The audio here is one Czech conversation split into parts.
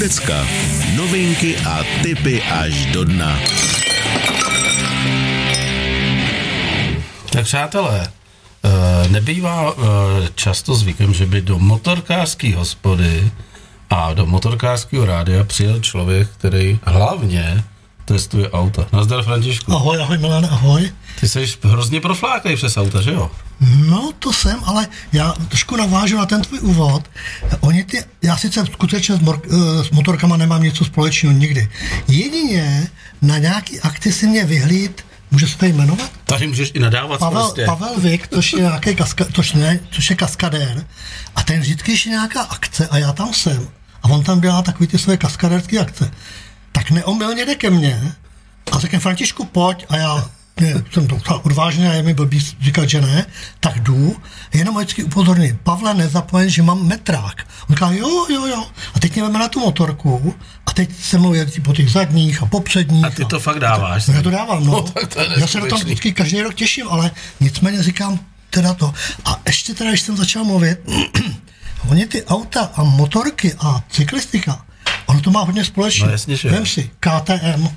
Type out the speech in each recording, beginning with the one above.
Decka. Novinky a tipy až do dna. Tak přátelé, eh, nebývá eh, často zvykem, že by do motorkářské hospody a do motorkářského rádia přijel člověk, který hlavně testuje auta. Nazdar Františku. Ahoj, ahoj Milan, ahoj. Ty jsi hrozně profláklej přes auta, že jo? No, to jsem, ale já trošku navážu na ten tvůj úvod. Oni ty, já sice skutečně s, mor, eh, s motorkama nemám něco společného nikdy. Jedině na nějaký akci si mě vyhlíd, může se tady jmenovat? Tady můžeš i nadávat Pavel, prostě. Pavel Vik, což je, nějaký kaska, což, ne, což je kaskadér. A ten vždycky, je nějaká akce a já tam jsem, a on tam dělá takový ty své kaskadérské akce, tak neomylně jde ke mně a řekne Františku, pojď a já ne, jsem to docela odvážný a je mi blbý říkat, že ne, tak jdu, jenom vždycky upozorním, Pavle, nezapomeň, že mám metrák. On říká, jo, jo, jo. A teď mě na tu motorku a teď se mnou jezdí po těch zadních a popředních. A ty to fakt dáváš? No, já to dávám, no. No, tak to je já se na tom vždycky každý rok těším, ale nicméně říkám teda to. A ještě teda, když jsem začal mluvit, oni ty auta a motorky a cyklistika, ono to má hodně společné. No, jasně, že. Vem si KTM,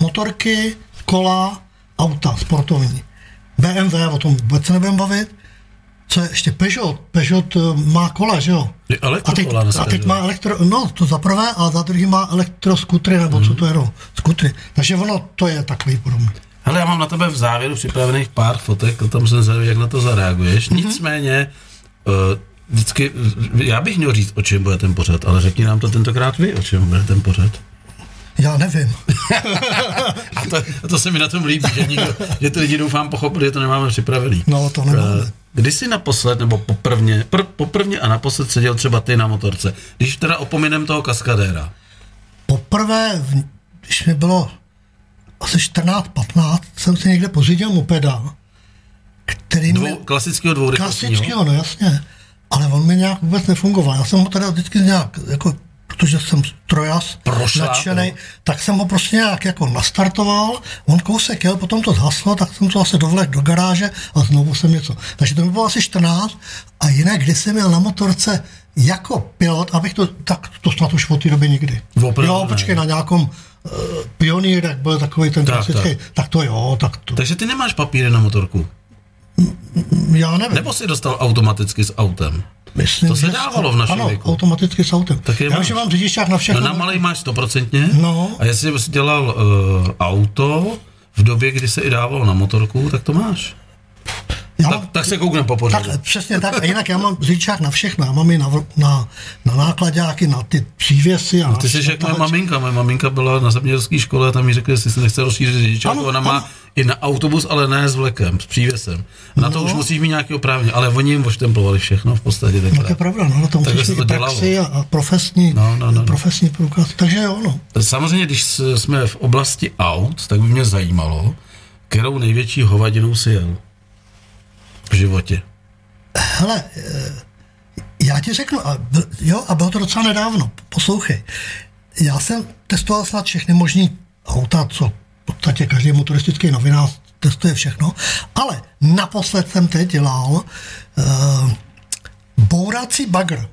motorky, kola, auta sportovní. BMW, o tom vůbec se nebudeme bavit. Co je ještě Peugeot? Peugeot eh, má kola, že jo? A teď, a teď má elektro, no to za prvé, a za druhý má elektroskutry, nebo Mhm. co to je, no, skutry. Takže ono, to je takový podobný. Hele, já mám na tebe v závěru připravených pár fotek, o tom jsem zvědavý, jak na to zareaguješ. Mhm. Nicméně, uh, vždycky, já bych měl říct, o čem bude ten pořad, ale řekni nám to tentokrát vy, o čem bude ten pořad. Já nevím. A to, a to se mi na tom líbí, že, nikdo, že ty lidi doufám pochopili, že to nemáme připravený. No, to nemáme. Eh, Kdy jsi naposled, nebo poprvně, pr, poprvně a naposled seděl třeba ty na motorce, když teda opominem toho kaskadéra. Poprvé, když mi bylo asi 14-15, jsem si někde pořídil mopeda, který mi... Dvou, klasického dvourychlostního. Klasického, no jasně. Ale on mi nějak vůbec nefungoval. Já jsem ho teda vždycky nějak, jako, protože jsem strojas, Prošlápl. nadšenej, tak jsem ho prostě nějak jako nastartoval, on kousek jel, potom to zhaslo, tak jsem to zase dovlek do garáže a znovu jsem něco. Takže to mi bylo asi 14 a jinak, když jsem jel na motorce jako pilot, abych to, tak to snad už od té doby nikdy. Opravdu jo, ne. počkej, na nějakom uh, pionýr, jak byl takový ten Tak, klasický, tak. tak to jo, tak to, Takže ty nemáš papíry na motorku. Já nevím. Nebo jsi dostal automaticky s autem? Myslím, To se dávalo v našem ano, věku. automaticky s autem. Tak je Já že mám řidičák na No všechno. na malej máš stoprocentně. No. A jestli jsi dělal uh, auto v době, kdy se i dávalo na motorku, tak to máš. já Tak, mám, tak se koukneme po pořadu. tak, přesně tak. A jinak já mám řidičák na všechno. Já mám i na, na, na nákladáky, na ty přívěsy. A No, Ty jsi jak moje maminka. Moje maminka byla na zemědělské škole a tam mi řekli, jestli se nechce rozšířit řidičák. Ano, Ona má ano. I na autobus, ale ne s vlekem, s přívěsem. Na to No. už musíš mít nějaký oprávně, ale oni jim oštemplovali všechno v podstatě. No to je pravda, no, to musíš se mít to i dělalo. praxi a, profesní, No, no, no, no. profesní průkaz. Takže jo, no. Samozřejmě, když jsme v oblasti aut, tak by mě zajímalo, kterou největší hovadinou si jel v životě. Hele, eh, já ti řeknu, a, jo, a bylo to docela nedávno, poslouchej. Já jsem testoval snad všechny možný auta, co podstatě každý motoristický novinář testuje všechno, ale naposled jsem teď dělal uh, bourací bagr.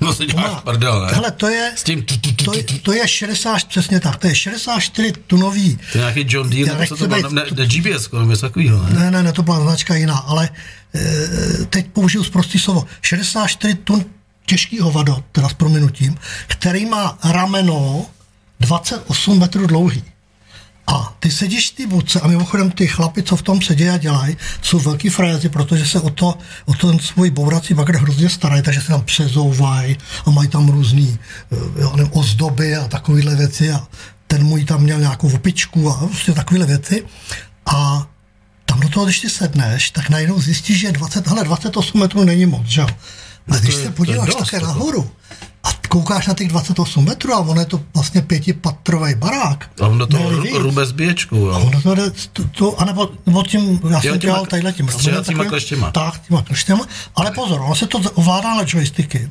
No se děláš prdel, ne? Hele, to je, S tím tu, tu, tu, to, je, to je 60, přesně tak, to je 64 tunový To je nějaký John Deere, nebo co to bylo? Ne, ne, GPS, nebo něco takového, ne? Ne, ne, ne, to byla značka jiná, ale e, teď použiju zprostý slovo. 64 tun těžkého vado, teda s prominutím, který má rameno 28 metrů dlouhý. A ty sedíš v té budce a mimochodem ty chlapi, co v tom sedí a dělají, jsou velký frézy, protože se o to, o ten svůj bourací bagr hrozně starají, takže se tam přezouvají a mají tam různý eh, ozdoby a takovéhle věci a ten můj tam měl nějakou opičku a prostě takovéhle věci. A tam do toho, když ty sedneš, tak najednou zjistíš, že 20, hele, 28 metrů není moc, že jo? A když je- se podíváš dost, také jako. nahoru a koukáš na těch 28 metrů a ono je to vlastně pětipatrový barák. A on do toho víc. rube s běčkou, A jo. ono to jde, to, to, anebo, nebo tím, já jsem dělal tadyhle tím. takovým- kleštěma. Tak, těma kleštěma. Ale pozor, ono se to ovládá na joysticky.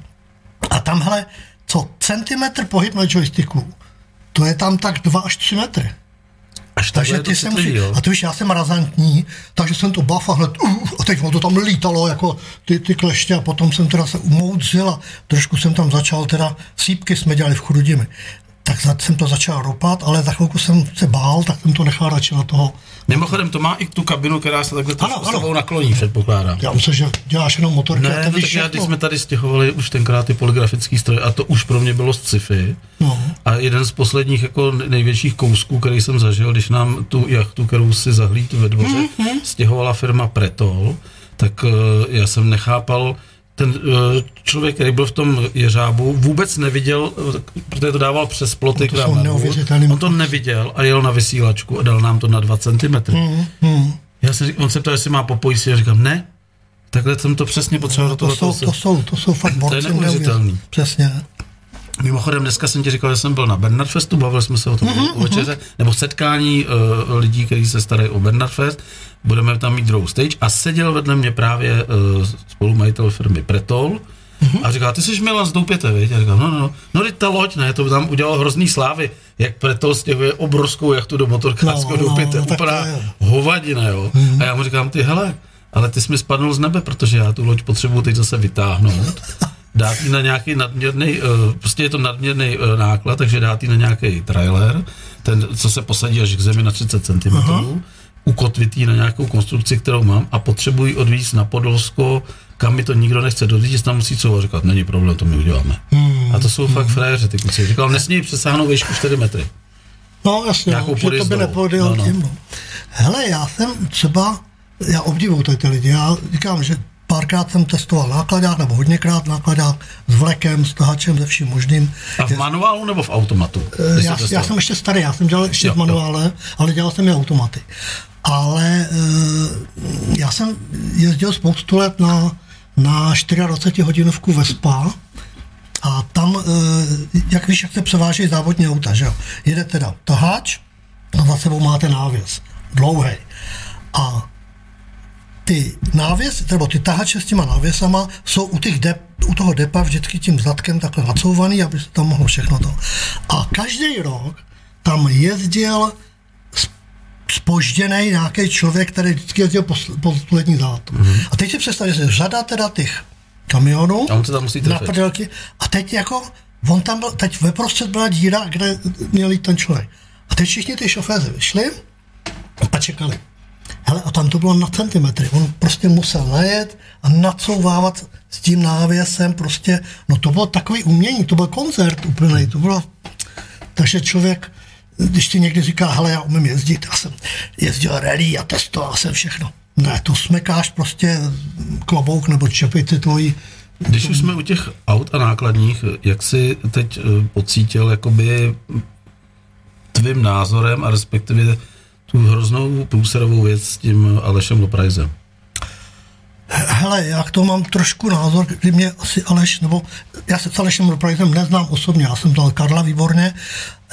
A tamhle, co centimetr pohyb na joysticku, to je tam tak 2 až 3 metry. Až takže ty se musí, jo. a ty víš, já jsem razantní, takže jsem to baf a hned, uh, a teď to tam lítalo, jako ty, ty kleště a potom jsem teda se umoucil a trošku jsem tam začal teda, sípky jsme dělali v Chrudimi. Tak jsem to začal ropat, ale za chvilku jsem se bál, tak jsem to nechal radši na toho. Mimochodem, to má i tu kabinu, která se takhle Ano, ano. sebou nakloní, předpokládám. Já myslím, že děláš jenom motorky a Ne, no, víš tak já, když jsme tady stěhovali už tenkrát ty polygrafický stroje, a to už pro mě bylo sci-fi. No. A jeden z posledních jako největších kousků, který jsem zažil, když nám tu jachtu, kterou si zahlíd ve dvoře, mm-hmm. stěhovala firma Pretol, tak uh, já jsem nechápal, ten uh, člověk, který byl v tom jeřábu, vůbec neviděl, uh, protože to dával přes ploty No to k nám On to neviděl a jel na vysílačku a dal nám to na 2 cm. Mm, mm. Já jsem, řík- on se ptal, jestli má po pojistě, já říkám, ne, takhle jsem to přesně potřeboval do To toho. jsou, to jsou, to jsou fakt borci. neuvěřitelný. neuvěřitelný. Přesně. Mimochodem, dneska jsem ti říkal, že jsem byl na Bernard Festu, bavili jsme se o tom mm-hmm, večeře, nebo setkání uh, lidí, kteří se starají o Bernard Fest. Budeme tam mít druhou stage a seděl vedle mě právě uh, spolumajitel firmy Pretol, mm-hmm. a říkal, ty jsi Milan z Doupěte, viď? A říkal, no, no, no, no, teď ta loď, ne, to tam udělalo hrozný slávy, jak Pretol stěhuje obrovskou jachtu do motorkářského No, no, Doupěte, no, úplná hovadina, jo. Mm-hmm. A já mu říkám, ty hele, ale ty jsi mi spadnul z nebe, protože já tu loď potřebuju teď zase vytáhnout dát ji na nějaký nadměrný, uh, prostě je to nadměrný uh, náklad, takže dát ji na nějaký trailer, ten, co se posadí až k zemi na 30 cm, ukotvit ji na nějakou konstrukci, kterou mám a potřebuji odvízt na Podolsko, kam mi to nikdo nechce dodít, tam musí co říkat, není problém, to my uděláme. A to jsou fakt frajeři, ty kluci. Říkal, nesmí přesáhnout výšku 4 metry. No jasně, Nějakou no, že to by nepodjel No, no. tím. No. Hele, já jsem třeba, já obdivuju tady ty lidi, já říkám, že párkrát jsem testoval nákladák, nebo hodněkrát nákladák s vlekem, s tahačem, se vším možným. A v manuálu nebo v automatu? Jsi Já, já jsem ještě starý, já jsem dělal ještě Jo, v jo. manuále, ale dělal jsem i automaty. Ale eh, já jsem jezdil spoustu let na, na 24 hodinovku Vespa a tam, eh, jak víš, jak se převáží závodní auta, že jo? Jede teda taháč a za sebou máte návěs, dlouhý. A ty návěs, nebo ty tahače s těma návěsama jsou u, těch dep, u toho depa vždycky tím zadkem takhle nacouvaný, aby se tam mohlo všechno to. A každý rok tam jezdil spožděný nějaký člověk, který vždycky jezdil posl- poslední závod. Mm-hmm. A teď si představte, že řada teda těch kamionů A on se tam musí na prdelky a teď jako, on tam byl, teď ve prostřed byla díra, kde měl jít ten člověk. A teď všichni ty šoféři vyšli a čekali. Hele, a tam to bylo na centimetry. On prostě musel najet a nacouvávat s tím návěsem prostě, no to bylo takový umění, to byl koncert úplný, to bylo, takže člověk, když ti někdy říká, hele, já umím jezdit, já jsem jezdil rally a testoval jsem všechno. Ne, to smekáš prostě klobouk nebo čepici tvojí, Když už jsme u těch aut a nákladních, jak si teď eh, pocítil jakoby tvým názorem a respektive tu hroznou průserovou věc s tím Alešem Loprajzem? Hele, já k tomu mám trošku názor, kdy mě asi Aleš, nebo já se s Alešem Roprajtem neznám osobně, já jsem znal Karla výborně,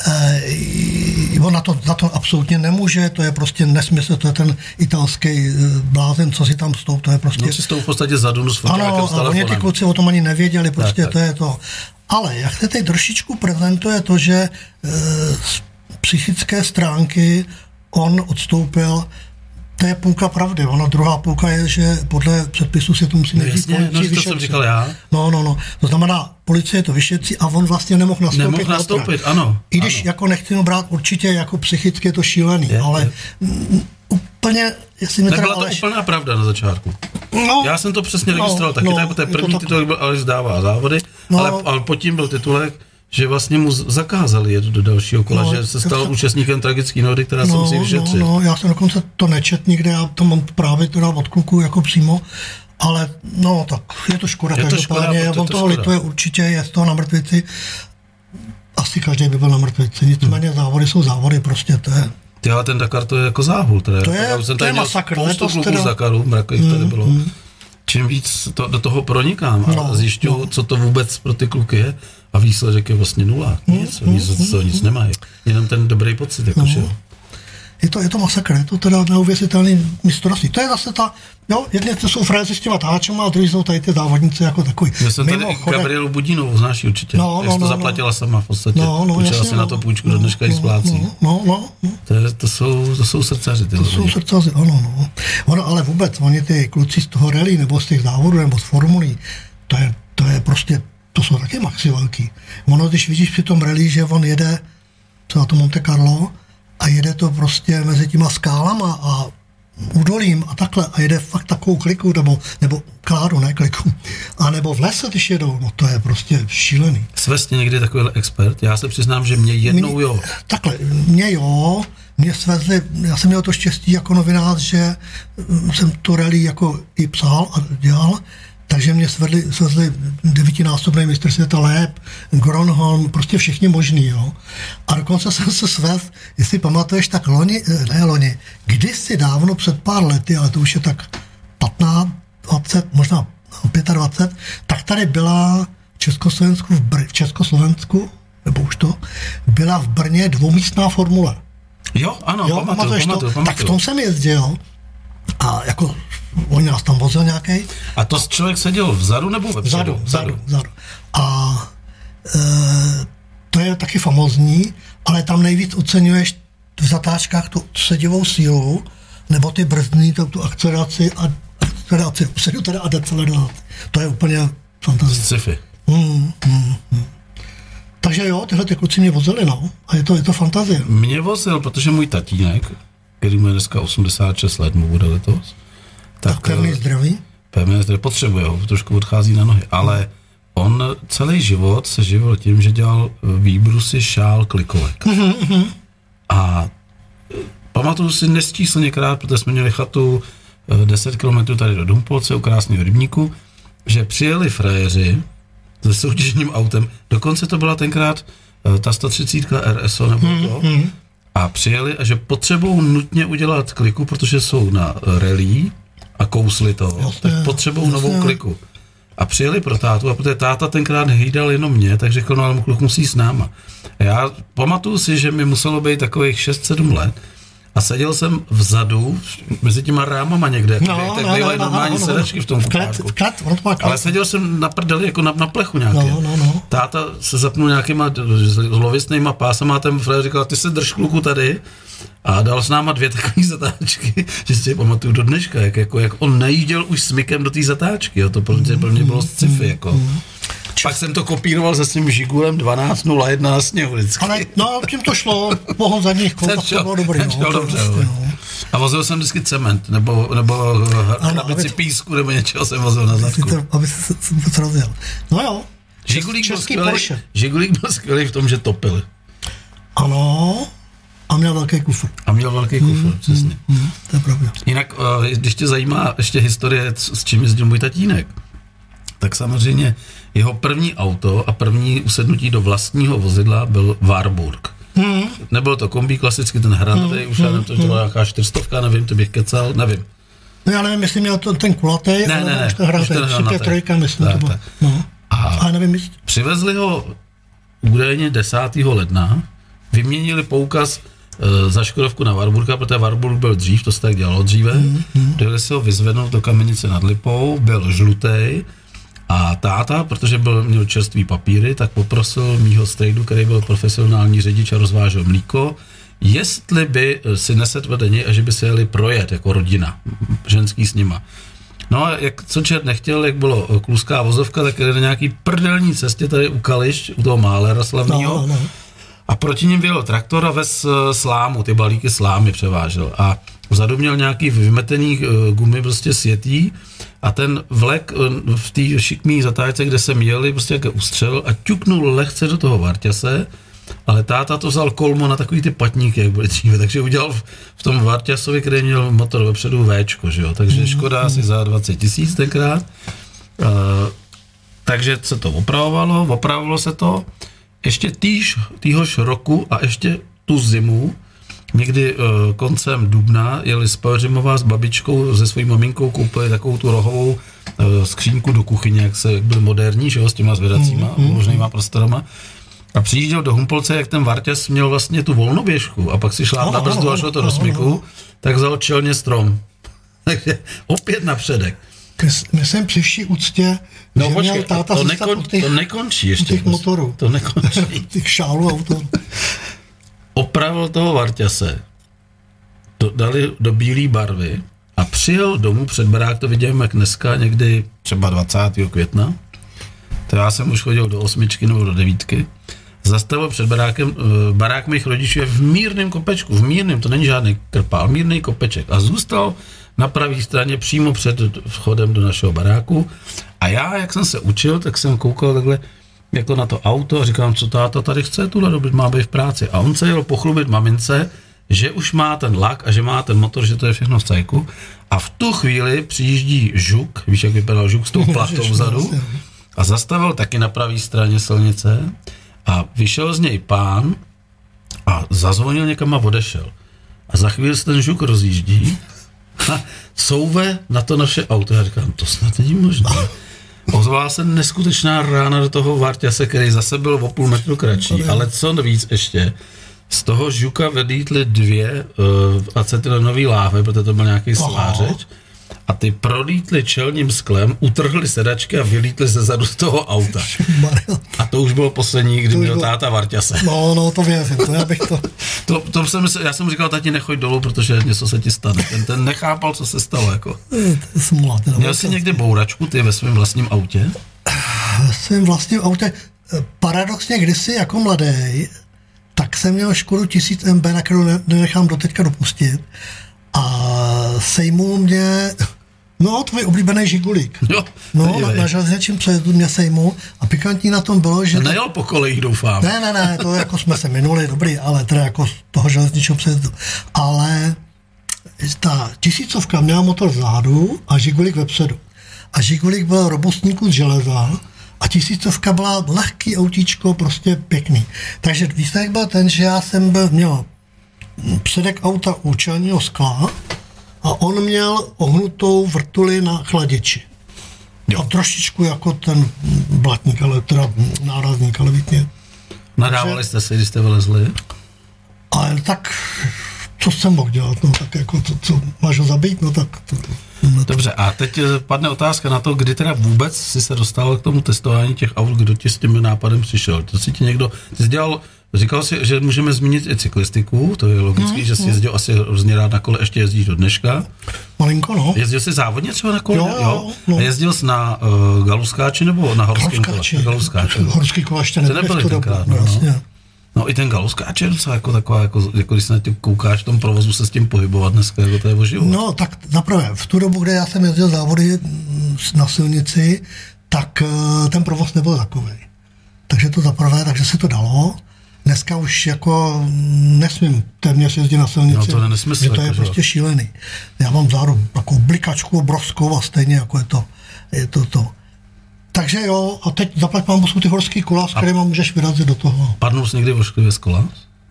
e, on na to, za to absolutně nemůže, to je prostě nesmysl, to je ten italský eh, blázen, co si tam stoup, to je prostě... No si s tou v podstatě zadunu s Ano, a oni ty kluci o tom ani nevěděli, prostě Tak, to tak. je to. Ale jak se teď trošičku prezentuje to, že e, z psychické stránky on odstoupil, to je půlka pravdy. Ona druhá půlka je, že podle předpisu se to musí No jasně, no, to jsem říkal já. No, no, no. To znamená, policie to vyšetří a on vlastně nemohl nastoupit. Nemohl na nastoupit, trať. ano, I když ano. jako nechci ho brát určitě jako psychicky je to šílený, Je, ale je. mm, úplně, jestli mi teda Nebyla to Aleš... úplná pravda na začátku. No, Já jsem to přesně No, registroval taky, no, tak, protože je to první tak. titulek byl Aleš zdává závody, No. ale, ale pod tím byl titulek, že vlastně mu zakázali jet do dalšího kola, No, že se to stal se- účastníkem tragické nehody, která se No, musí no, vyšetřit. no, já jsem dokonce to nečet nikde, já to mám právě teda od kluků jako přímo, ale no tak je to škoda, Je to každopádně, škoda, to je on to toho lituje určitě, je z toho na mrtvici, asi každý by byl na mrtvici, nicméně Hmm. závody jsou závody, prostě to je, Ty, ale ten Dakar to je jako záhul. Teda. To je- Já jsem to je masakr, Spoustu letos kluků teda- z Dakaru, mrakových tady bylo. Čím víc to, do toho pronikám a No, zjišťuju, no. co to vůbec pro ty kluky je a výsledek je vlastně nula. Nic, oni z toho nic nemají. Jenom ten dobrý pocit, jako, že jo. je to, je to masakr, je to teda neuvěřitelný mistrovství. To je zase ta, jo, jedni to jsou frézy s těma táčema a druhý jsou tady ty závodníci jako takový. Já jsem tady Gabrielu Budínovou, znáš určitě. No, no, no, to no, zaplatila no. sama v podstatě. No, no, Učila si no, na to půjčku, no, do dneška no, splácí. No, no, no, no. To, je, to, jsou, to jsou srdcaři. Ty to jsou srdcaři, ano, no. Ono, ale vůbec, oni ty kluci z toho rally, nebo z těch závodů, nebo z formulí, to je, to je prostě, to jsou taky maxi velký. Ono, když vidíš při tom rally, že on jede, na to Monte Carlo, a jede to prostě mezi těma skálama a údolím a takhle a jede fakt takovou kliku, nebo, nebo kládu, ne kliku, a nebo v lese, když jedou, no to je prostě šílený. Svesně někdy takový expert? Já se přiznám, že mě jednou mě, jo. Takhle, mě jo, mě svezli, já jsem měl to štěstí jako novinář, že jsem to rally jako i psal a dělal, takže mě svedli, svezli devítinásobný mistr světa Lép, Gronholm, prostě všichni možný, jo. A dokonce jsem se svez, jestli pamatuješ, tak loni, eh, ne loni, kdysi dávno před pár lety, ale to už je tak 15, 20, možná 25, tak tady byla v Československu, v, Br- v Československu, nebo už to, byla v Brně dvoumístná formule. Jo, ano, jo, pamatuju, pamatuješ pamatuju, to? Pamatuju. Tak v tom jsem jezdil a jako on nás tam vozil nějaký. A to člověk seděl vzadu nebo vepředu? Vzadu, vzadu, vzadu. A e, to je taky famozní, ale tam nejvíc oceňuješ v zatáčkách tu sedivou sílu, nebo ty brzdní, tu, tu akceleraci a akceleraci vpředu teda a deceleraci. To je úplně fantastické. Sci-fi. Mm, mm, mm. Takže jo, tyhle ty kluci mě vozili, no. A je to, je to fantazie. Mě vozil, protože můj tatínek, který mu je dneska 86 let, mu bude letos, tak, tak pevný zdraví? Pevné zdraví potřebuje ho, trošku odchází na nohy, ale on celý život se živil tím, že dělal výbrusy šál klikovek. Mm-hmm. A e, pamatuju si nesčíslněkrát, protože jsme měli chatu 10 e, km tady do Dumpolce u krásného rybníku, že přijeli frajeři se soutěžním autem, dokonce to byla tenkrát ta 130 RSO nebo to, mm-hmm. A přijeli a že potřebují nutně udělat kliku, protože jsou na rally a kousli to, jasně, tak potřebují novou kliku. A přijeli pro tátu a protože táta tenkrát hlídal jenom mě, tak řekl, no ale kluk musí s náma. A já pamatuju si, že mi muselo být takových 6-7 let, a seděl jsem vzadu, mezi těma rámama někde, no, tak no, bývají no, normální no, no, sedačky v tom klet, klet, Ale seděl jsem na prdeli, jako na, na plechu nějaké. No, no, no. Táta se zapnul nějakýma zlověstnýma pásama a ten Fred říkal, ty se drž kluku tady a dal s náma dvě takové zatáčky, že si je pamatuju do dneška, jak, jako, jak on nejížděl už smykem do té zatáčky, jo, to pro mě, pro mě bylo sci-fi, jako. Pak jsem to kopíroval se svým Žigulem 12.01 na sněhu vždycky. Ale no, tím to šlo, pohon zadních kol, tak to bylo dobrý. No, to dobře, prostě, no. A vozil jsem vždycky cement, nebo, nebo hrabici písku, nebo něčeho jsem vozil na zadku. To, aby se to rozjel. No jo, Žigulík byl, skvělý, Žigulík byl skvělý v tom, že topil. Ano, a měl velký kufr. A měl velký kufr, mm, přesně. Mm, mm, to je pravda. Jinak, eh, když tě zajímá ještě historie, s čím jezdil můj tatínek, tak samozřejmě jeho první auto a první usednutí do vlastního vozidla byl Warburg. Hmm. Nebyl to kombí klasicky, ten hranatý, hmm. už já nevím, to byla nějaká čtyřstovka, nevím, to bych kecal, nevím. No já nevím, jestli měl to, ten kulatý, ne, ne, ne, už to hranatý, trojka, myslím, tak, to bylo. No. A ale nevím, jestli... přivezli ho údajně 10. ledna, vyměnili poukaz e, za Škodovku na Warburga, protože Warburg byl dřív, to se tak dělalo dříve. Mm, mm. Dojeli se ho vyzvednout do kamenice nad Lipou, byl žlutý, a táta, protože byl, měl čerstvý papíry, tak poprosil mýho strejdu, který byl profesionální řidič a rozvážel mlíko, jestli by si neset vedení a že by se jeli projet jako rodina, ženský s nima. No a jak co čert nechtěl, jak bylo kluská vozovka, tak na nějaký prdelní cestě tady u Kališť, u toho Málera slavného. No, no, no. A proti ním byl traktor a ves slámu, ty balíky slámy převážel. A vzadu měl nějaký vymetený uh, gumy prostě světý a ten vlek uh, v té šikmý zatáčce, kde jsem jeli, prostě jak ustřel a ťuknul lehce do toho Varťase, ale táta to vzal kolmo na takový ty patníky, jak byly dříve, takže udělal v, v tom Varťasovi, který měl motor vepředu Včko, že jo, takže škoda mm. asi za 20 tisíc tenkrát. Uh, takže se to opravovalo, opravilo se to. Ještě týž, týhož roku a ještě tu zimu Někdy uh, koncem dubna jeli z Pelřimová s babičkou, se svojí maminkou, koupili takovou tu rohovou uh, skřínku do kuchyně, jak se jak byl moderní, že jo, s těma zvedacíma, mm, mm, možnýma prostorama. a přijížděl do Humpolce, jak ten Varťas měl vlastně tu volnoběžku a pak si šla na brzdu a šlo to do smyku, tak vzal čelně strom. Takže opět na předek. Mys- Myslím při vší úctě, No že počkej, měl táta to, nekon, těch, to nekončí ještě. těch motorů. To nekončí. těch šálů auto. Opravil toho Varťase, to dali do bílé barvy a přijel domů před barák, to vidím jak dneska, někdy třeba 20. května. To já jsem už chodil do osmičky nebo do devítky. Zastavil před barákem, eh, barák mých rodičů je v mírném kopečku, v mírném, to není žádný krpál, mírný kopeček. A zůstal na pravé straně přímo před vchodem do našeho baráku. A já, jak jsem se učil, tak jsem koukal takhle jako na to auto a říkám, co táta tady chce tuhle dobit, má být v práci. A on se jel pochlubit mamince, že už má ten lak a že má ten motor, že to je všechno v cajku. A v tu chvíli přijíždí žuk, víš, jak vypadal žuk s tou platou vzadu, vlastně. a zastavil taky na pravé straně silnice a vyšel z něj pán a zazvonil někam a odešel. A za chvíli se ten žuk rozjíždí a souve na to naše auto. Já říkám, to snad není možné. Ozvala se neskutečná rána do toho Varťase, který zase byl o půl metru kratší, ale co víc ještě, z toho žuka vedítly dvě uh, acetylenové láhve, protože to byl nějaký slářeč, a ty prolítly čelním sklem, utrhly sedačky a vylítly ze zadu z toho auta. A to už bylo poslední, kdy měl bylo- To... Varťase. No, no, to věřím, to já bych to... To, to jsem, se- já jsem říkal, tati, nechoď dolů, protože něco se ti stane. Ten, ten nechápal, co se stalo. Jako. Smula. Teda. Měl jsi někdy bouračku, ty ve svém vlastním autě? Ve svém vlastním autě, paradoxně kdysi jako mladý, tak jsem měl Škodu 1000 MB, na kterou ne- nenechám doteďka dopustit. A sejmul mě, no, tvůj oblíbený žigulík. Jo, No, na, na železničním přejezdu mě sejmul a pikantní na tom bylo, že... to- Nejel po kolejích, doufám. Ne, ne, ne, to jako jsme se minuli, dobrý, ale teda jako z toho železničního přejezdu. Ale ta tisícovka měla motor vzadu a žigulik vepředu. A žigulik byl robustní kus železa a tisícovka byla lehký autíčko, prostě pěkný. Takže výsledek byl ten, že já jsem byl, měl předek auta u čelního skla a on měl ohnutou vrtuli na chladiči. A trošičku jako ten blatník, ale teda nárazník, ale víte, Nadávali jste si, když jste vylezli? ale tak, co jsem mohl dělat, no tak jako, to, co máš ho zabít, no tak to, to, Dobře, a teď eh, padne otázka na to, kdy teda vůbec si se dostal k tomu testování těch aut, kdo ti s tím nápadem přišel. To si ti někdo, ty jsi dělal, říkal si, že můžeme zmínit i cyklistiku, to je logický, Mhm, že jsi jezdil asi hrozně rád na kole, ještě jezdíš do dneška. malinko, no. Jezdil jsi závodně třeba na kole? Jo, jo, no. A jezdil jsi na uh, galuskáči nebo na horském kole? Galuskáči. horský kola ještě To nebyly tenkrát, no, no. jasně. No i ten galuskáč je docela jako taková, jako, jako když se na tím koukáš v tom provozu se s tím pohybovat dneska, jako to je o život. No tak zaprvé, v tu dobu, kdy já jsem jezdil závody mm, na silnici, tak eh, ten provoz nebyl takový. Takže to zaprvé, takže se to dalo. Dneska už jako nesmím téměř jezdit na silnici. No, to je nesmysl, že to je jako, prostě šílený. Já mám záru takovou blikačku obrovskou a stejně jako je to, je to to. Takže jo, a teď zaplať mám ty horský kola, s kterými můžeš vyrazit do toho. Padnul jsi někdy ošklivě z kola?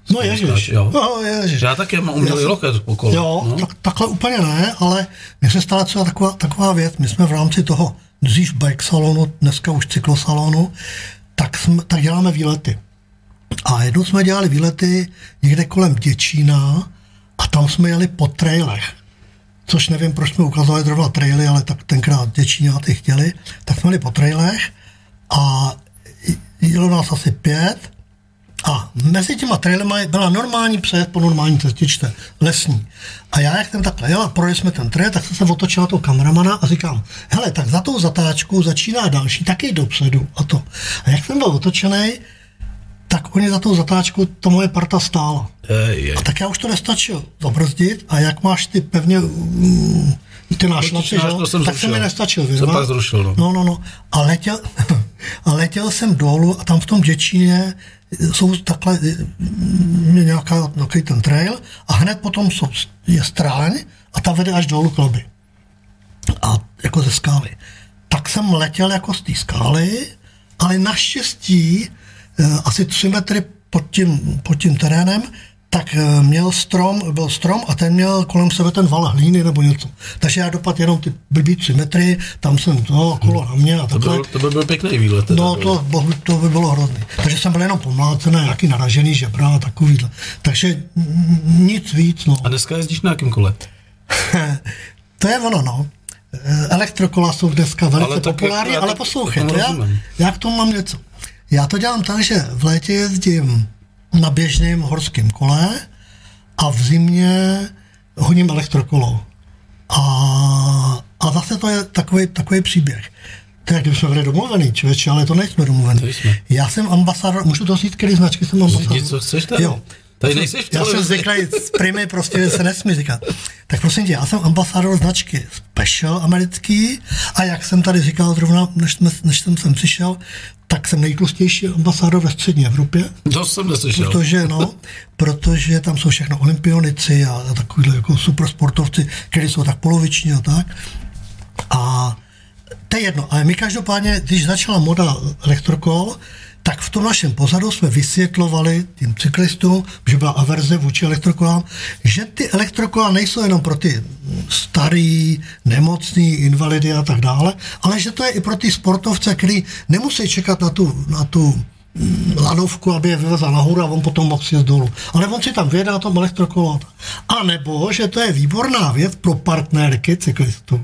No ježiš. Jo. No, ježiš. Já taky mám umělý loket po kole. Jo, no. tak, takhle úplně ne, ale mně se stala třeba taková, taková věc. My jsme v rámci toho dřív bike salonu, dneska už cyklosalonu, tak, jsme, tak děláme výlety. A jednou jsme dělali výlety někde kolem Děčína a tam jsme jeli po trailech. Což nevím, proč jsme ukazovali zrovna traily, ale tak tenkrát Děčíňáty chtěli. Tak jsme jeli po trailech a jelo nás asi pět a mezi těma trailema byla normální přejezd po normální cestičce, lesní. A já, jak jsem takhle jel a projeli jsme ten trail, tak jsem se otočil na toho kameramana a říkám, hele, tak za tou zatáčkou začíná další, taky dopředu a to. A jak jsem byl otočený, tak oni za tou zatáčkou to moje parta stála. Ej, ej. A tak já už to nestačil zabrzdit a jak máš ty pevně mm, ty nášlapy, náš, že? to jsem tak se zrušil. mi nestačil. Jsem věnovat. pak zrušil, no. no, no, no. A letěl, a letěl jsem dolů a tam v tom Děčíně jsou takhle mm, nějaká, nějaký ten trail a hned potom jsou, je stráň a ta vede až dolů k lobby. A jako ze skály. Tak jsem letěl jako z té skály, ale naštěstí asi tři metry pod tím, pod tím terénem tak eh, měl strom, byl strom a ten měl kolem sebe ten val hlíny nebo něco. Takže já dopad jenom ty blbý tři metry, tam jsem to kolo na mě a To, takhle. byl, to by byl pěkný výlet. No, to, bohu, to by bylo hrozný. Takže jsem byl jenom pomlácený, nějaký naražený žebra a takovýhle. Takže nic víc, no. A dneska jezdíš na jakém kole? to je ono, no. Eh, Elektrokola jsou dneska velice Ale populární, ale to- poslouchej, to já, já k tomu mám něco. Já to dělám tak, že v létě jezdím na běžném horském kole a v zimě honím elektrokolo. A, a zase to je takový, takový příběh. To jak kdybychom byli domluvený, člověče, ale to nejsme domluvený. Nejsme. Já jsem ambasador, můžu to říct, který značky jsem ambasador? Co chceš tady. Jo. Tady nejseš v Já jsem zvyklý z primy, prostě se nesmí říkat. Tak prosím tě, já jsem ambasador značky Special americký a jak jsem tady říkal zrovna, než, jsme, než jsem sem přišel, tak jsem nejtlustější ambasador ve střední Evropě, To jsem neslyšel. protože, no, protože tam jsou všechno olympionici a, a takovýhle jako super sportovci, kteří jsou tak poloviční a tak. A to je jedno, ale my každopádně, když začala moda elektrokol, tak v tom našem pozadu jsme vysvětlovali tím cyklistům, že byla averze vůči elektrokolám, že ty elektrokola nejsou jenom pro ty starý, nemocný, invalidy a tak dále, ale že to je i pro ty sportovce, kteří nemusí čekat na tu, na tu lanovku, aby je vyvezla nahoru a on potom mohl si dolů. Ale on si tam vyjede na tom elektrokolo. A nebo, že to je výborná věc pro partnerky cyklistů,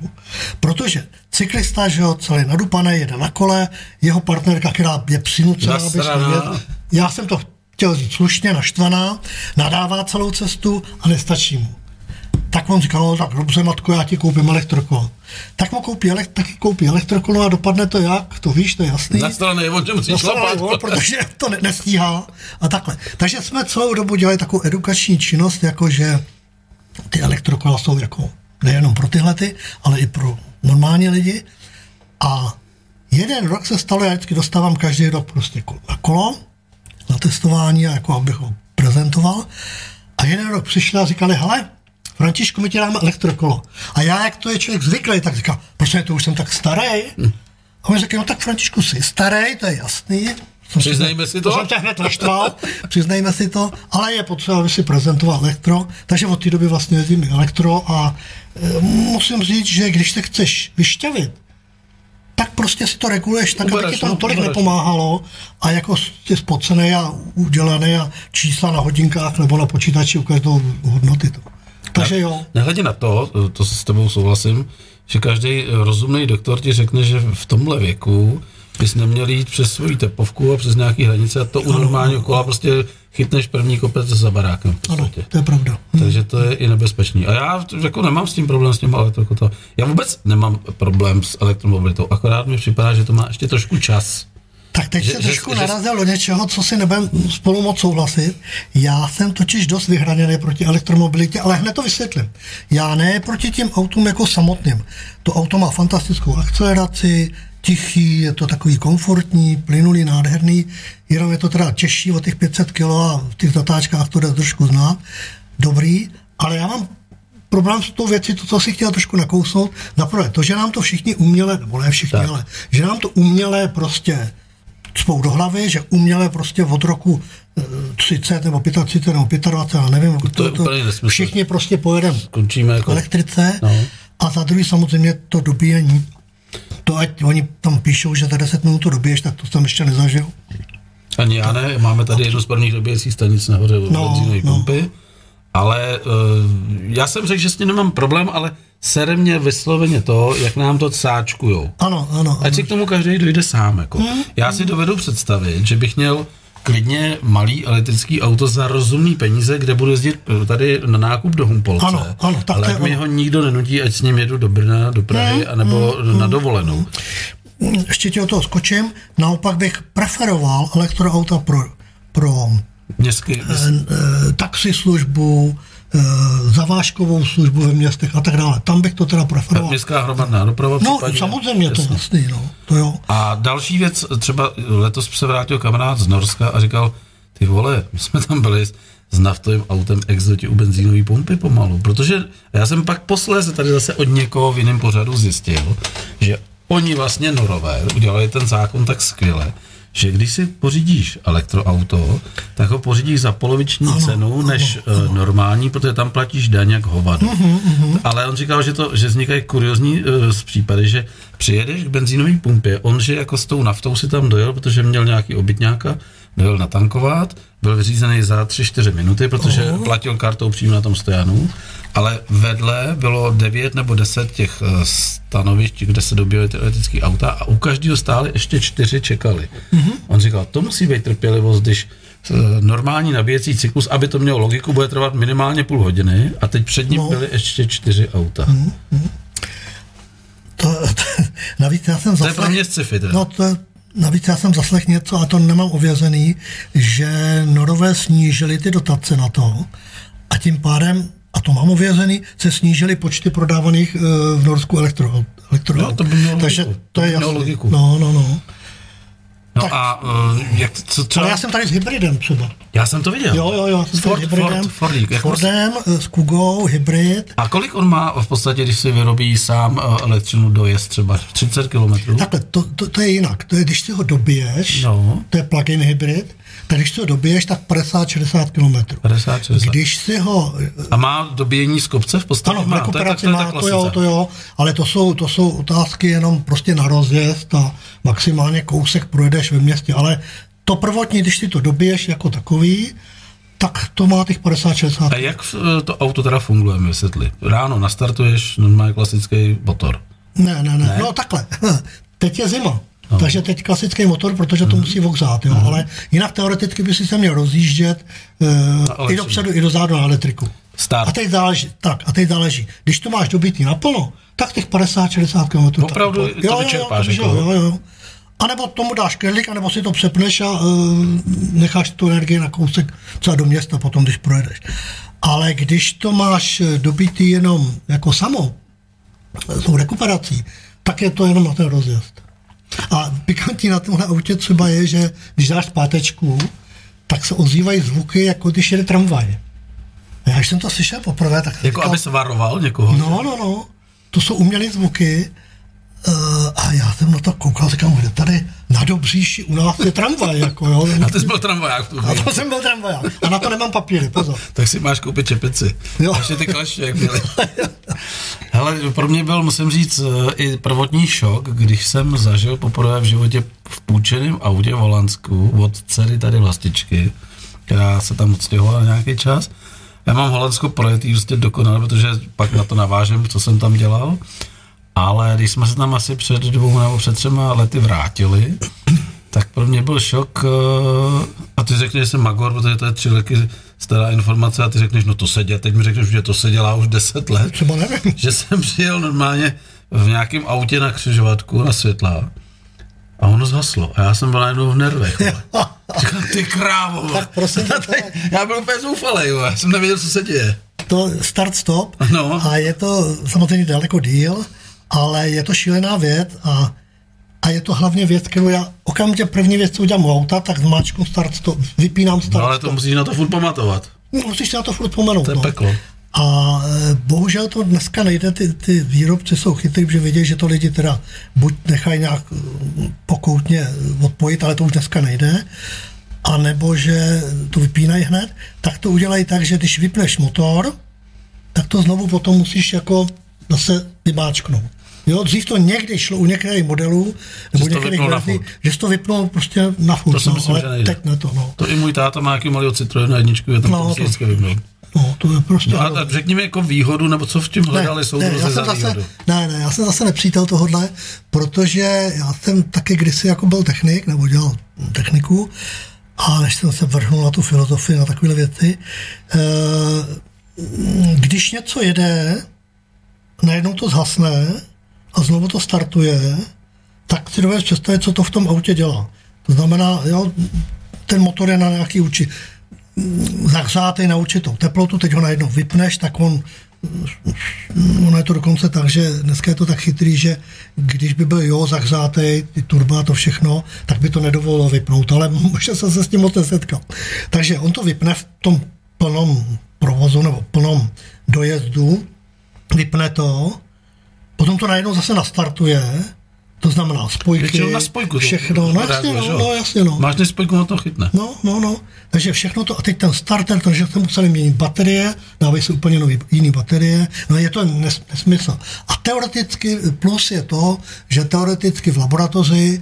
protože cyklista, že jo, celý nadupaný, jede na kole, jeho partnerka, která je přinucená, aby jet, já jsem to chtěl říct slušně, naštvaná, nadává celou cestu a nestačí mu. Tak on říkal, no tak dobře, matko, já ti koupím elektrokolo. Tak mu koupí, elek, taky koupí elektrokolo a dopadne to jak, to víš, to je jasný. Na straně je o čem gól, protože to ne, nestíhá a takhle. Takže jsme celou dobu dělali takovou edukační činnost, jako že ty elektrokola jsou jako nejenom pro tyhle, ty, ale i pro normální lidi. A jeden rok se stalo, já vždycky dostávám každý rok prostě kolo, na testování, a jako abych ho prezentoval. A jeden rok přišli a říkali, hele, Františku, my ti dáme elektrokolo. A já, jak to je člověk zvyklý, tak říkal, proč to už jsem tak starý. A on řekl, no tak Františku, jsi starý, to je jasný. Jsem se- Přiznejme si to. jsem tě hned naštval, přiznejme si to, ale je potřeba, aby si prezentoval elektro, takže od té doby vlastně jezdím elektro a e, musím říct, že když se chceš vyšťavit, tak prostě si to reguluješ tak, aby ti to no, tolik ubereš. nepomáhalo a jako jsi spocený a udělaný a čísla na hodinkách nebo na počítači ukazují hodnoty. To. Takže jo. Nehledě na to, to se s tebou souhlasím, že každý rozumný doktor ti řekne, že v tomhle věku bys neměl jít přes svoji tepovku a přes nějaký hranice a to u normálního kola prostě chytneš první kopec za barákem. V Ano, to je pravda. Takže to je i nebezpečný. A já jako nemám s tím problém s tím elektrokota. Já vůbec nemám problém s elektromobilitou, akorát mi připadá, že to má ještě trošku čas. Tak teď Že- že, se že- trošku že- narazil do něčeho, co si nebudem spolu moc souhlasit. Já jsem totiž dost vyhraněný proti elektromobilitě, ale hned to vysvětlím. Já ne proti těm autům jako samotným. To auto má fantastickou akceleraci, tichý, je to takový komfortní, plynulý, nádherný, jenom je to teda těžší o těch 500 kg a v těch zatáčkách to jde trošku znát. Dobrý, ale já mám problém s tou věcí, to, co si chtěl trošku nakousnout, naprvé to, že nám to všichni uměle, nebo ne všichni, Tak. ale že nám to uměle prostě cpou do hlavy, že uměle prostě od roku eh, 30 nebo 35 nebo 25, já nevím, To úplný nesmysl. všichni prostě pojedeme Končíme k jako... elektrice No. a za druhý samozřejmě to dobíjení. To ať oni tam píšou, že za 10 minut to dobiješ, tak to jsem ještě nezažil. Ani já ne, máme tady jednu z prvních dobíjecích stanic nahoře No, benzínové no. pumpy, ale uh, já jsem řekl, že s tím nemám problém, ale sere mě vysloveně to, jak nám to cáčkujou. Ano, ano. Ať si k tomu každý dojde sám. Jako. Hmm. Já si dovedu představit, že bych měl klidně malý elektrický auto za rozumný peníze, kde budu jezdit eh, tady na nákup do Humpolce. Ano, ano, tak ale mi ho nikdo nenutí, ať s ním jedu do Brna, do Prahy, Hmm, anebo na dovolenou. Ještě ti o toho skočím. Naopak bych preferoval elektroauta pro, pro Městský, eh, taxislužbu, eh, zavážkovou službu ve městech a tak dále. Tam bych to teda preferoval. městská hromadná doprava No, případně. samozřejmě, to je Jasně. jasný, no. To jo. A další věc, třeba letos se vrátil kamarád z Norska a říkal, ty vole, my jsme tam byli s naftovým autem exoti u benzínové pumpy pomalu, protože já jsem pak posléze tady zase od někoho v jiném pořadu zjistil, že oni vlastně Norové udělali ten zákon tak skvěle, že když si pořídíš elektroauto, tak ho pořídíš za poloviční Ano, cenu ano, než ano. eh, normální, protože tam platíš daň jak hovado. Ale on říkal, že, to, že vznikají kuriozní uh, z případy, že přijedeš k benzínové pumpě, on, že jako s tou naftou si tam dojel, protože měl nějaký obytňáka, dojel natankovat, byl vyřízený za 3-4 minuty, protože Oho. platil kartou přímo na tom stojanu, ale vedle bylo 9 nebo 10 těch eh, stanovišť, kde se dobíjely ty elektrické auta a u každého stály ještě čtyři čekali. Mm-hmm. On říkal, to musí být trpělivost, když eh, normální nabíjecí cyklus, aby to mělo logiku, bude trvat minimálně půl hodiny a teď před ním No. byly ještě čtyři auta. Mm. To, to, navíc já jsem To je zaslech, pro mě sci-fi no to, navíc já jsem zaslech něco, a to nemám ověřený, že Norové snížili ty dotace na to a tím pádem, a to mám ověřený, se snížily počty prodávaných eh, v Norsku elektro, elektro No, to by mělo Takže logiku. to je jasný. logiku. No, no, no. No tak- a uh, jak, co třeba? Ale já jsem tady s hybridem třeba. já jsem to viděl. Jo, jo, jo, jsem Ford, s hybridem. Ford, Fordík. Moc- Fordem, eh, s Kugou, hybrid. A kolik on má v podstatě, když si vyrobí sám elektřinu dojezd třeba 30 km? Takhle, to, to, to je jinak. To je, když si ho dobiješ, No. to je plug-in hybrid, tak když ho dobiješ, tak 50-60 km. 50, 60. Když si ho... A má dobíjení z kopce v podstatě? Ano, v má. To je, rekuperaci to má, to jo, to jo, ale to jsou, to jsou otázky jenom prostě na rozjezd a maximálně kousek projedeš ve městě, ale to prvotní, když si to dobiješ jako takový, tak to má těch 50-60 A jak eh, to auto teda funguje, mi vysvětli? Ráno nastartuješ normálně klasický motor. Ne, ne, ne, Ne? ne. No takhle. Teď je zima. No. Takže teď klasický motor, protože to musí voxát, jo. Ale jinak teoreticky by si se měl rozjíždět uh, i dopředu, i dozadu na elektriku. Start. A teď záleží, tak, a teď záleží. Když to máš dobitý naplno, tak těch 50-60 km. Opravdu to vyčerpáš, jo, jako? jo, jo, jo. A nebo tomu dáš kedlik, anebo si to přepneš a uh, necháš tu energii na kousek třeba do města potom, když projedeš. Ale když to máš eh, dobitý jenom jako samo, s tou rekuperací, tak je to jenom na ten rozjezd. A pikantní na tomhle autě třeba je, že když dáš zpátečku, tak se ozývají zvuky, jako když jede tramvaj. A já když jsem to slyšel poprvé, tak Jako říkal, aby se varoval někoho? No, no, no. To jsou umělé zvuky. Uh, a já jsem na to koukal, říkám, kde tady na Dobříši u nás je tramvaj, jako jo. A ty jsi byl tramvaják A to jsem byl tramvaj. A na to nemám papíry, pozor. Tak si máš koupit čepici. Jo. Ještě ty kleště, jak byly. Hele, pro mě byl, musím říct, eh, i prvotní šok, když jsem zažil poprvé v životě v půjčeném autě v Holandsku od dcery tady vlastičky, která se tam odstěhovala nějaký čas. Já mám Holandsko projetý prostě dokonale, protože pak na to navážem, co jsem tam dělal. Ale když jsme se tam asi před dvou nebo před třema lety vrátili, tak pro mě byl šok. eh, A ty řekneš, že jsem magor, protože to je tři roky stará informace a ty řekneš, no to se dělá, teď mi řekneš, že to se dělá už deset let. Třeba nevím. Že jsem přijel normálně v nějakém autě na křižovatku na světla a ono zhaslo. A já jsem byl najednou v nervech. Říkám, ty krávo. Tak prosím teď- Já byl úplně zoufalý, já jsem nevěděl, co se děje. to start-stop No. a je to samozřejmě daleko díl, ale je to šílená věc a, a je to hlavně věc, kterou já okamžitě první věc, co udělám u auta, tak zmáčknu start-stop, vypínám No ale to musíš na to furt pamatovat. Musíš se na to furt vzpomenout. To je no. peklo. A e, bohužel to dneska nejde, ty, ty výrobci jsou chytrý, že vědí, že to lidi teda buď nechají nějak mm, pokoutně odpojit, ale to už dneska nejde, a nebo že to vypínají hned, tak to udělají tak, že když vypneš motor, tak to znovu potom musíš jako zase vymáčknout. Jo, dřív to někdy šlo u některých modelů, nebo Že některých vypnul verzí, že to vypnul prostě na furt, To si no, myslím, ale že nejde. teď ne to, no. To i můj táta má nějaký malý Citroen na jedničku, je tam No, to musí to- vždycky vypnout. no to je prostě... No a, řekni mi jako výhodu, nebo co v tím hledali jsem za zase, výhodu. ne, ne, já jsem zase nepřítel tohohle, protože já jsem taky kdysi jako byl technik, nebo dělal techniku, a než jsem se vrhnul na tu filozofii, na takové věci, eh, když něco jede, najednou to zhasne a znovu to startuje, tak si dovedeš představit, co to v tom autě dělá. To znamená, jo, ten motor je na nějaký uči, zahřátej na určitou teplotu, teď ho najednou vypneš, tak on ono je to dokonce tak, že dneska je to tak chytrý, že když by byl jo zahřátej, ty turba to všechno, tak by to nedovolilo vypnout, ale možná jsem se s tím moc nesetkal. Takže on to vypne v tom plnom provozu nebo plnom dojezdu, vypne to, potom to najednou zase nastartuje To znamená spojky, Většinou na spojku. to všechno, no jasně, že no, no, jasně, no. Máš než spojku, na to chytne. No, no, no. Takže všechno to, a teď ten starter, takže jsme museli měnit baterie, dávají se úplně nový, jiný baterie, no je to nes, nesmysl. A teoreticky plus je to, že teoreticky v laboratoři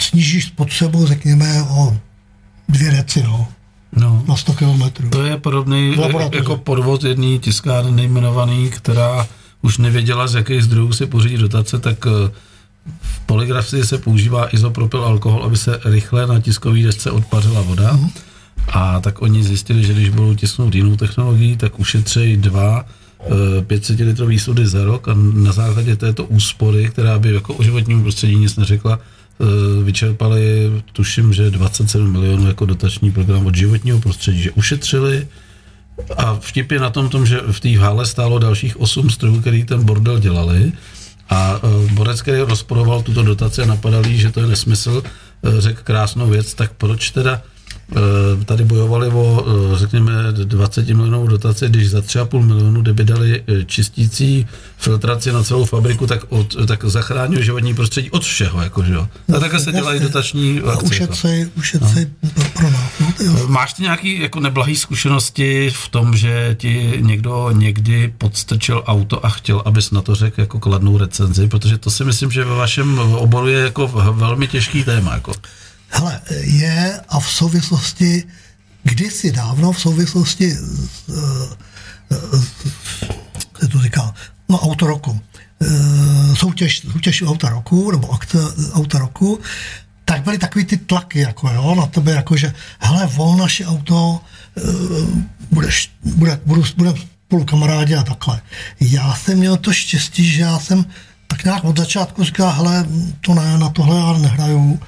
snížíš spotřebu, řekněme, o dvě deci, no, No. na 100 kilometrů. To je podobný jako podvod jedný tiskárny nejmenovaný, která už nevěděla, z jakých zdrojů si pořídí dotace, tak eh, v poligrafii se používá izopropyl alkohol, aby se rychle na tiskové desce odpařila voda. Mhm. A tak oni zjistili, že když budou tisknout jinou technologií, tak ušetřejí dva eh, 500 litrový sudy za rok a na základě této úspory, která by jako o životnímu prostředí nic neřekla, eh, vyčerpali, tuším, že 27 milionů jako dotační program od životního prostředí, že ušetřili a vtip je na tom, tom že v té hále stálo dalších 8 strojů, který ten bordel dělali. A eh, Borec, který rozporoval tuto dotaci a napadal jí, že to je nesmysl, eh, řekl krásnou věc, tak proč teda tady bojovali o, eh, řekněme, 20 milionovou dotaci, když za 3,5 milionu, kdyby dali eh, čistící filtraci na celou fabriku, tak, od, tak zachránil životní prostředí od všeho, jakože jo. A takhle se dělají dotační A akce. jako. ušetřej, ušetřej pro, pro nás. No. Máš ty nějaký jako neblahý zkušenosti v tom, že ti někdo někdy podstrčil auto a chtěl, abys na to řekl jako kladnou recenzi, protože to si myslím, že ve vašem oboru je jako velmi těžký téma. Jako. Hele, je a v souvislosti, kdysi dávno v souvislosti s, eh, s, se to říká, no auto roku, eh, soutěž, soutěž auta roku, nebo akce auta roku, tak byly takový ty tlaky, jako jo, na tebe, jako že, hele, vol naše auto, eh, budeš, bude, budu, budeme spolu kamarádi a takhle. Já jsem měl to štěstí, že já jsem tak nějak od začátku říkal, hele, to ne, na tohle já nehraju,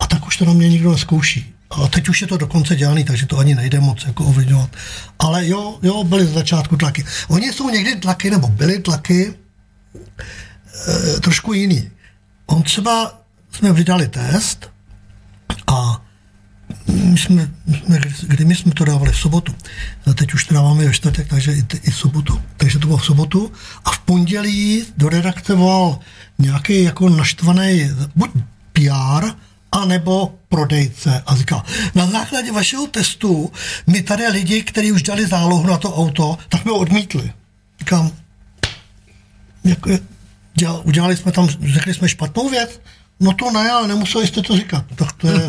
a tak už to na mě nikdo neskouší. A teď už je to dokonce dělaný, takže to ani nejde moc jako ovlivňovat. Ale jo, jo, byly z začátku tlaky. Oni jsou někdy tlaky, nebo byly tlaky e, trošku jiný. On třeba, jsme vydali test a my jsme, my jsme, kdy my jsme to dávali v sobotu. A teď už to dáváme ve čtvrtek, takže i, i v sobotu. Takže to bylo v sobotu. A v pondělí do redakce volal nějaký jako naštvaný buď PR, anebo prodejce a říká, na základě vašeho testu my tady lidi, kteří už dali zálohu na to auto, tak mi ho odmítli. Říkám, jako, dělali, udělali jsme tam, řekli jsme špatnou věc, No to ne, ale nemuseli jste to říkat. Tak to, je,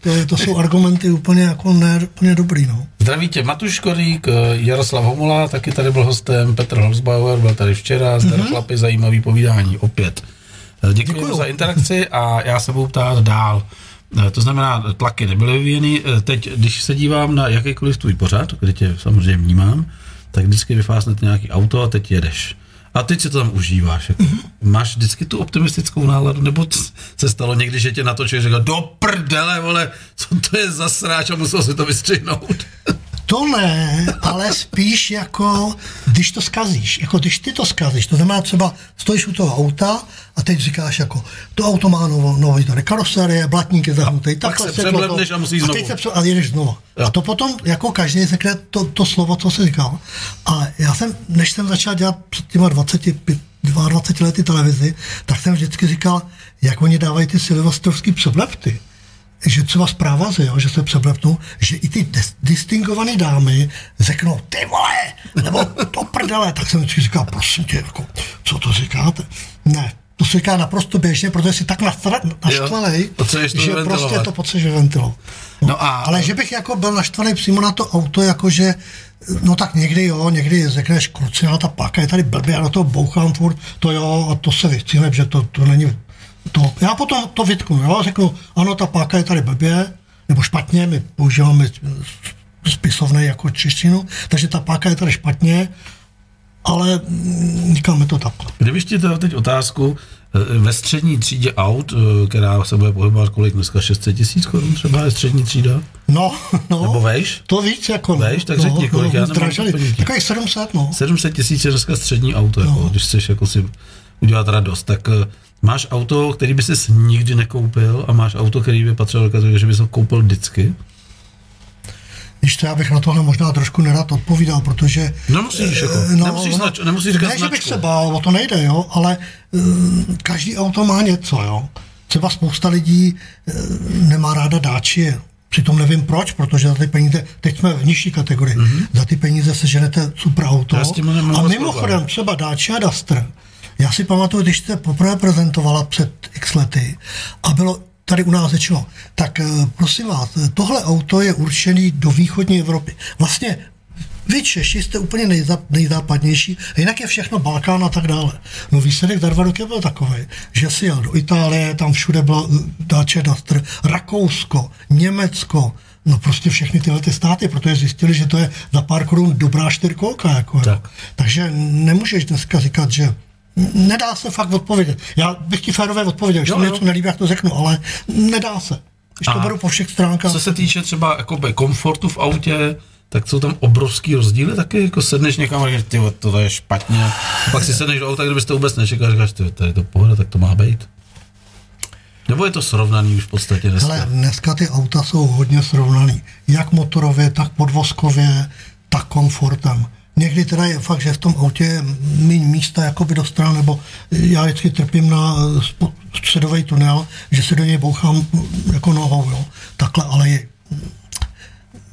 to, je, to jsou argumenty úplně jako ne, úplně dobrý, no. Zdraví tě Matuš Korík, Jaroslav Homula, taky tady byl hostem, Petr Holzbauer byl tady včera, zdar mm-hmm. chlapi, zajímavý povídání opět. Děkuji Děkuju. za interakci a já se budu ptát dál. To znamená, tlaky nebyly vyvíjeny. Teď, když se dívám na jakýkoliv tvůj pořad, kde tě samozřejmě vnímám, tak vždycky vyfásnete nějaký auto a teď jedeš. A teď si to tam užíváš. Jako. Mm-hmm. Máš vždycky tu optimistickou náladu, nebo se stalo někdy, že tě natočil, že říkal, do prdele, vole, co to je za sráč a musel si to vystřihnout. To ne, ale spíš jako, když to skazíš, jako když ty to skazíš, to znamená třeba stojíš u toho auta a teď říkáš jako, to auto má novo, nový tady karoserie, blatník je zahnutý, pak se převlebneš a musíš a znovu. teď se a jedeš znova. Jo. A to potom, jako každý řekne to, to slovo, co se říkal. A já jsem, než jsem začal dělat před těma 25, 22 lety televizi, tak jsem vždycky říkal, jak oni dávají ty silvestrovský převlepty že třeba zpráva, jo, že se převlepnou, že i ty dis- distingované dámy řeknou, ty vole, nebo to prdele, tak jsem vždycky říkal, prosím tě, jako, co to říkáte? Ne, to se říká naprosto běžně, protože jsi tak naštvaný, to že vyventilovat. prostě to potřebuješ ventilovat. No a- ale že bych jako byl naštvaný přímo na to auto, jakože, no tak někdy jo, někdy řekneš, kruciná ta páka je tady blbě, a na to bouchám furt, to jo, a to se vystřihne, že to, to není to. Já potom to vytknu, jo, řeknu, ano, ta páka je tady blbě, nebo špatně, my používáme spisovné jako češtinu, takže ta páka je tady špatně, ale říkáme to takhle. Kdybych ti dal teď otázku, eh, ve střední třídě aut, eh, která se bude pohybovat kolik dneska, 600 tisíc korun třeba je střední třída? No, no. Nebo vejš? To víc, jako. no. Vejš, tak řekni, kolik, já nemám. Takových 700, no. 700 tisíc je dneska střední auto, jako, No. když chceš jako si udělat radost. Tak eh, máš auto, který by ses nikdy nekoupil a máš auto, který by patřilo do kategorie, že bys ho koupil vždycky. Když to já bych na tohle možná trošku nerad odpovídal, protože... Nemusíš, jako, eh, nemusíš, znač, nemusíš říkat Ne, že bych se bál, o to nejde, jo, ale mm, každý auto má něco, jo. Třeba spousta lidí eh, nemá ráda dáči, Přitom nevím proč, protože za ty peníze, teď jsme v nižší kategorii, mm-hmm. za ty peníze seženete super auto. A moc mimochodem třeba Dacia Duster, já si pamatuju, když jste poprvé prezentovala před x lety a bylo tady u nás řečeno, tak eh, prosím vás, eh, tohle auto je určený do východní Evropy. Vlastně vy Češi jste úplně nejza, nejzápadnější, a jinak je všechno Balkán a tak dále. No výsledek za dva roky byl takový, že si jel do Itálie, tam všude byla eh, Dacia Duster, Rakousko, Německo, no prostě všechny tyhle ty státy, protože zjistili, že to je za pár korun dobrá čtyřkolka. Jako, Tak. tak. Takže nemůžeš dneska říkat, že nedá se fakt odpovědět. Já bych ti férové odpověděl, když se něco nelíbí, jak to řeknu, ale nedá se. Když to beru po všech stránkách. Co se týče třeba jakoby komfortu v autě, tak jsou tam obrovský rozdíly taky, jako sedneš někam a říkáš, ty to je špatně. A pak si sedneš do auta, kdybyste vůbec nečekal, říkáš, ty, to je to pohoda, tak to má být. Nebo je to srovnaný už v podstatě dneska? Ale dneska ty auta jsou hodně srovnaný. Jak motorově, tak podvozkově, tak komfortem. Někdy teda je fakt, že v tom autě je méně místa jakoby do stran, nebo já vždycky trpím na středový tunel, že se do něj bouchám jako nohou, jo. Takhle, ale je,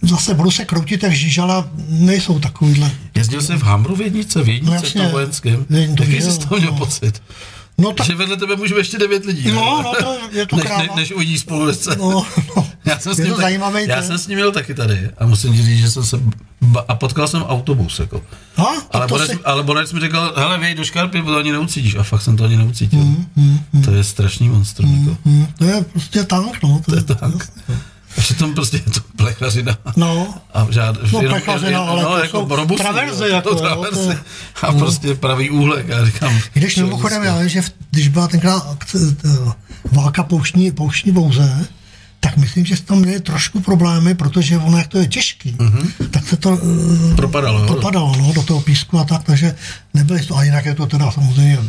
zase budu se kroutit jak žížala, nejsou takovýhle. Jezdil jsi v Hamru v jednice, v jednice, No v jasně. tom vojenském. Jaký jsi z toho měl no. pocit? No tak, Že vedle tebe může být ještě devět lidí. No, no, to je to než, kráva. ne, než uvidí spolu no, no. Já jsem, s je ním tak- zajímavý. já jsem s ním měl taky tady a musím říct, že jsem se ba- a potkal jsem autobus, jako. Ha, Ale Borec, si- ale Borec mi říkal, hele, věj do škarpy, to ani neucítíš. A fakt jsem to ani neucítil. Mm, To je strašný monstrum. Jako. Hm, to je prostě tank, no. To, To je tak. A přitom prostě je to plechařina. No, A žád, No, plechařina, ale no, to jako jsou robustní, traverzy, jo, jako, to jo, traverzy. to je- A prostě pravý úhlek. Já říkám, Když mimochodem, já vím, že v, když byla tenkrát válka pouštní, pouštní bouze, tak myslím, že tam měli trošku problémy, protože ono, jak to je těžký, mm-hmm. tak se to uh, Propadalo, jo? propadalo no, do toho písku a tak, takže nebyli to, a jinak je to teda samozřejmě,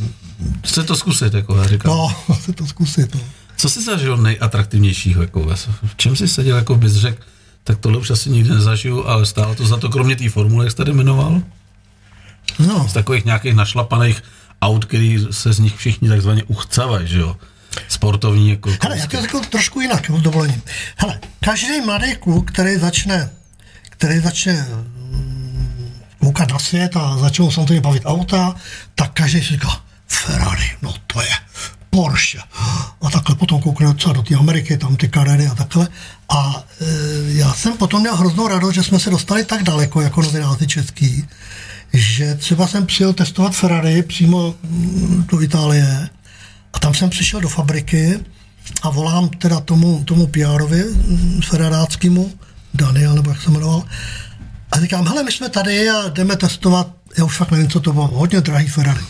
Chce to zkusit, jako já říkám. no, se to zkusit. No. Co jsi zažil nejatraktivnějšího? Jako, v čem jsi seděl, jako bys řekl, tak tohle už asi nikdy nezažiju, ale stálo to za to, kromě té formule, jak jsi tady jmenoval, No, z takových nějakých našlapaných aut, který se z nich všichni takzvaně uchcavají, že jo? Sportovní jako Hele, já to řeknu trošku jinak, jo, s dovolením. Hele, každý mladý kluk, který začne, který začne mm, koukat na svět a začnou samozřejmě bavit auta, tak každý si říká, Ferrari, no to je Porsche. A takhle potom koukne třeba do té Ameriky, tam ty Carrery a takhle. A e, já jsem potom měl hroznou radost, že jsme se dostali tak daleko jako novináři český, že třeba jsem přijel testovat Ferrari přímo mm, do Itálie a tam jsem přišel do fabriky a volám teda tomu, tomu PR-ovi mm, ferraráckému, Daniel, nebo jak se jmenoval, a říkám, hele, my jsme tady a jdeme testovat, já už fakt nevím, co to bylo, hodně drahý Ferrari.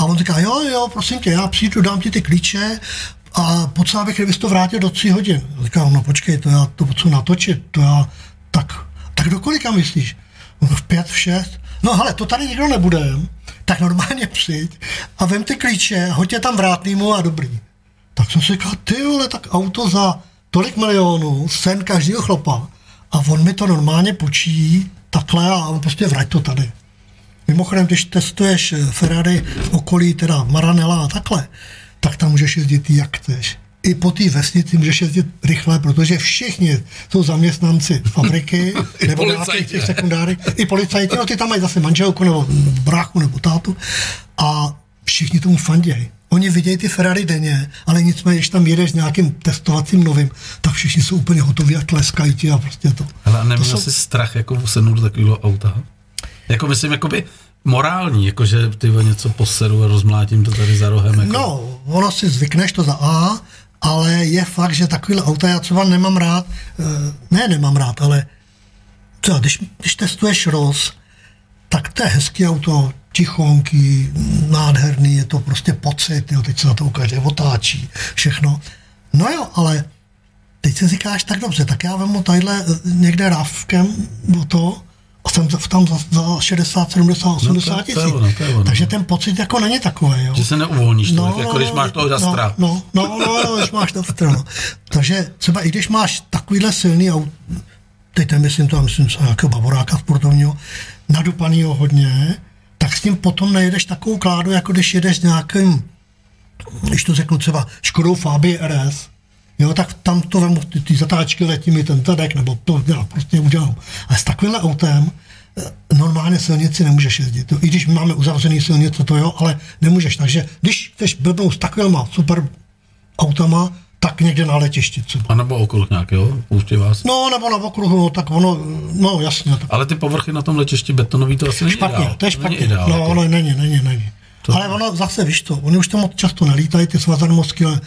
A on říká, jo, jo, prosím tě, já přijdu, dám ti ty klíče a potřeba bych, kdybys to vrátil do tří hodin. A říkám, no počkej, to já to potřebuji natočit, to já, tak, tak do kolika myslíš? No, v pět, v šest. No hele, to tady nikdo nebude, tak normálně přijď a vem ty klíče, hoď je tam vrátnýmu a dobrý. Tak jsem si říkal, ty vole, tak auto za tolik milionů, sen každého chlapa. A on mi to normálně počí takhle a on prostě vrať to tady. Mimochodem, když testuješ eh, Ferrari v okolí, teda Maranella a takhle, tak tam můžeš jezdit jak chceš. I po té vesnici můžeš jezdit rychle, protože všichni jsou zaměstnanci fabriky nebo nějakých těch ne? sekundáry. I policajti, no ty tam mají zase manželku nebo bráchu nebo tátu a všichni tomu fandějí. Oni vidějí ty Ferrari denně, ale nicméně, když tam jedeš s nějakým testovacím novým, tak všichni jsou úplně hotoví a tleskají ti a prostě to. Ale a neměl to jsou- jsi strach jako sednout do takového auta? Jako myslím, jakoby morální, jako že ty něco poseru a rozmlátím to tady za rohem. Jako. No, ono si zvykneš to za A, ale je fakt, že takovýhle auta já třeba nemám rád, eh, ne nemám rád, ale třeba když, když testuješ Rolls, tak to je hezký auto, tichonký, nádherný, je to prostě pocit, jo, teď se na to ukáže, otáčí, všechno. No jo, ale teď si říkáš, tak dobře, tak já vemu tadyhle eh, někde rávkem o to a jsem za- tam za, za 60, 70, 80 to je tisíc. ono, to je ono. Takže ten pocit jako není takový. Jo. Že se neuvolníš tolik, jako když máš toho Dastra. No, no, no, no, když máš Dastra, no. Takže třeba i když máš takovýhle silný aut, teď nemyslím to, myslím třeba nějakého bavoráka sportovního, nadupanýho hodně, tak s tím potom nejedeš takovou kládu, jako když jedeš s nějakým, když to řeknu třeba Škodou Fabie RS, jo, tak tam to vemu, ty, ty zatáčky letí mi ten zadek, nebo to já prostě udělám. A s takovýmhle autem eh, normálně silnici nemůžeš jezdit. Jo. I když máme uzavřený silnice, to jo, ale nemůžeš. Takže když chceš blbnout s takovýma super autama, tak někde na letišti třeba. A nebo okruh nějakého, pouště vás. No, nebo na okruhu, no, tak ono, no jasně. Tak Ale ty povrchy na tom letišti betonový to asi není špatně, ideál. to je není špatně. ideál, no, ono není, není, není. To... Ale ono zase, víš to, oni už tam moc často nelítají, ty svazarmovské uh,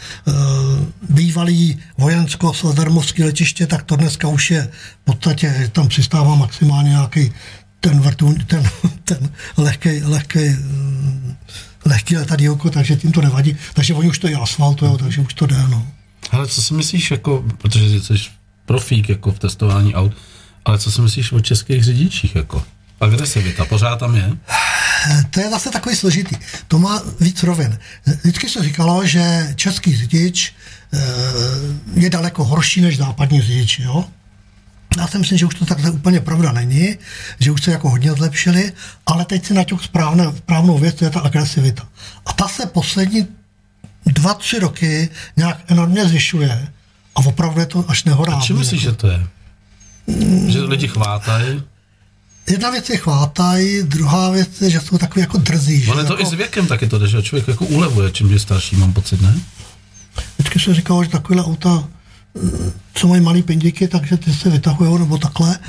bývalý vojensko-svazarmovské letiště, tak to dneska už je v podstatě, tam přistává maximálně nějaký ten vrtun, ten, ten lehký, lehký, mm, lehký letadílko, takže tím to nevadí. Takže oni už to i asfaltujou, takže už to jde, no. Ale co si myslíš, jako, protože jsi profík jako v testování aut, ale co si myslíš o českých řidičích, jako? Agresivita, pořád tam je? To je zase takový složitý. To má víc rovin. Vždycky se říkalo, že český řidič eh, je daleko horší než západní řidič, jo? Já si myslím, že už to takhle úplně pravda není, že už se jako hodně zlepšili, ale teď si naťuk správné, správnou věc, to je ta agresivita. A ta se poslední dva, tři roky nějak enormně zvyšuje a opravdu je to až nehorázné. Čím myslíš, že to je? Že lidi chvátají? Jedna věc je chvátaj, druhá věc je, že jsou takový jako drzí. že Ale to jako, i s věkem taky to jde, že člověk jako ulevuje, čím je starší, mám pocit, ne? Vždycky se říkalo, že takovéhle auta, mm, co mají malý pendíky, takže ty se vytahují nebo takhle.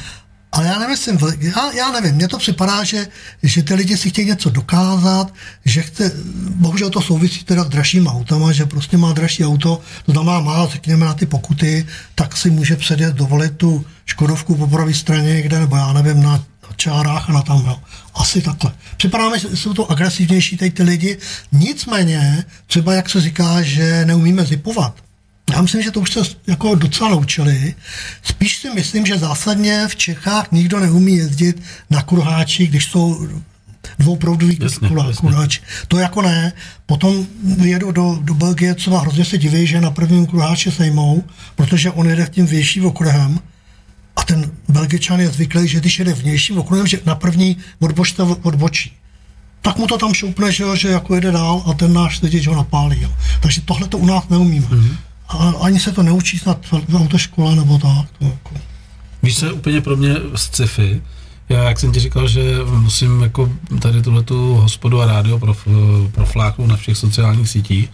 Ale já nemyslím, já, já nevím, mně to připadá, že, že ty lidi si chtějí něco dokázat, že chce, bohužel to souvisí teda s dražšíma autama, že prostě má dražší auto, to znamená má, řekněme, na ty pokuty, tak si může předjet, dovolit tu Škodovku po pravé straně někde, nebo já nevím, na čárách a na tam, jo. Asi takhle. Připadá mi, že jsou to agresivnější tady ty lidi, nicméně, třeba jak se říká, že neumíme zipovat, já myslím, že to už se jako docela naučili. Spíš si myslím, že zásadně v Čechách nikdo neumí jezdit na kurháči, když jsou dvouproudový kurháči. To jako ne. Potom jedu do, do Belgie, třeba hrozně se diví, že na prvním kurháči sejmou, protože on jede tím větším okruhem a ten Belgičan je zvyklý, že když jede vnějším okruhem, že na první odbočte odbočí. Tak mu to tam šoupne, že, jo, že jako jede dál a ten náš řidič ho napálí. Jo. Takže tohle to u nás neumíme. Mhm. Mm-hmm. A ani se to neučí snad v autoškole nebo tak. To jako. Víš, co je úplně pro mě sci-fi? Já, jak jsem ti říkal, že musím jako tady tuhletu hospodu a rádio prof, profláknout na všech sociálních sítích,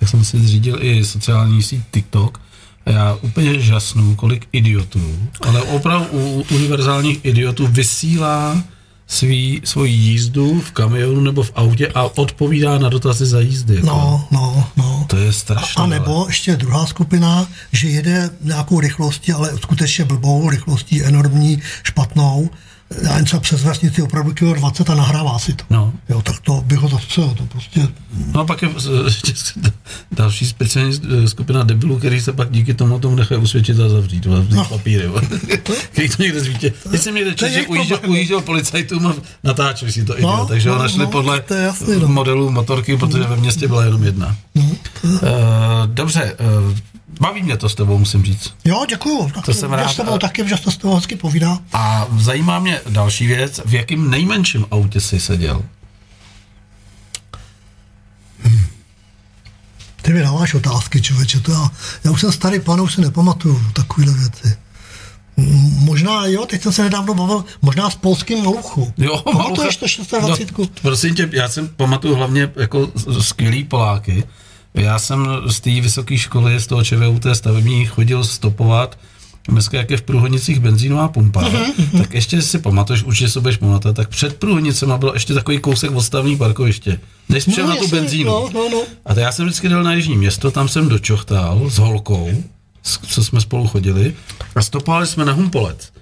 tak jsem si zřídil i sociální síť TikTok já úplně žasnu, kolik idiotů, ale opravdu u univerzálních idiotů vysílá svý, svoji jízdu v kamionu nebo v autě a odpovídá na dotazy za jízdy. Jako. No, no, no. To je strašné. A nebo ještě druhá skupina, že jede nějakou rychlostí, ale skutečně blbou rychlostí, enormní, špatnou, já jen třeba přes vesnici opravdu kilo 20 a nahrává si to. No. Jo, tak to bych ho zastřelil, to prostě No a pak je další speciální eh, skupina debilů, který se pak díky tomu tomu nechají usvědčit a zavřít v no. papíry. Který to někde zvítě. Teď jsem někde četl, že jako ujížděl, ujížděl policajtům a natáčeli si to idiot. No, takže ho no, našli no, podle jasný, no. modelů motorky, protože ve městě byla jenom jedna. No, Uh, dobře, uh, baví mě to s tebou, musím říct. Jo, děkuju. Tak To jsem já rád. s tebou taky, že to s tebou hezky povídá. A zajímá mě další věc, v jakém nejmenším autě jsi seděl? Ty mi dáváš otázky, člověče, to já, já už jsem starý pan, už si nepamatuju takovéhle věci. Možná, jo, teď jsem se nedávno bavil, možná s polským maluchu. Jo, Pamatuješ to 26? No, prosím tě, já jsem pamatuju hlavně jako skvělý Poláky. Já jsem z té vysoké školy, z toho ČVUT stavební chodil stopovat dneska jak je v průhodnicích benzínová pumpa, Mhm, tak ještě si pamatuješ, určitě si budeš pamatovat, tak před průhodnicema byl ještě takový kousek odstavný parkoviště. Než přijel na tu benzínu. No, no, no. A to já jsem vždycky jel na Jižní město, tam jsem dočochtal s holkou, s- co jsme spolu chodili, a stopovali jsme na Humpolec.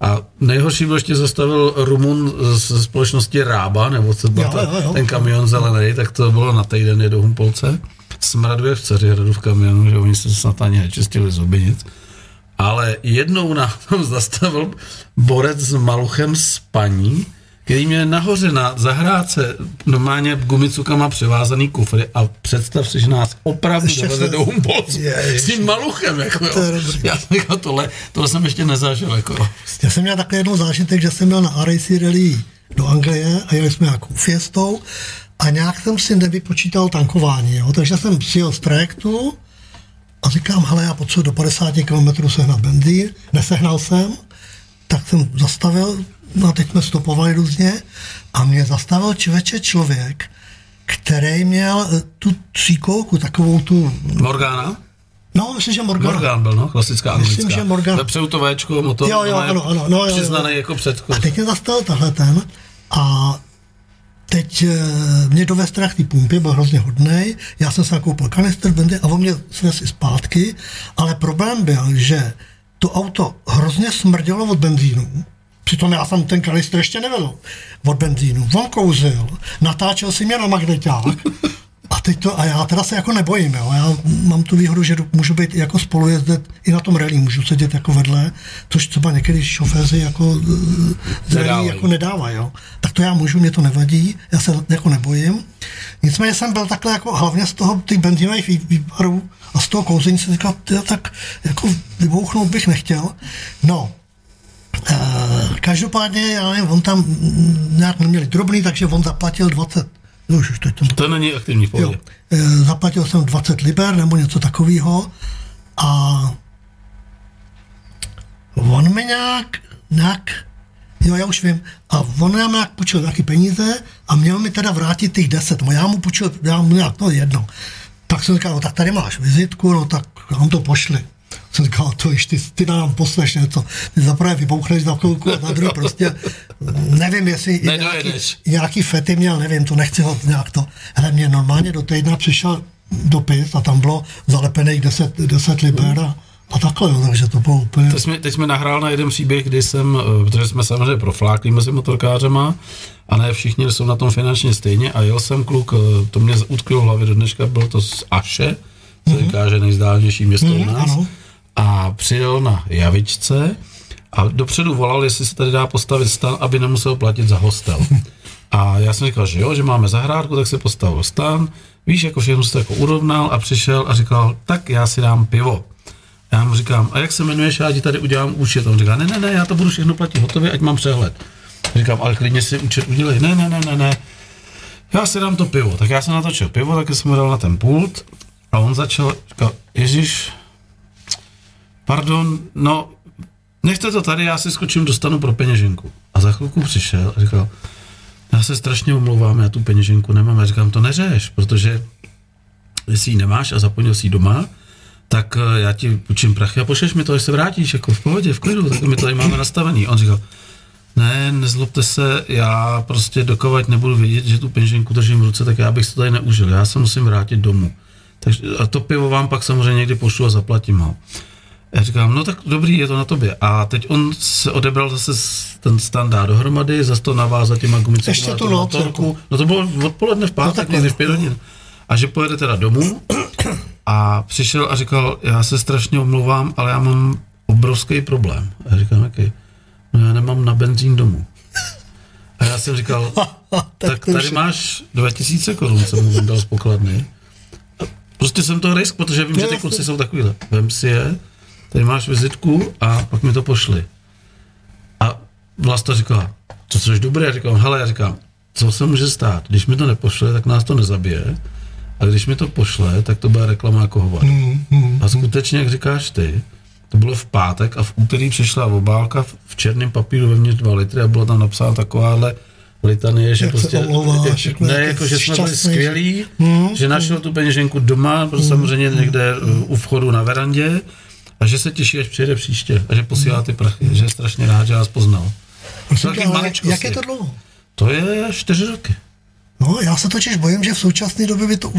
A nejhorší byl ještě zastavil Rumun ze společnosti Rába, nebo co byl Jo, ta, jo, jo. ten kamion zelený, tak to bylo na týden je do Humpolce. Smraduje v Cařihradu v kamionu, že oni se snad ani nečistili zuby nic. Ale jednou nám tam zastavil borec s maluchem z paní, který mě nahoře na zahrádce normálně gumicukama převázaný kufry a představ si, že nás opravdu Ještě doveze se- do Humboldtu Ježiš. s tím maluchem, jako To je jo. Já jsem říkal, tohle, tohle jsem ještě nezažil, jako. Já jsem měl takhle jednou zážitek, že jsem byl na RAC Rally do Anglie a jeli jsme nějakou fiestou a nějak jsem si nevypočítal tankování, jo? takže jsem přijel z trajektu a říkám, hele, já potřebuji do 50 km sehnat benzín, nesehnal jsem, tak jsem zastavil, no a teď jsme stopovali různě a mě zastavil člověče člověk, který měl eh, tu tříkolku, takovou tu, Morgana? no myslím, že Morgana. Morgan byl, no, klasická Myslím, anglická. že Morgan. Vepředu to Včko, motor, Jo, jo, no, ano, ano, no, jo, jo. přiznaný jako předchůd. A teď mě zastavil tahle ten a teď eh, mě dovez k té pumpě, byl hrozně hodnej, já jsem si nakoupil kanister bendy a on mě i zpátky, ale problém byl, že to auto hrozně smrdělo od benzínu, Přitom já jsem ten kanister ještě nevedl. Od benzínu. On kouzil, natáčel si mě na magneták a teď to, a já teda se jako nebojím, jo. Já mám tu výhodu, že můžu být jako spolujezdec i na tom rally, můžu sedět jako vedle, což třeba některý šoféři jako eh, z rally Nedávají. jako nedávají, jo. Tak to já můžu, mě to nevadí, já se jako nebojím. Nicméně jsem byl takhle jako hlavně z toho těch benzínových vý- výparů a z toho kouzení jsem říkal, tyjo, tak jako vybouchnout bych nechtěl. No, Uh, každopádně, já nevím, on tam nějak neměli drobný, takže on zaplatil 20, jo, už teď to, To není aktivní v jo, pohodě. Eh, zaplatil jsem 20 liber nebo něco takového a on mi nějak, nějak, jo, já už vím, a on nám nějak půjčil nějaký peníze a měl mi teda vrátit těch 10, no já mu půjčil, já mu nějak, no jedno. Tak jsem říkal, no tak tady máš vizitku, no tak nám to pošli. Jsem říkal, to ještě ty, ty nám posleš něco. Ty zaprvé vypouchneš za chvilku a za druhé prostě, nevím, jestli nějaký, nějaký fety měl, nevím, to nechci ho nějak to. Hele, mě normálně do týdna přišel dopis a tam bylo zalepených 10, 10 liber a, a takhle, jo, takže to bylo úplně... Teď jsme, teď jsme nahrál na jeden příběh, kdy jsem, eh, protože jsme samozřejmě proflákli mezi motorkářema a ne všichni jsou na tom finančně stejně a jel jsem kluk, eh, to mě utkvělo v hlavě do dneška, byl to z Aše, co říká, že nejzdálnější město u Mhm, nás. ano. A přijel na Javičce a dopředu volal, jestli se tady dá postavit stan, aby nemusel platit za hostel. A já jsem říkal, že jo, že máme zahrádku, tak se postavil stan. Víš, jako všechno se to jako urovnal a přišel a říkal, tak já si dám pivo. Já mu říkám, a jak se jmenuješ, já ti tady udělám účet. On říká, ne, ne, ne, já to budu všechno platit hotově, ať mám přehled. Říkám, ale klidně si účet udělej. Ne, ne, ne, ne, ne. Já si dám to pivo. Tak já jsem natočil pivo, tak jsem mu dal na ten pult a on začal, říkal, Ježíš, pardon, no, nechte to tady, já si skočím, dostanu pro peněženku. A za chvilku přišel a říkal, já se strašně omlouvám, já tu peněženku nemám. Já říkám, to neřeš, protože jestli ji nemáš a zapomněl si ji doma, tak eh, já ti půjčím prachy a pošleš mi to, až se vrátíš, jako v pohodě, v klidu, tak my to tady máme nastavený. On říkal, ne, nezlobte se, já prostě dokovat nebudu vědět, že tu peněženku držím v ruce, tak já bych to tady neužil, já se musím vrátit domů. Takže, a to pivo vám pak samozřejmě někdy pošlu a zaplatím ho. Já říkám, no tak dobrý, je to na tobě. A teď on se odebral zase ten stan dá dohromady, zase to navázat těma gumicemi. Ještě tu noc, jako. No to bylo odpoledne v pátek, někdy v pět no. hodin. A že pojede teda domů a přišel a říkal, já se strašně omlouvám, ale já mám obrovský problém. A já říkám, jaký? No já nemám na benzín domů. A já jsem říkal, tak tady máš 2000 korun, jsem mu dal z pokladny. A Prostě jsem to risk, protože vím, že ty kluci jsou takovýhle. Vem si je, tady máš vizitku a pak mi to pošli. A Vlasta říkala, to což dobré, já říkám, hele, já říkám, co se může stát, když mi to nepošle, tak nás to nezabije, a když mi to pošle, tak to bude reklama jako hovado. A skutečně, jak říkáš ty, to bylo v pátek a v úterý přišla obálka v- černém papíru vevnitř 2 litry a bylo tam napsáno takováhle litanie, že Jak prostě, omlouváš, jak, jako ne, jak jako, že jsme byli skvělí, Hmm, že našel tu peněženku doma, byl samozřejmě někde uh, u vchodu na verandě a že se těší, až přijede příště a že posílá ty prachy, že je strašně rád, že nás poznal. Prosím tě, ale jak je to dlouho? To je čtyři roky. No, já se totiž bojím, že v současné době by to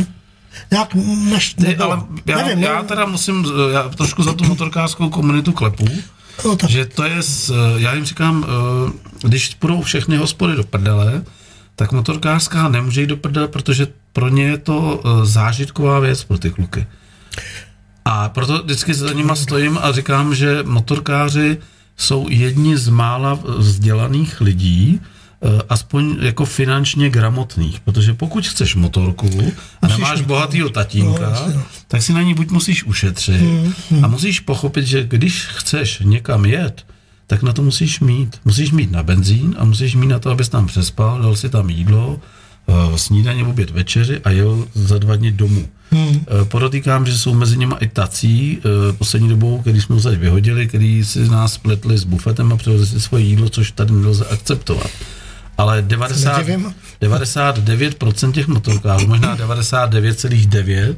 nějak než Ty, ale já, Nevím, já teda musím, já trošku za tu motorkářskou komunitu klepu, No, tak, že to je, s, já jim říkám, eh, když půjdou všechny hospody do prdele, tak motorkářská nemůže jít do prdele, protože pro ně je to eh, zážitková věc pro ty kluky. A proto vždycky za nima stojím a říkám, že motorkáři jsou jedni z mála vzdělaných lidí eh, aspoň jako finančně gramotných, protože pokud chceš motorku a Musíš nemáš bohatýho no, tatínka, no. tak si na ní buď musíš ušetřit a musíš pochopit, že když chceš někam jet, tak na to musíš mít. Musíš mít na benzín a musíš mít na to, abys tam přespal, dal si tam jídlo, snídaně, oběd, večeři a jel za dva dny domů. Hmm. Podotýkám, že jsou mezi nimi i tací eh, poslední dobou, když jsme ho teď vyhodili, který si nás spletli s bufetem a přivezli si svoje jídlo, což tady nelze akceptovat. Ale 90, nedivím. 99% těch motorkářů, možná 99,9%,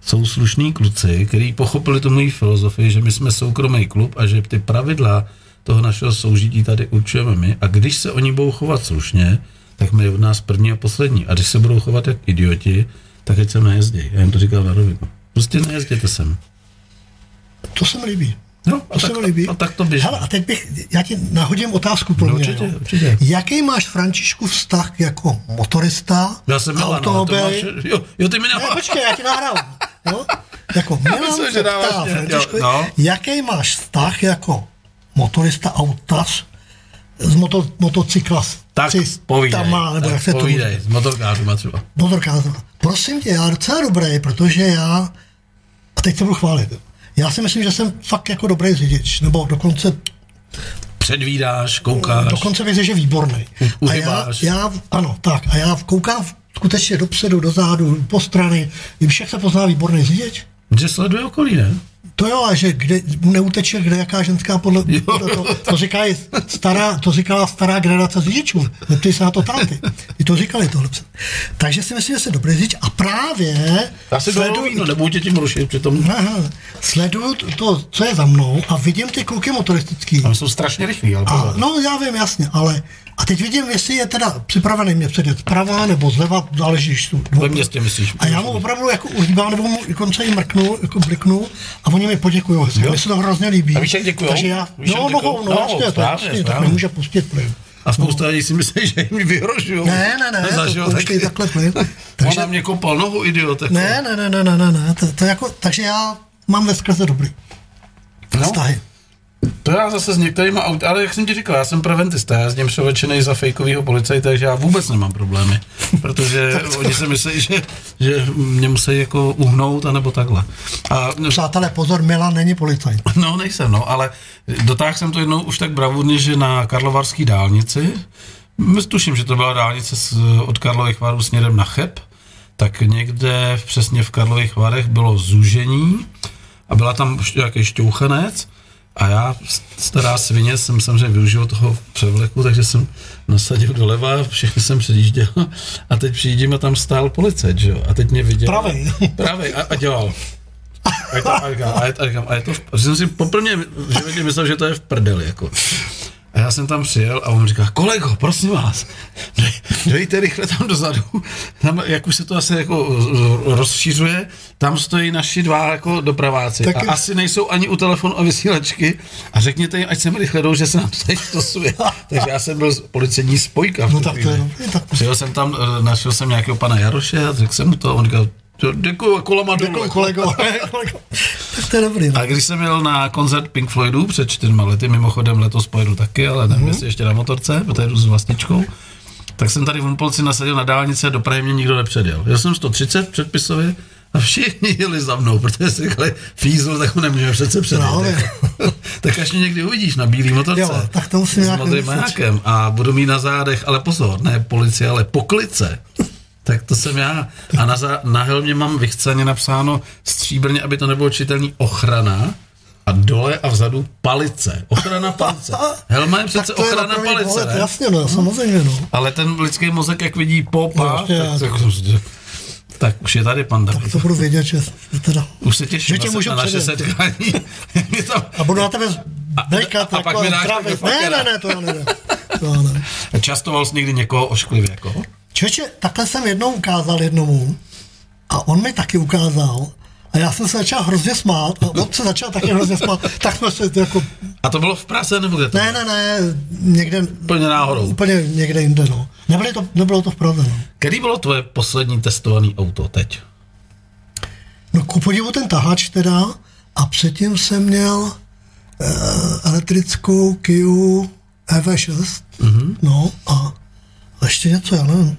jsou slušní kluci, kteří pochopili tu moji filozofii, že my jsme soukromý klub a že ty pravidla toho našeho soužití tady určujeme my a když se oni budou chovat slušně, tak my od nás první a poslední. A když se budou chovat jak idioti, tak ať sem nejezdí. Já jim to říkal na rovinu. Prostě nejezděte sem. To se mi líbí. No, To se mi líbí. a tak to běží. Hele, a teď bych, já ti nahodím otázku pro No, mě. určitě, jo. určitě. Jaký máš, Františku, vztah jako motorista, Já jsem Milan, to máš, jo, jo, ty mi Ne, nemáš. počkej, já ti nahrávám. Jo? Jako Milan myslím, se ptá, Františku, no. jaký máš vztah jako motorista, autař z moto, motocykla? Tak Cist- povídej, Tam má, nebo jak tak se to povídej, s motorkářima třeba. motorkář. Prosím tě, já docela dobrý, protože já, a teď se budu chválit, já si myslím, že jsem fakt jako dobrý řidič, nebo dokonce Předvídáš, koukáš. Dokonce řekl, že výborný. U- A já, já, ano, tak. A já koukám skutečně dopředu, dozadu, po strany. Jak se pozná výborný řidič? Že sleduje okolí, ne? To jo, a že kde, mu neuteče, kde jaká ženská podle... Jo. To, to, to, říkají stará, to říkala stará generace řidičů. Neptej se na to tamty. Ty to říkali tohle. Takže si myslím, že jsem dobrý řidič a právě Já si sleduju, no nebudu tě tím rušit, přitom Aha, sleduju to- co je za mnou a vidím ty kluky motoristický. tam jsou strašně rychlí, ale A, no, já vím, jasně, ale a teď vidím, jestli je teda připravený mě předjet zprava nebo zleva, záleží, když tu. Ve městě myslíš? A já mu opravdu jako uhýbám, nebo mu dokonce i mrknu, jako bliknu a oni mi poděkují. Mně se to hrozně líbí. A víš, jak děkujou? Takže já, Víš, no, mohou, no, No, jasně, to, správně, tak správně. nemůže pustit plyn. A spousta lidí si myslí, že jim vyhrožují. Ne, ne, ne, Zažil to pouštějí taky. takhle plyn. Takže... On na mě kopal nohu, idiot. Jako. ne, ne, ne, ne, ne, ne, ne, to, to jako, takže já mám ve skrze dobrý no, vztahy. To já zase s některýma aut, ale jak jsem ti říkal, já jsem preventista, já jezdím převlečený za fejkovýho policajta, takže já vůbec nemám problémy, protože oni si myslí, že, že mě musí jako uhnout, anebo takhle. A Přátelé, pozor, Milan není policajt. No, nejsem, no, ale dotáhl jsem to jednou už tak bravurně, že na Karlovarské dálnici, my tuším, že to byla dálnice z, od Karlových varů směrem na Cheb, tak někde přesně v Karlových varech bylo zúžení a byla tam nějaký šťouchanec a já, stará svině, jsem samozřejmě využil toho převleku, takže jsem nasadil doleva, všechny jsem předjížděl a teď přijíždím a tam stál policajt, že jo, a teď mě viděl. Pravej. Pravej a, a dělal. A je to, a, říkám, a, je, a, je to, v, a jsem si poprvé v životě myslel, že to je v prdeli, jako. A já jsem tam přijel a on říká, kolego, prosím vás, dejte rychle tam dozadu, tam, jak už se to asi jako rozšířuje, tam stojí naši dva jako dopraváci. Tak- a asi nejsou ani u telefonu a vysílačky. A řekněte jim, ať se mi rychle jdou, že se nám to tady stosuje. Takže já jsem byl z- policejní spojka. No tak to je tak Přijel jsem tam, eh, našel jsem nějakého pana Jaroše a řekl jsem mu to, a on říkal, "Jo, děkuju, kolama dolů. Děkuji, kolego. tak to je dobrý. No. A když jsem jel na koncert Pink Floydů před čtyřma lety, mimochodem letos pojedu taky, ale nevím, jestli ještě na motorce, protože jdu s vlastičkou, tak jsem tady v Humpolci nasadil na dálnici a do Prahy mě nikdo nepředjel. Jel jsem 130 předpisově a všichni jeli za mnou, protože si říkali, fízl, tak ho nemůžeme přece předjet. Právě. jako. tak až mě někdy uvidíš na bílý motorce. Jo, tak to musím s nějak modrým majákem a budu mít na zádech, ale pozor, ne policie, ale poklice. Tak to jsem já. A na, za, na helmě mám vychceně napsáno stříbrně, aby to nebylo čitelný ochrana a dole a vzadu palice. Ochrana palice. Helma je přece Tak je ochrana první palice, pohled, ne? Jasně, no, samozřejmě, no. Ale ten lidský mozek, jak vidí popa, No, tak, tak, tak, už je tady pan David. To budu vědět, že teda... Už se těším Že tě na, můžu na naše setkání. Je tam, A budu na tebe bejkat, a pak jako mi dáš travit. takhle Ne, ne, ne, to já nevím. To já nevím. častoval jsi někdy někoho ošklivě, jako? Čověče, takhle jsem jednou ukázal jednomu a on mi taky ukázal a já jsem se začal hrozně smát a on se začal taky hrozně smát, tak jsme se jako, A to bylo v Praze, nebo kde to ne, ne, ne, někde, Úplně náhodou. úplně někde jinde, no. Nebylo to, nebylo to v Praze, no. Kdy bylo tvoje poslední testované auto teď? No ku podivu ten tahač teda a předtím jsem měl eh, elektrickou Kia EV6, mm-hmm. no a A ještě něco, já nevím.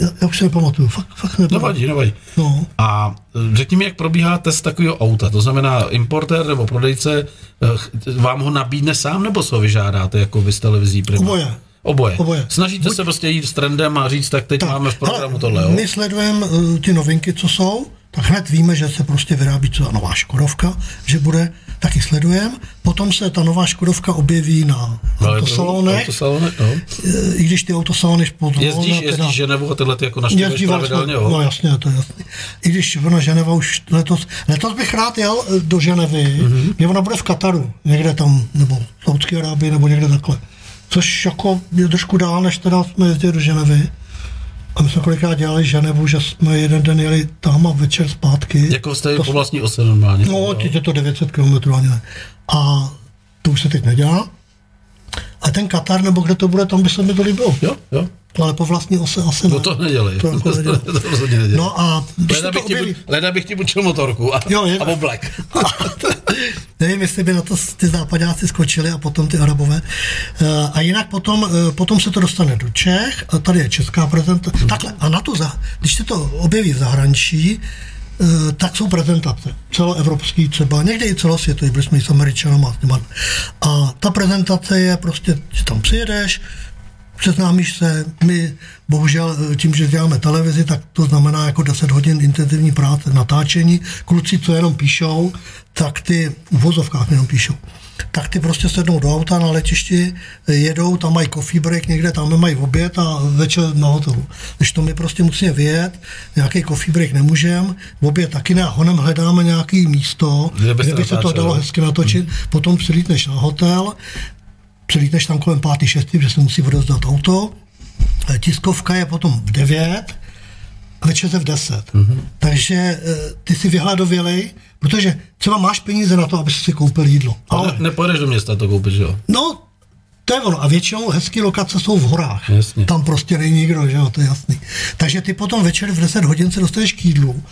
Já, já už se nepamatuju, fakt, fakt nepamatuju. Nevadí, nevadí. No. A e, řekni mi, jak probíhá test takového auta. To znamená, importér nebo prodejce e, vám ho nabídne sám, nebo se ho vyžádáte jako vy z televizí Prima? Oboje. Oboje. Oboje. Snažíte Buď- se prostě jít s trendem a říct, tak teď Tak, máme v programu hele, tohle, jo? My sledujeme uh, ty novinky, co jsou, tak hned víme, že se prostě vyrábí třeba nová Škodovka, že bude, taky sledujeme. Potom se ta nová Škodovka objeví na autosalonech, Autosalonech, no. eh, i když ty autosalony pozvolna Jezdíš, teda- jezdíš Ženevu a tyhle ty jako naštěvuješ jsme, pravidelně, no jo? jasně, to je jasný. I když ona Ženeva už letos, letos bych rád jel eh, do Ženevy, Mhm. mm-hmm. kde ona bude v Kataru, někde tam, nebo v Saudské Arábii, nebo někde takhle. Což jako je trošku dál, než teda jsme jezdili do Ženevy. A my jsme kolikrát dělali Ženevu, že jsme jeden den jeli tam a večer zpátky. Jako jste To po vlastní ose normálně. No, teď je to 900 km ani ne. A to už se teď nedělá. A ten Katar, nebo kde to bude, tam by se mi to líbilo. Jo, jo. Ale po vlastní ose asi ne. No to nedělej. To jako nedělej. to rozhodně nedělej. No a když Leda to bych, ti, objeví, bu- leda bych ti bučil motorku a, Jo, je a oblek. nevím, jestli by na to ty západáci skočili a potom ty arabové. Eh, A jinak potom, eh, potom se to dostane do Čech a tady je česká prezentace. Takhle, a na tu, za, když se to objeví v zahraničí, eh, tak jsou prezentace. Celoevropský třeba, někdy i celosvětový, byli jsme i s Američanama. A ta prezentace je prostě, že tam přijedeš, seznámíš se, my bohužel eh, tím, že děláme televizi, tak to znamená jako 10 hodin intenzivní práce, natáčení. Kluci, co jenom píšou, tak ty v vozovkách jenom píšou. Tak ty prostě sednou do auta na letišti, eh, jedou, tam mají coffee break, někde tam mají oběd a večer na hotelu. Když to my prostě musíme vyjet, nějaký coffee break nemůžeme, v oběd taky ne, honem hledáme nějaký místo, Kde by se to dalo hezky natočit, potom přilítneš na hotel, přilítneš tam kolem pátý, šestý, protože se musí odezdat auto. Eh, Tiskovka je potom v 9 a večer je v 10. Mhm. Mm-hmm. Takže eh, ty si vyhladovělej, protože třeba máš peníze na to, aby si koupil jídlo. Ale Ale, ne, nepojedeš do města to koupit, že jo? no, to je ono. A většinou hezké lokace jsou v horách. Jasně. Tam prostě není nikdo, že jo, to je jasný. Takže ty potom večer v 10 hodin se dostaneš k jídlu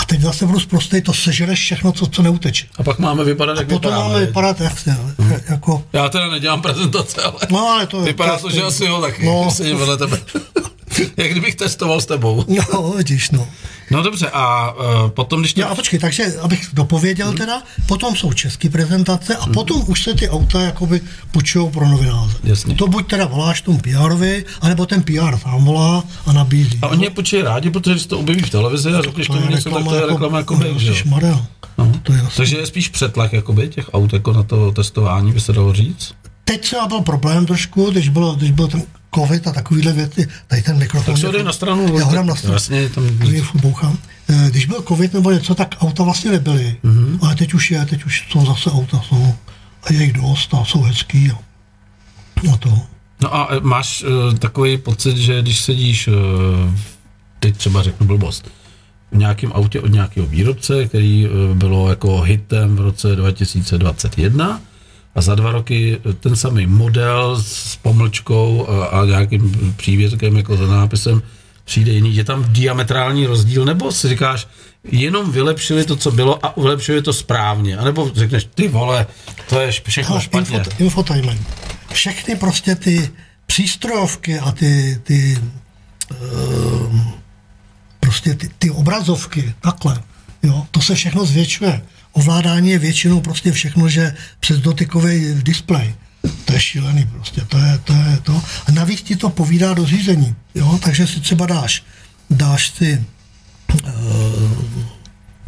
a teď zase budu zprostej, to sežereš všechno, co, co neuteče. A pak máme vypadat, jak Potom vypadáme. máme vypadat jasně, Mhm. jako, Já teda nedělám prezentace, ale no ale to vypadá to, že asi jo taky. No. No. Sedím vedle tebe. jak kdybych testoval s tebou. No, vidíš, no. No dobře, a uh, potom, když to... Jo, a počkej, takže abych dopověděl Mhm. teda, potom jsou české prezentace a potom už se ty auta jakoby půjčují pro novináře. Jasně. To buď teda voláš tomu PR-ovi, anebo ten PR sám volá a nabízí. A oni je rádi, protože když to objeví v televizi a řekneš tomu něco, tak to je reklama jako jo? Ježišmarja. No. To je jasný. Takže je spíš přetlak jakoby, těch aut jako na to testování, by se dalo říct. Teď třeba byl problém trošku, když, bylo, když byl ten covid a takovýhle věci, tady ten mikrofon. Tak se odej na stranu. Já ho dám na stranu. Jasně, tam... Furt bouchám. Eh, Když byl covid nebo něco, tak auta vlastně nebyly. Mhm. Mm-hmm. Ale teď už je, teď už jsou zase auta, jsou, a je jich dost a jsou hezký. A, a to. No a e, máš uh, takový pocit, že když sedíš, uh, teď třeba řeknu blbost, v nějakém autě od nějakého výrobce, který uh, bylo jako hitem v roce 2021 a za dva roky ten samý model s pomlčkou a, a nějakým přívětkem jako za nápisem přijde jiný, je tam diametrální rozdíl, nebo si říkáš, jenom vylepšili to, co bylo a vylepšili to správně, anebo řekneš, ty vole, to je všechno Hele, špatně. infot, infotainment. Všechny prostě ty přístrojovky a ty, ty uh, prostě ty, ty obrazovky, takhle, jo, to se všechno zvětšuje. Ovládání je většinou prostě všechno, že přes dotykový displej. To je šílený prostě, to je, to je to. A navíc ti to povídá do řízení, jo, takže si třeba dáš, dáš si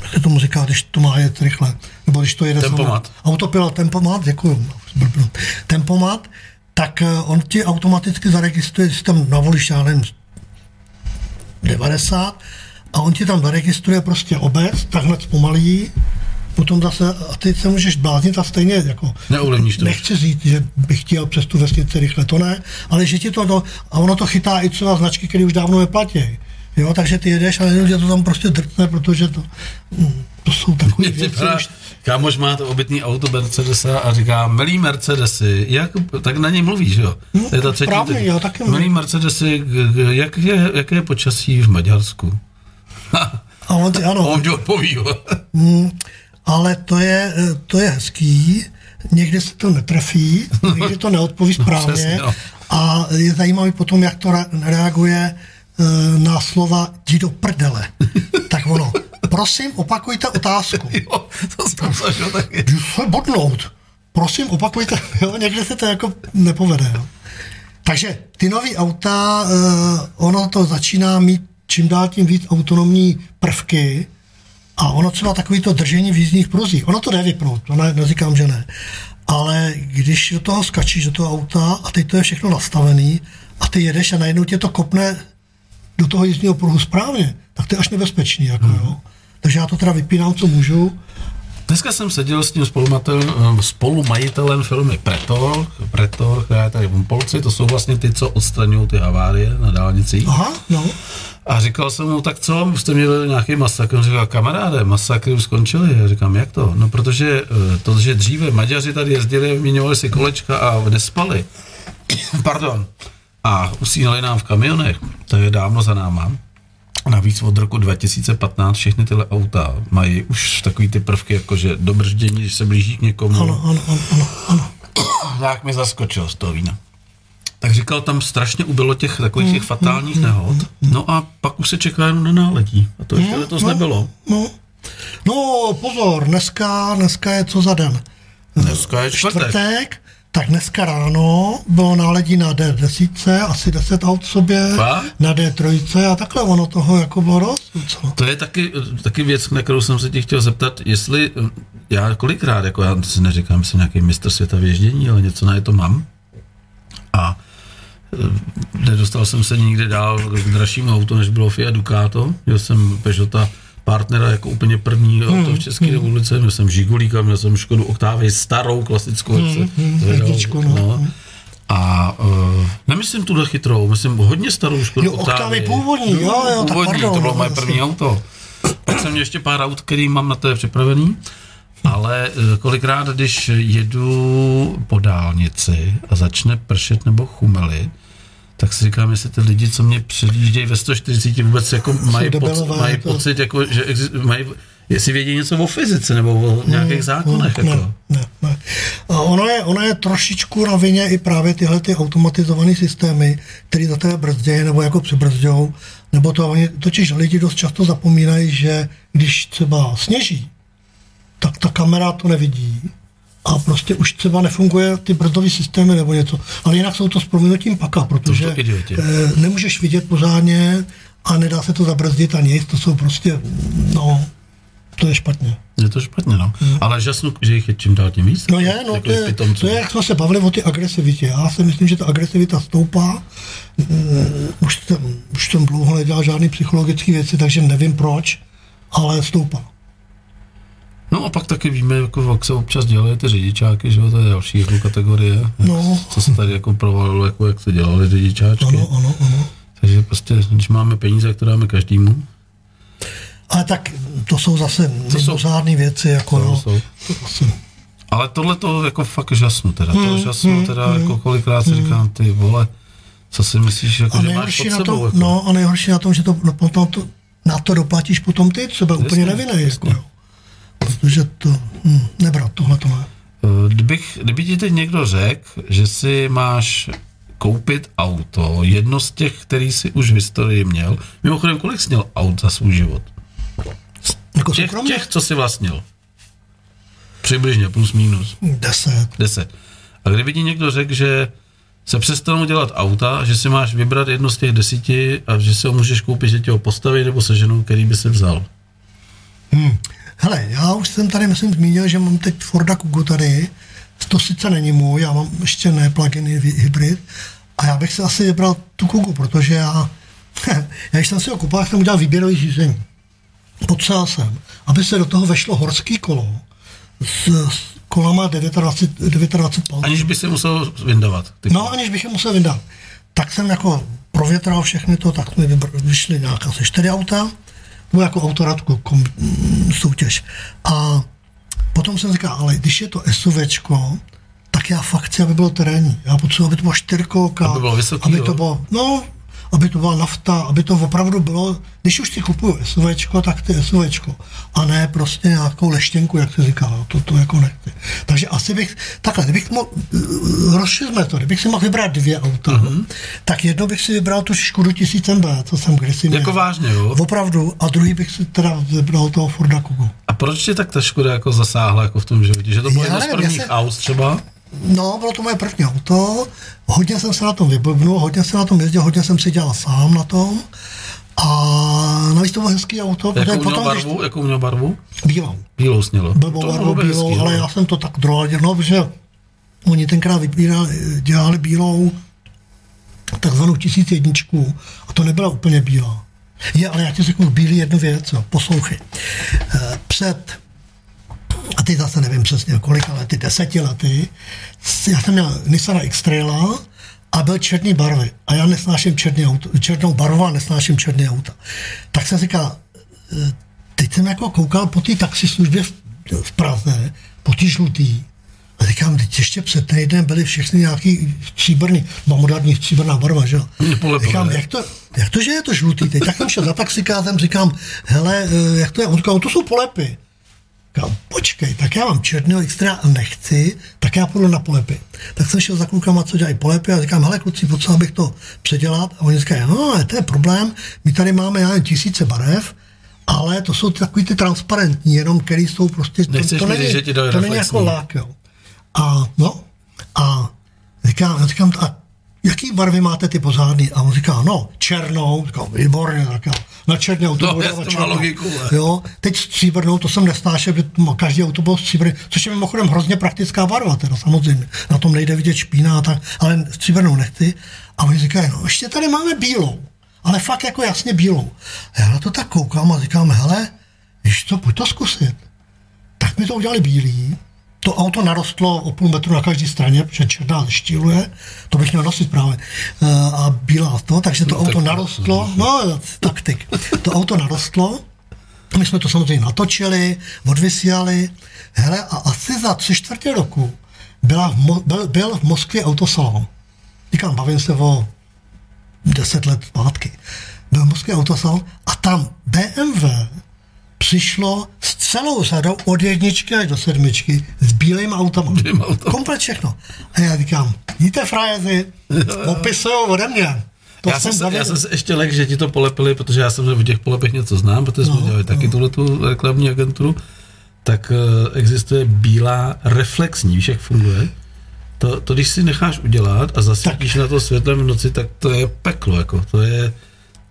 jak se tomu říká, když to má jet rychle, nebo když to jede Tempomat. samo. Autopilot, tempomat, děkuju. Zblbnu. Tempomat, tak eh, on ti automaticky zaregistruje, když tam navolíš, já nevím, 90 a on ti tam zaregistruje prostě obec, tak hned zpomalí, potom zase, a ty se můžeš bláznit a stejně jako Neovlivníš to. Nechci říct, že bych chtěl přes tu vesnici rychle, to ne, ale že ti to, do, a ono to chytá i třeba značky, které už dávno neplatí. Jo, takže ty jedeš, ale jenom, že to tam prostě drtne, protože to, mm, to jsou takové věci. už- kámoš má to obytný auto Mercedesa a říká, milý Mercedesy, jak, tak na něj mluvíš, jo? No, to je ta třetí. správně, teď. já taky Milý. Mercedesy, jak je, jaké je počasí v Maďarsku? A on ti, ano, On ti odpoví, jo. Ale to je, to je hezký, někdy se to netrefí, někdy to neodpoví správně, přesně, no. A je zajímavý potom, jak to re- reaguje eh, na slova jdi do prdele. Tak ono, prosím, opakujte otázku. Jo, to jsem zažil taky. Jdu se bodnout. Prosím, opakujte. Jo, někde se to jako nepovede. Jo. Takže ty nový auta, eh, ono to začíná mít čím dál tím víc autonomní prvky a ono třeba takový to držení v jízdních pruzích, ono to jde vypnout, to ne, neříkám, že ne. Ale když do toho skačíš do toho auta a teď to je všechno nastavený a ty jedeš a najednou tě to kopne do toho jízdního pruhu správně, tak to je až nebezpečný. Jako, jo. Takže já to teda vypínám, co můžu. Dneska jsem seděl s tím spolumatel- spolumajitelem firmy Pretor, Pretor, která je tady v Polci, to jsou vlastně ty, co odstraňují ty havárie na dálnicích. Aha, no. A říkal jsem mu, tak co, už jste měli nějaký masakr? On říkal, kamaráde, masakry už skončily. Já říkám, jak to? No protože eh, to, že dříve Maďaři tady jezdili, vyměňovali si kolečka a nespali. Pardon. A usínali nám v kamionech, to je dávno za náma. Navíc od roku 2015 všechny tyhle auta mají už takový ty prvky, jakože do brždění, když se blíží k někomu. Ano, ano, ano, ano, ano. Tak mi zaskočil z toho vína. Tak říkal, tam strašně ubylo těch takových těch fatálních nehod. No a pak už se čeká jenom na náletí. A to ještě letos nebylo. No. no, pozor, dneska, dneska je co za den? Dneska je čtvrtek. čtvrtek, tak dneska ráno bylo náledí na D10, asi 10 aut sobě, Fakt? na D3 a takhle ono toho jako bylo dost. docela. To je taky, taky věc, na kterou jsem se tě chtěl zeptat, jestli já kolikrát, jako já si neříkám, jsem nějaký mistr světa v ježdění, ale něco na je to mám. A eh, nedostal jsem se nikdy dál k dražšímu autu, než bylo Fiat Ducato. Měl jsem Peugeota partnera jako úplně první auto v České republice. Měl jsem Žigulíka, měl jsem Škodu Octavii, starou klasickou, jak se zvedal, jedničku, no. A uh, nemyslím tuhle chytrou, myslím hodně starou Škodu Jo, Octavii původní, jo, jo, tak původní, pardon, to bylo no, moje první auto. Pak jsem měl ještě pár aut, který mám na to je připravený, ale eh, kolikrát, když jedu po dálnici a začne pršet nebo chumelit, tak si říkám, jestli ty lidi, co mě předjíždějí ve 140, vůbec jako mají, poc, mají jako- pocit, jako, že exi- mají, jestli vědí něco o fyzice nebo o nějakých zákonech. ne, Jako. ne, ne. A ono je, ono je trošičku na vině i právě tyhle ty automatizované systémy, které za tebe brzdějí nebo jako přibrzdějou, nebo to oni, totiž lidi dost často zapomínají, že když třeba sněží, tak ta kamera to nevidí a prostě už třeba nefunguje ty brzdové systémy nebo něco. Ale jinak jsou to s prominutím paka, protože To jsou idioti. eh, nemůžeš vidět pořádně a nedá se to zabrzdit ani nic, to jsou prostě, no, to je špatně. Je to špatně, no. Ale žasnu, že jich je čím dál tím víc. No je, no to Takových je, pitomců. to je, jak jsme se bavili o ty agresivitě. Já si myslím, že ta agresivita stoupá. Mm, Už jsem, už jsem dlouho nedělal žádný psychologické věci, takže nevím proč, ale stoupá. No a pak taky víme, jako, jak se občas dělají ty řidičáky, že jo, to je další jako kategorie. No. Co se tady jako provalilo, jako jak se dělali řidičáčky. Ano, ano, ano. Takže prostě, když máme peníze, jak to dáme každému, Ale tak to jsou zase To jsou- mimořádné věci, jako To no. jsou. To ale tohle to jako fakt žasnu teda, to Hmm, žasnu teda, jako kolikrát si říkám, ty vole, co si myslíš, jako, a že máš pod na sebou, tom, jako. no, a nejhorší na tom, že to, no, potom to, na to doplatíš potom ty, třeba úplně Jasně, nevinný. Jako. Protože to, hm, nebrat, tohle to ne. Eh, Kdybych, kdyby ti teď někdo řekl, že si máš koupit auto, jedno z těch, který si už v historii měl, mimochodem, kolik jsi měl aut za svůj život? Jako Těch, těch, co jsi vlastnil. Přibližně, plus minus, Deset. deset. A kdyby ti někdo řekl, že se přestanou dělat auta, že si máš vybrat jedno z těch desíti a že si ho můžeš koupit, že ti ho postaví nebo seženou, který by si vzal. Hmm. Hele, já už jsem tady, myslím, zmínil, že mám teď Forda Kugu tady. To sice není můj, já mám ještě ne plug-in hy- hybrid. A já bych si asi vybral tu Kugu, protože já, já když jsem si ho kupoval, jsem udělal výběrový řízení. Potřeboval jsem, aby se do toho vešlo horský kolo s, s kolama 29, 29 palců. Aniž by si musel vyndavat. Ty No, aniž bych je musel vydat. Tak jsem jako provětral všechny to, tak mi vyšly nějaké asi čtyři auta, nebo jako autoradku kom, mm, soutěž. A potom jsem říkal, ale když je to SUVčko, tak já fakt chci, aby bylo terénní. Já potřebuji, aby to bylo čtyřkolka. Aby bylo vysoký, aby to bylo, no, aby to byla nafta, aby to opravdu bylo, když už si kupuju SUVčko, tak ty SUVčko, a ne prostě nějakou leštěnku, jak se říká, no, to, to jako nechci. Takže asi bych, takhle, kdybych mohl, rozšiřme to, kdybych si mohl vybrat dvě auta, mm-hmm. tak jedno bych si vybral tu Škodu 1000 MB, co jsem kdysi měl. Jako vážně, jo? Opravdu, a druhý bych si teda vybral toho Forda Kugu. A proč tě tak ta Škoda jako zasáhla jako v tom životě? Že to bylo jedno z prvních se- aut třeba? No, bylo to moje první auto, hodně jsem se na tom vybavnul, hodně jsem na tom jezdil, hodně jsem si dělal sám na tom. A navíc to bylo hezký auto, Jakou měl potom, když barvu? Jakou měl barvu? bílou, Bílou snělo. blbou To barvu bylo bílou, hezký, ale no. já jsem to tak droladil, no, protože oni tenkrát vybírali, dělali bílou takzvanou tisíc jedničku a to nebyla úplně bílá. Je, ale já ti řeknu bílý jednu věc, jo, poslouchej. Eh, Před a teď zase nevím přesně kolika lety, deseti lety, já jsem měl Nissan X-Traila a byl černý barvy. A já nesnáším černý auto, černou barvu a nesnáším černý auta. Tak jsem říkal, eh, teď jsem jako koukal po té taxislužbě v, v Praze, po té žlutý, a říkám, teď ještě před týdnem byly všechny nějaký stříbrný, má moderní stříbrná barva, že jo? Říkám, jak to, jak to, že je to žlutý? Teď tak jsem šel za taxikázem, říkám, hele, eh, jak to je? On říkal, "No, to jsou polepy. Říkám, počkej, tak já mám černého extra a nechci, tak já půjdu na polepy. Tak jsem šel za klukama, co dělají polepy a říkám, hele kluci, potřeba bych to předělat. A oni říkají, no, ale to je problém, my tady máme, já nevím, tisíce barev, ale to jsou takový ty transparentní, jenom který jsou prostě, to, Nechceš to, mi říct, není, že ti to není jako lák, jo. A no, a říkám, já říkám, a jaký barvy máte ty pořádný? A on říká, no, černou, říkám, výborně, tak já na černé auto No, to má černou. logiku, ne? Jo, teď stříbrnou, to jsem nesnášel, každý auto bylo stříbrný, což je mimochodem hrozně praktická barva, teda samozřejmě. Na tom nejde vidět špína, a tak, ale stříbrnou nechci. A oni říkají, no ještě tady máme bílou, ale fakt jako jasně bílou. A já na to tak koukám a říkám, hele, víš co, pojď to zkusit. Tak mi to udělali bílý, to auto narostlo o půl metru na každé straně, protože černá štíluje, to bych měl nosit právě, Eh, a bílá to, takže to auto narostlo, no, taktik, to auto narostlo, my jsme to samozřejmě natočili, odvysílali, hele, a asi za tři čtvrtě roku byla v Mo- byl, byl v Moskvě autosalon. Říkám, bavím se o deset let zpátky. Byl v Moskvě autosalon a tam BMW přišlo celou řadou od jedničky až do sedmičky s. Bílýma autama. Komplet všechno. A já říkám, víte frajeři, opisujou ode mě. To já, jsem se, já jsem se ještě lek, že ti to polepili, protože já jsem o těch polepech něco znám, protože jsme No, dělali taky tuhle tu reklamní agenturu, tak uh, existuje bílá reflexní, víš, jak funguje? To, to, když si necháš udělat a zasvítíš na to světlem v noci, tak to je peklo, jako, to je,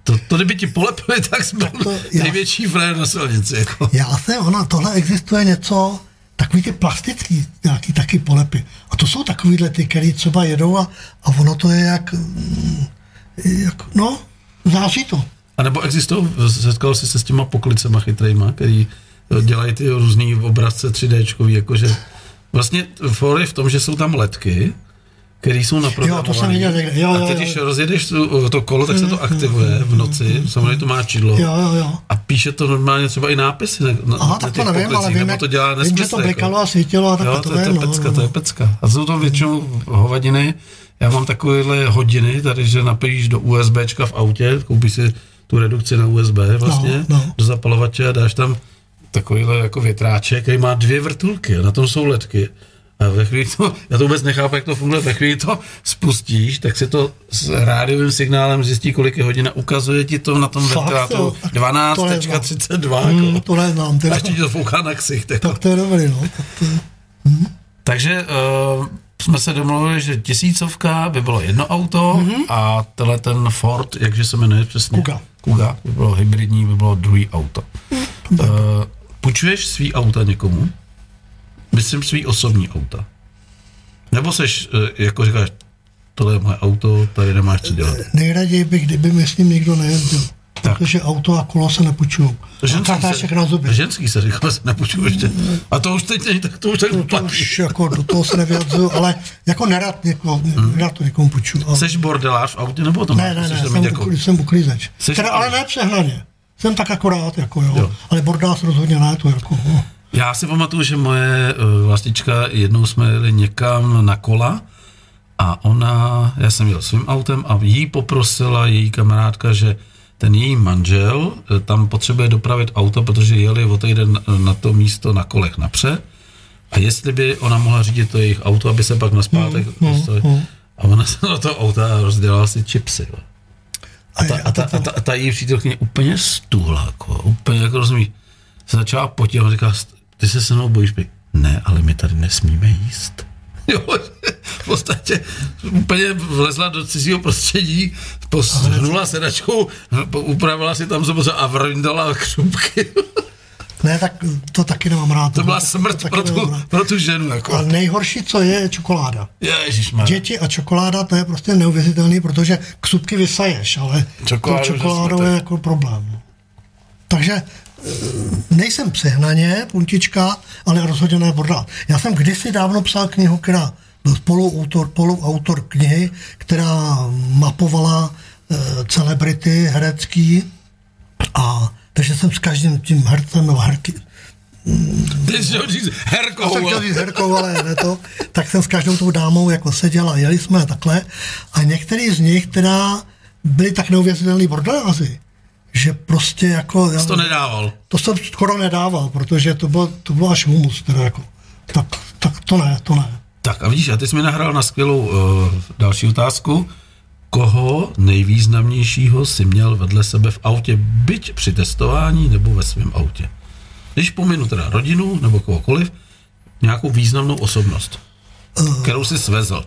to, to kdyby ti polepili, tak jsme to já- největší frajer na silnici, jako. Já jsem, ona, tohle existuje něco, takový ty plastický nějaký taky polepy. A to jsou takovýhle ty, který třeba jedou a, a ono to je jak, mm, jak no, září to. A nebo existují, setkal jsi se s těma poklicema chytrejma, který dělají ty různý obrazce 3D, jakože vlastně for je v tom, že jsou tam letky, které jsou naprogramované. Jo, to jsem viděl někde. Jo, a jo, ty, jo. když rozjedeš tu, to kolo, tak se to aktivuje v noci, samozřejmě to má čidlo. Jo, jo, jo. A píše to normálně třeba i nápisy na, na, Aha, na tak to nevím, ale poklicích, vím, nebo to dělá vím, že to nesmysl, jako. blikalo a svítilo a tak Jo, to, to, je, to, je no, pecka, no, to je no. pecka. A jsou to většinou hovadiny. Já mám takovéhle hodiny, tady, že napojíš do USBčka v autě, koupíš si tu redukci na USB vlastně, No, no. do zapalovače a dáš tam takovýhle jako větráček, který má dvě vrtulky a na tom jsou ledky. A ve chvíli to, já to vůbec nechápu, jak to funguje, ve chvíli to spustíš, tak se to s rádiovým signálem zjistí, kolik je hodin a ukazuje ti to na tom ventilátoru jo, tak to neznám. 12.32. Hmm, Jako. to neznám, A teda. ještě ti to fouká na ksicht. Jako. Tak to je dobrý, no. Tak to je, Takže uh, jsme se domluvili, že tisícovka by bylo jedno auto mm-hmm. a tenhle ten Ford, jakže se jmenuje přesně? Kuga. Kuga, by bylo hybridní, by bylo druhý auto. Uh, půjčuješ svý auta někomu? Myslím svý osobní auta. Nebo seš, uh, jako říkáš, tohle je moje auto, tady nemáš co dělat. nejraději bych, kdyby mi s ním nikdo nejezdil. Tak. Protože auto a kolo se nepůjčují. A kartáček na zuby. ženský se říká, se nepůjčuju ještě. A to už teď není, tak to už tak To, to už jako do toho se nevyjadřuju, ale jako nerad, někoho, nerad to někomu půjčuju. ale- Seš bordelář v autě, nebo to Ne, ne, ne, jsem, jako... ukli, jsem uklízeč. Jseš- Teda, ale ne přehnaně. Jsem tak akorát, jako jo. Jo. jo. Ale bordás rozhodně ne, to jako, no. Já si pamatuju, že moje uh, vlastička, jednou jsme jeli někam na kola a ona, já jsem jel svým autem a jí poprosila její kamarádka, že ten její manžel eh, tam potřebuje dopravit auto, protože jeli o týden na to místo na kolech napřed a jestli by ona mohla řídit to jejich auto, aby se pak naspátek Hmm, dostali. A ona se do toho auta a rozdělala si čipsy. jo. A ta, a ta, a ta, a ta její přítelkyně úplně stůhla, jako, úplně jako rozumíš, se začala a říká, ty se se mnou bojíš, Prý, ne, ale my tady nesmíme jíst. Jo, v podstatě úplně vlezla do cizího prostředí, pohnula sedačkou, upravila si tam zubo a vrndala křupky. Ne, tak to taky nemám rád. To byla smrt taky pro tu, pro tu ženu. Jako. A nejhorší, co je, je čokoláda. Ježišmarja. Děti a čokoláda, to je prostě neuvěřitelný, protože ksupky vysaješ, ale Čokoládu, to čokoládou je jako problém. Takže nejsem přehnaně, puntička, ale rozhodně ne bordát. Já jsem kdysi dávno psal knihu, která byl spoluautor, spoluautor knihy, která mapovala eh, celebrity herecký a takže jsem s každým tím hercem nebo herky, Ty jsi chtěl říct herkou. já jsem chtěl říct herkou, ale ne to, tak jsem s každou tou dámou jako seděl a jeli jsme a takhle. A některý z nich teda byli tak neuvěřitelný bordeláři, že prostě jako... Já, to nedával. to jsem skoro nedával, protože to bylo, to bylo až humus, teda jako. Tak, tak to ne, to ne. Tak a vidíš, a ty jsi mi nahrál na skvělou uh, další otázku. Koho nejvýznamnějšího si měl vedle sebe v autě, byť při testování nebo ve svém autě? Když pominu teda rodinu nebo kohokoliv, nějakou významnou osobnost, kterou si svezl.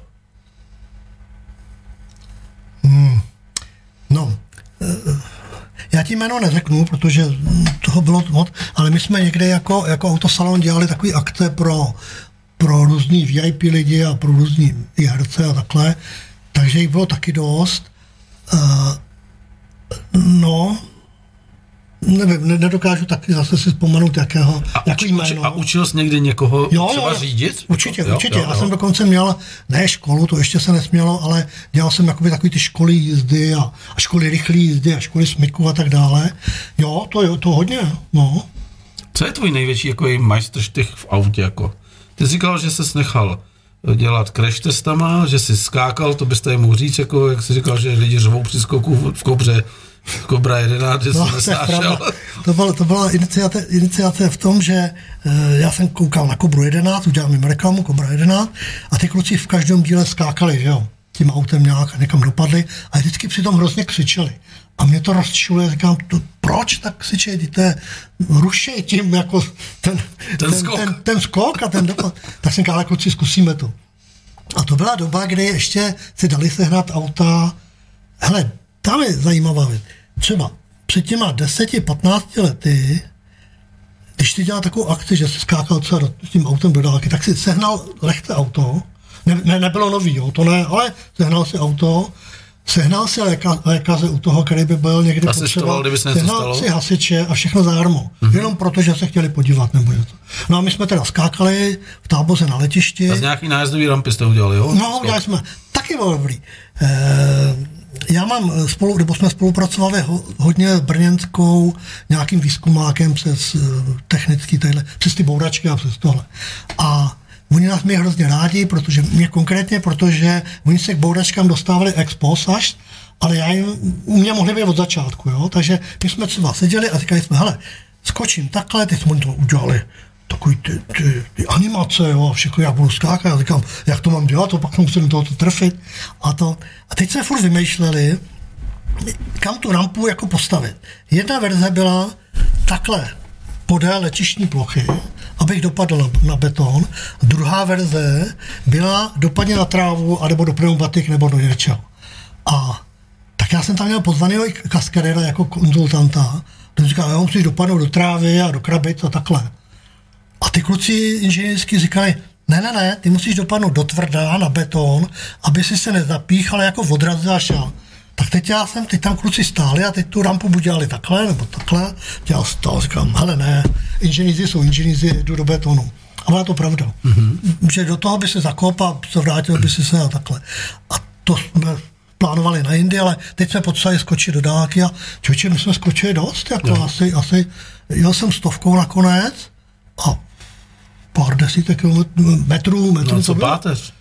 No, eh, já ti jméno neřeknu, protože toho bylo moc, ale my jsme někde jako, jako autosalon dělali takový akce pro, pro různý VIP lidi a pro různý herce a takhle, takže jich bylo taky dost. Uh, no, nevím, ne- nedokážu taky zase si vzpomenout, jakého, A, jaký uči, jméno. a učil jsi někdy někoho Jo, třeba jo, řídit? Určitě, Jo, určitě. jo, Já jo. jsem dokonce měl, ne školu, to ještě se nesmělo, ale dělal jsem jakoby takový ty školy jízdy a, a školy rychlé jízdy a školy smyku a tak dále. Jo, to je to hodně, no. Co je tvůj největší jako majstrštych v autě? Jako? Ty jsi říkal, že jsi nechal dělat crash testama, že jsi skákal, to byste mohl říct, jako jak jsi říkal, že lidi řvou při skoku v, v kobře, Kobra 11, že No, jsi to, nesnášel. pravda. to, byla, to byla iniciace, iniciace v tom, že eh, já jsem koukal na Kobru 11, udělal jim reklamu Kobra 11 a ty kluci v každém díle skákali, že jo, tím autem nějak někam dopadli a vždycky přitom hrozně křičeli. A mě to rozčiluje, říkám, to, proč tak křičej, ty to rušej tím jako ten, Ten skok. ten, ten skok a ten dopad. Tak jsem říkal, kluci, zkusíme to. A to byla doba, kdy ještě si dali sehnat auta. Hele, tam je zajímavá věc. Třeba před těma 10-15 lety, když ty dělal takovou akci, že jsi skákal třeba do, s tím autem do dálky, tak si sehnal lehké auto, ne, ne, nebylo nový, jo, to ne, ale sehnal si auto, sehnal si léka, lékaře u toho, který by byl se něco sehnal stalo? si hasiče a všechno zadarmo, mm-hmm. jenom proto, že se chtěli podívat nebo něco. No a my jsme teda skákali v táboře na letišti. A z nějaký nájezdový rampy jste udělali, jo? No, udělali jsme. Taky bylo dobrý. E, já mám spolu, nebo jsme spolupracovali ho, hodně s brněnskou nějakým výzkumákem přes eh, technický tadyhle, přes ty bouračky a přes tohle. A oni nás měli hrozně rádi, protože mě konkrétně, protože oni se k bouračkám dostávali ex post až, ale já jim, u mě mohli být od začátku, jo? takže my jsme třeba seděli a říkali jsme, hele, skočím takhle, teď jsme to udělali takový ty, ty, ty animace, jo, a všechno, jak budu skákat, já říkám, jak to mám dělat, to pak musím do toho trefit a to. A teď jsme furt vymýšleli, kam tu rampu jako postavit. Jedna verze byla takhle, podél letišní plochy, abych dopadl na, beton. Druhá verze byla dopadně na trávu, anebo do pneumatik, nebo do něčeho. A tak já jsem tam měl pozvaného i kaskadéra jako konzultanta. Ten říkal, jo, musíš dopadnout do trávy a do krabic a takhle. A ty kluci inženýrsky říkali, ne, ne, ne, ty musíš dopadnout do tvrdá na beton, aby si se nezapíchal jako odrazil a šel. Tak teď já jsem, teď tam kluci stáli a teď tu rampu buď dělali takhle nebo takhle. Já stál, říkám, hele ne, inženýři jsou inženýři, jdu do betonu. A byla to pravda. Mm-hmm. Že do toho by se zakopal, se vrátil by si se a takhle. A to jsme plánovali na Indii, ale teď jsme potřebovali skočit do dálky a člověče, my jsme skočili dost, jako Jo. asi, asi, jel jsem stovkou nakonec a pár desítek metrů, metrů No, to co páteř?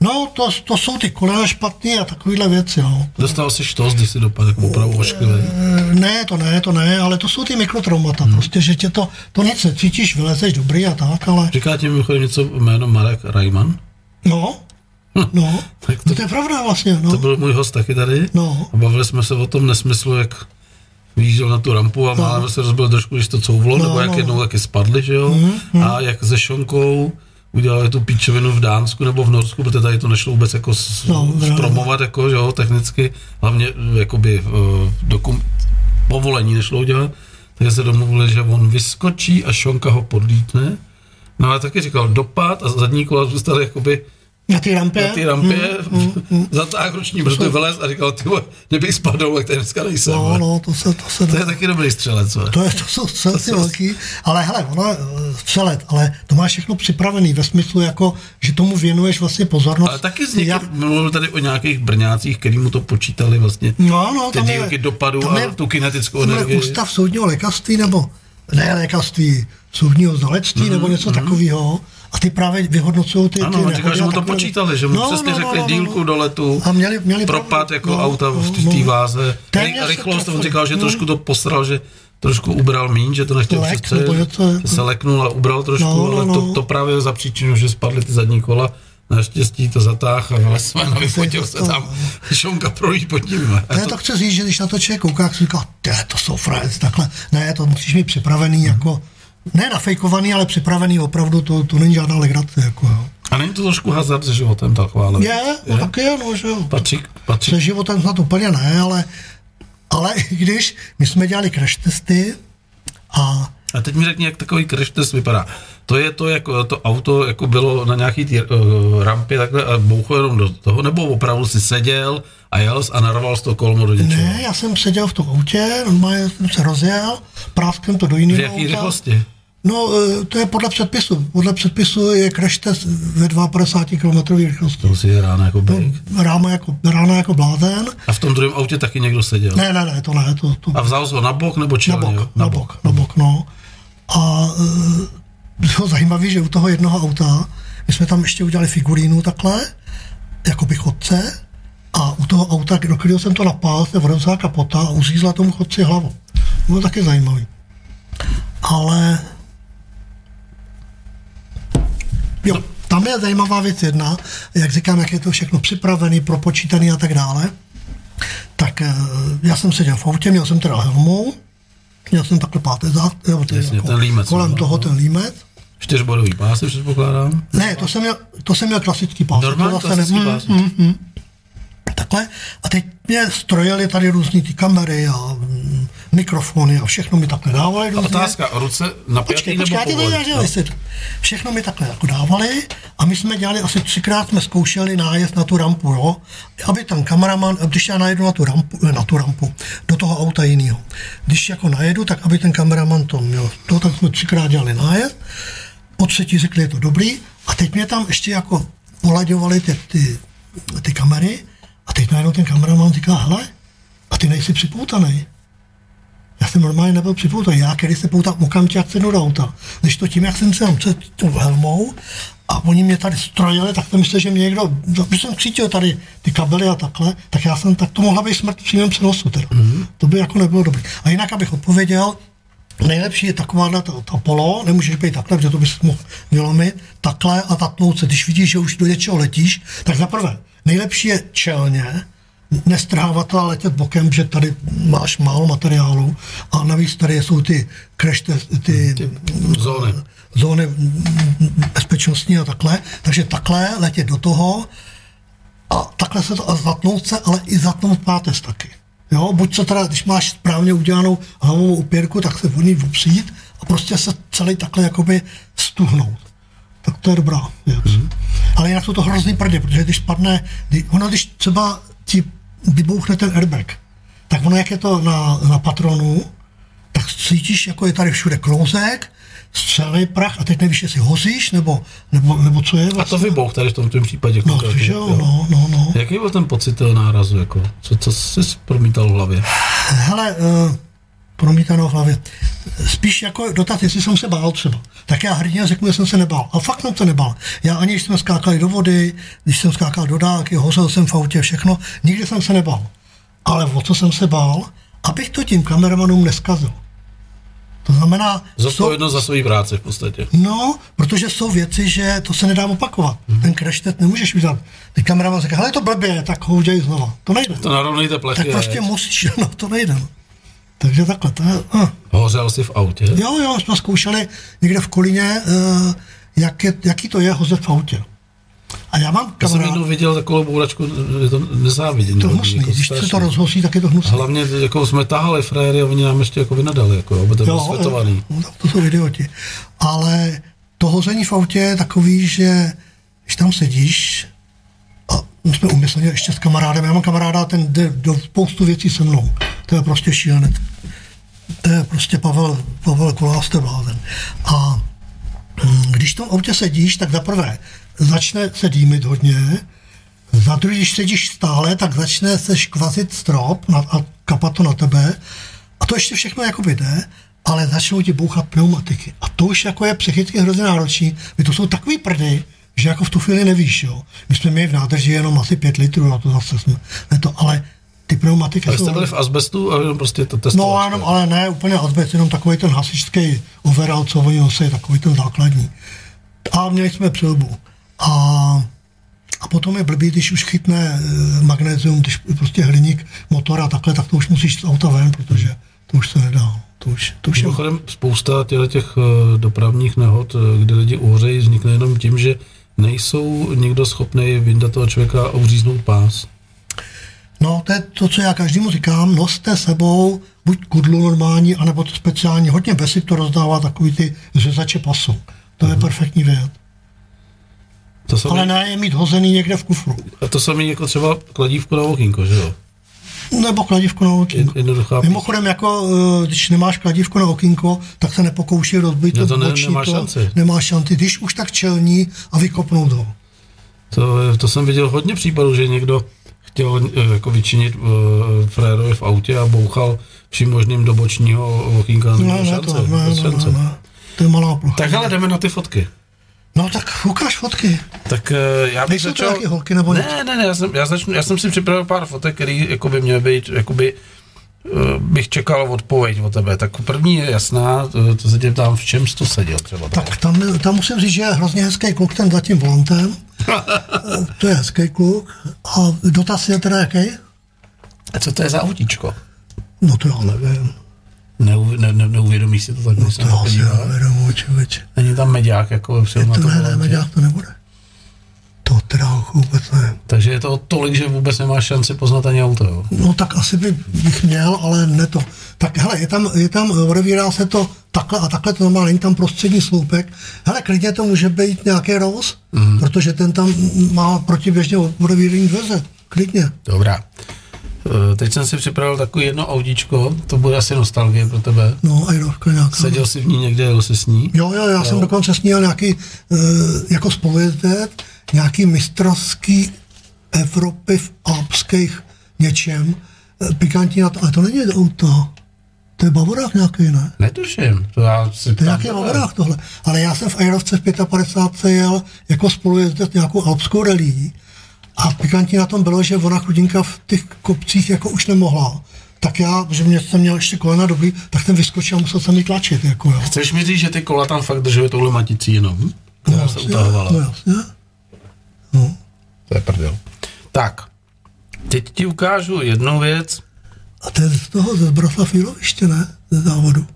No, to, to jsou ty kolena špatný a takovéhle věci, no. Dostal si štos, když si dopadl jako opravdu ošklivý. E, Ne, to ne, to ne, ale to jsou ty mikrotraumata, hmm. prostě, že tě to, to nic necítíš, vylezeš dobrý a tak, ale Říká ti mimochodem něco jméno Marek Rajman? no, no, Tak to, to je pravda vlastně, no. To byl můj host taky tady. No. A bavili jsme se o tom nesmyslu, jak vyjížděl na tu rampu a málem se rozbil trošku, když to couvlo, No, nebo jak no. jednou taky spadli, že jo? A jak se Šonkou udělali tu píčovinu v Dánsku nebo v Norsku, protože tady to nešlo vůbec jako s, No, no, no. zpromovat, jako, že jo, technicky, hlavně eh, jakoby uh, dokum, povolení nešlo udělat, takže se domluvili, že on vyskočí a Šonka ho podlítne. No ale taky říkal dopad a zadní kola zůstaly jakoby Na té rampě? na té rampě, Hmm, zatáhl ruční brzdy, vylez a říkal, ty kdybych spadl, tak tady dneska nejsem. No, no, to se, to se To je taky dobrý střelec, vole. To, je, to jsou střelci jsou- velký, ale hele, ono eh, střelet, ale to máš všechno připravený ve smyslu, jako, že tomu věnuješ vlastně pozornost. Ale taky z někým, Jak- mluvil tady o nějakých brňácích, který mu to počítali vlastně. No, no, ty tam je- dopadu tam a je- tu kinetickou energii. ústav soudního lékařství, nebo ne lékařství, soudního znalectví, nebo něco takového. A ty právě vyhodnocují ty, ty Ano, on říkal, nehody že mu to takové- počítali, že mu No, přesně no, no, řekli no, no, dílku no. do letu, A měli- měli propad pravdu. jako No, auta no, v té no. váze. Téměř rychlost, on říkal, že No. trošku to posral, že trošku ubral míň, že to nechtěl Lek, přestřelit, nebo že se leknul a ubral trošku, No, no, ale no. To, to právě za příčinu, že spadly ty zadní kola. Naštěstí to zatáh a vylez jsme a vyfotil se tam. Šonka projít pod ním. Ne, to chci říct, že když na to člověk kouká, tak si říká, "Tě, to jsou frajerci, takhle. Ne, to musíš mít připravený jako, ne nafejkovaný, ale připravený opravdu, to, to není žádná legrace. Jako, jo. A není to trošku hazard se životem taková Je, no taky je, no, že jo. Patří, patří. Se životem snad úplně ne, ale, ale i když my jsme dělali crash testy a A teď mi řekni, jak takový crash test vypadá. To je to, jako to auto jako bylo na nějaký tý, uh, rampě takhle a bouchlo jenom do toho, nebo opravdu si seděl a jel a narval z toho kolmo do něčeho? ne, já jsem seděl v tom autě, normálně jsem se rozjel, práskl to do V jiného jaký auta. rychlosti? No, eh, to je podle předpisu. Podle předpisu je crash test ve 52 km rychlosti. To si je ráno jako bejk. Ráno jako, ráno jako blázen. A v tom druhém autě taky někdo seděl. Ne, ne, ne, to ne, to, to A vzal jsi ho na bok nebo na čelně? bok, jo? na bok, na bok, no. A e, bylo zajímavé, že u toho jednoho auta, my jsme tam ještě udělali figurínu takhle, jako by chodce, a u toho auta, do kterého jsem to napál, se vrozá kapota a uřízla tomu chodci hlavu. Bylo taky zajímavý. Ale Jo, tam je zajímavá věc jedna, jak říkám, jak je to všechno připravený, propočítaný a tak dále. Tak eh, já jsem seděl v autě, měl jsem teda helmu, měl jsem takhle páté zát, jo, ty, Jasně, ten límec, kolem no. toho ten límec. Čtyřbodový pásy předpokládám. Ne, to jsem měl, to jsem měl klasický pás. Normální to zase ne- klasický mm, pás. mm, mm. Takhle. A teď mě strojili tady různý ty kamery a mm, mikrofony a všechno mi takhle dávali. A otázka, ruce napjatý Počkej, nebo počkej, já ti to No. Všechno mi takhle jako dávali a my jsme dělali asi třikrát jsme zkoušeli nájezd na tu rampu, jo, aby ten kameraman, když já najedu na tu rampu, eh, na tu rampu, do toho auta jiného, když jako najedu, tak aby ten kameraman to měl, to tak jsme třikrát dělali nájezd, po třetí řekli, je to dobrý. A teď mě tam ještě jako polaďovali ty, ty, ty kamery a teď najednou ten kameraman říká, hele, a ty nejsi připoutaný. Já jsem normálně nebyl připoutaný. Já, když se poutám okamžitě, jak sednu do auta. Když to tím, jak jsem se tam před tou helmou a oni mě tady strojili, tak jsem myslel, že mě někdo, když jsem cítil tady ty kabely a takhle, tak já jsem, tak to mohla být smrt v přímém přenosu. Teda. Mm-hmm. To by jako nebylo dobré. A jinak, abych odpověděl, Nejlepší je taková ta, ta polo, nemůžeš být takhle, protože to bys mohl vylomit, takhle a tatnout se. Když vidíš, že už do něčeho letíš, tak za prvé, nejlepší je čelně, nestrhávat to a letět bokem, že tady máš málo materiálu a navíc tady jsou ty crash test, ty, Zóny. zóny bezpečnostní a takhle, takže takhle letět do toho a takhle se to a zatnout se, ale i zatnout páteř taky. Jo, buď se teda, když máš správně udělanou hlavovou upěrku, tak se v ní opřít a prostě se celý takhle jakoby stuhnout. Tak to je dobrá věc. Mm. Ale jinak jsou to hrozný prdě, protože když spadne, kdy, ono když třeba ti vybouchne ten airbag, tak ono jak je to na, na patronu, tak cítíš, jako je tady všude klouzek, střely, prach a teď nevíš, jestli hozíš, nebo, nebo, nebo co je A vlastně. to vybouch tady v tom tvém případě. No, konkrétně, že jo, no, no, no. Jaký byl ten pocit toho nárazu? Jako? Co, co jsi promítal v hlavě? Hele, uh, promítanou v hlavě. Spíš jako dotaz, jestli jsem se bál třeba. Tak já hrdě řeknu, že jsem se nebál. A fakt jsem se nebál. Já ani když jsme skákali do vody, když jsem skákal do dálky, hořel jsem v autě, všechno, nikdy jsem se nebál. Ale o co jsem se bál? Abych to tím kameramanům neskazil. To znamená... Zodpovědnost za svoji práci v podstatě. No, protože jsou věci, že to se nedá opakovat. Hmm. Ten crash test nemůžeš udělat. Teď kameraman říká, hele, je to blbě, tak ho udělej znova. To nejde. To narovnejte plechy. Tak prostě musíš, no to nejde. Takže takhle, to je... Uh. Hořel jsi v autě? Jo, jo, jsme zkoušeli někde v Kolíně, uh, jak je, jaký to je hozet v autě. A já mám kamarád... Já jsem jednou viděl takovou bouračku, je to nezávidím. To hnusný, jako když se to rozhosí, tak je to hnusný. Hlavně jako jsme tahali fréry a oni nám ještě jako vynadali, jako, aby to bylo světovaný. No, to jsou idioti. Ale to hození v autě je takový, že když tam sedíš, jsme umyslně ještě s kamarádem, já mám kamaráda, ten jde do spoustu věcí se mnou. To je prostě šílené. To je prostě Pavel, Pavel Koláste blázen. A hm, když v tom autě sedíš, tak za prvé začne se dýmit hodně, za druhý, když sedíš stále, tak začne se škvazit strop na, a kapat to na tebe. A to ještě všechno jako jde, ale začnou ti bouchat pneumatiky. A to už jako je psychicky hrozně náročný. To jsou takový prdy, že jako v tu chvíli nevíš, jo. My jsme měli v nádrži jenom asi pět litrů a to zase jsme, ne to, ale ty pneumatiky ale jsou... jste byli v asbestu a jenom prostě to testovali? No jenom, ale ne úplně asbest, jenom takový ten hasičský overall, co oni nosí, takový ten základní. A měli jsme přilbu. A, a potom je blbý, když už chytne e, magnézium, když prostě hliník motora takhle, tak to už musíš z auta ven, protože to už se nedá. To už, to už je... spousta těch, těch e, dopravních nehod, e, kde lidi uhořejí, vznikne jenom tím, že nejsou někdo schopný vyndat toho člověka a uříznout pás. No, to je to, co já každému říkám, noste sebou buď kudlu normální, anebo to speciální. Hodně besik to rozdává takový ty řezače pasu. To je mm. perfektní věc. To Ale ne je mít hozený někde v kufru. A to samé jako třeba kladívku na okýnko, že jo? Nebo kladívko na okýnko. Mimochodem, jako, eh, když nemáš kladívko na okýnko, tak se nepokouší rozbít no to, ne, nemá to, šanci. Nemá šanci. Když už tak čelní a vykopnout ho. To, to jsem viděl hodně případů, že někdo chtěl eh, jako vyčinit uh, frérovi v autě a bouchal vším možným do bočního okýnka. Ne, ne, šance, to, ne, ne, ne, ne, to je malá plocha. Tak ale jdeme na ty fotky. No tak ukáž fotky. Tak uh, já bych Nejsou začal... to holky nebo Ne, ne, ne, já jsem, já, začnu, já jsem si připravil pár fotek, které jako by měly být, jakoby, uh, bych čekal odpověď od tebe. Tak první je jasná, to, to se tě tam v čem jsi to seděl třeba. Tak tam, tam musím říct, že je hrozně hezký kluk ten za tím volantem. Eh, to je hezký kluk. A dotaz je teda jaký? A co to je za autíčko? No to já nevím. Neuv, ne, ne, neuvědomí si to tak, no, to já si neuvědomuji, člověče. Není tam mediák jako je to, ne, ne, mediák to nebude. To teda vůbec ne. Takže je to tolik, že vůbec nemáš šanci poznat ani auto, jo? No tak asi by, bych měl, ale ne to. Tak hele, je tam, je tam, odevírá se to takhle a takhle, to normálně není tam prostřední sloupek. Hele, klidně to může být nějaký roz, mm. protože ten tam má protiběžně odevírání dveře. Klidně. Dobrá. Eh, teď jsem si připravil takový jedno audičko, to bude asi nostalgie pro tebe. No, Airovka nějaká. Seděl jsi v ní někde, jel jsi s ní? Jo, jo, já jo. jsem dokonce sníl nějaký, uh, jako spolujezdec, nějaký mistrovský Evropy v alpských něčem, uh, pikantní, ale to není auto. To je Bavorák nějaký, ne? Netuším. To, já si to je nějaký Bavorák tohle. Ale já jsem v Airovce v 55 jel jako spolujezdec nějakou alpskou relí a pikantní na tom bylo, že ona chudinka v těch kopcích jako už nemohla. Tak já, že mě jsem měl ještě kolena dobrý, tak ten vyskočil a musel jsem ji tlačit. Jako, jo. Chceš mi říct, že ty kola tam fakt držely touhle maticí jenom? No jasně, se utahovala. no jasně. No. To je prdel. Tak, teď ti ukážu jednu věc. A to je z toho ze Brosafíroviště, ne? Ze závodu.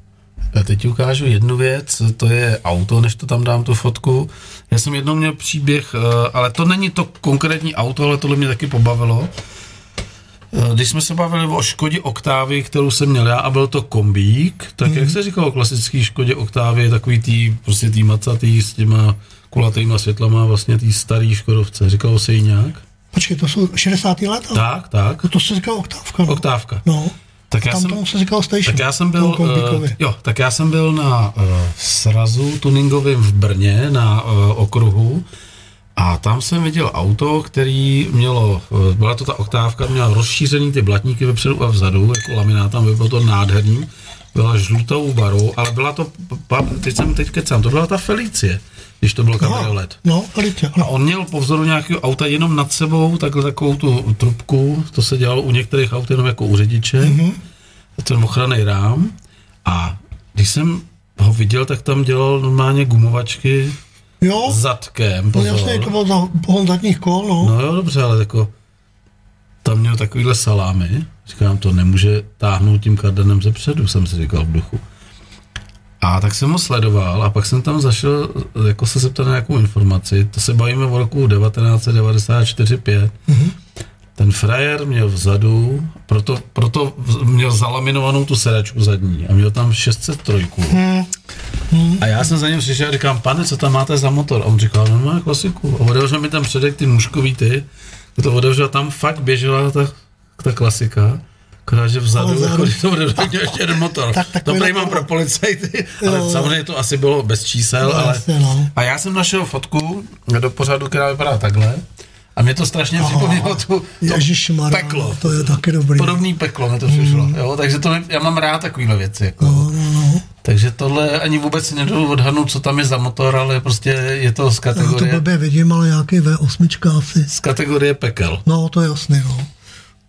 Já teď ti ukážu jednu věc, to je auto, než to tam dám tu fotku. Já jsem jednou měl příběh, eh, ale to není to konkrétní auto, ale tohle mě taky pobavilo. Eh, když jsme se bavili o Škodě Oktávy, kterou jsem měl já, a byl to kombík, tak mm. jak se říkalo o klasický Škodě Oktávy, takový tý, prostě tý macatý s těma kulatýma světlama, vlastně tý starý Škodovce. Říkalo se jí nějak? Počkej, to jsou 60. let? Tak, tak. To, to se říká Oktávka. No. Oktávka. No. Tak já tam jsem, tomu se říkal station. Tak já jsem byl, uh, jo, tak já jsem byl na uh, srazu tuningovém v Brně na uh, okruhu a tam jsem viděl auto, který mělo, uh, byla to ta oktávka, měla rozšířený ty blatníky vepředu a vzadu, jako laminát, tam bylo to nádherný. byla žlutou barou, ale byla to, teď jsem teď kecám, to byla ta Felicie, když to byl kabriolet. No, Felice, A ano. on měl po vzoru nějakého auta jenom nad sebou takhle takovou tu trubku, to se dělalo u některých aut jenom jako u řidiče, Mhm. mm-hmm. ten ochranný rám. A když jsem ho viděl, tak tam dělal normálně gumovačky Jo, zadkem, no pozor. jasně, to bylo za pohon zadních kol, no. No jo, dobře, ale jako tam měl takovýhle salámy. Říkám, to nemůže táhnout tím kardanem ze předu, jsem si říkal v duchu. A tak jsem ho sledoval a pak jsem tam zašel jako se zeptat na nějakou informaci. To se bavíme o roku 1994-5. Mm-hmm. Ten frajer měl vzadu, proto, proto měl zalaminovanou tu sedačku zadní a měl tam 603. Mm. A já jsem za ním přišel a říkám, pane, co tam máte za motor? A on říkal, no má klasiku. A otevřel mi tam předek ty nůžkový ty, to otevřel, tam fakt běžela ta, ta klasika. Akorát, že vzadu, Ale jako, vzadu. když to měl ještě jeden motor. Tak to prý mám pro policajty, ale Jo, samozřejmě to asi bylo bez čísel, No, ale... jasně, no. A já jsem našel fotku do pořadu, která vypadá takhle. A mě to strašně připomnělo tu, to peklo. to je taky dobrý. Podobný peklo mi to přišlo. Jo? Takže to, já mám rád takovýhle věci. Jako. No, no, no. Takže tohle ani vůbec nedodu odhadnout, co tam je za motor, ale prostě je to z Já to kategorie, blbě vidím, ale nějaký V8 asi. z kategorie pekel. No, to je jasný, no.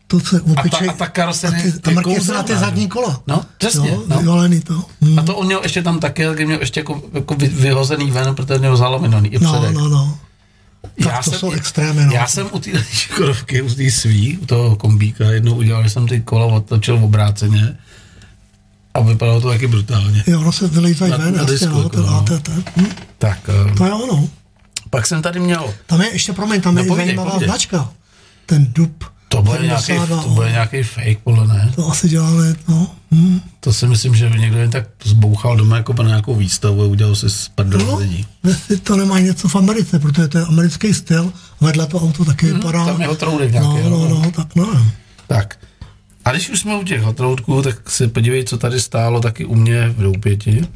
To se A ta, a ta karoserie a ty, a kouzelná, zadní že? kola. No, přesně. Jo, no. vyvalený to. Hm. A to on měl ještě tam taky, taky měl ještě jako, jako vy- vyhozený ven, protože měl zalominovaný i No, předek. no, no. Tak to jsou extrémy, no. Já jsem u té škodovky, u té svý, u toho kombíka, jednou udělal, že jsem ty kola otočil v obráceně a vypadalo to taky brutálně. Jo, ono se vylejzají Na- ven, na jasně, no, jako, to, no. no. To, hm, Tak, to je ono. pak jsem tady měl, Tam je, ještě promiň, tam No, je povídej, zajímavá značka. Ten dub. To bude, nějaký, 72, to bude nějaký fake, podle ne. To asi dělali, no. Hm. To si myslím, že někdo jen tak zbouchal doma jako na nějakou výstavu a udělal si z prdel No, lidí. jestli to nemá něco v Americe, protože to je americký styl, vedle to auto taky vypadá. Mhm, tam je hotroudek nějaký, No, jo. no, no, tak no. Tak. A když už jsme u těch hotroudků, tak si podívej, co tady stálo taky u mě v Doupěti.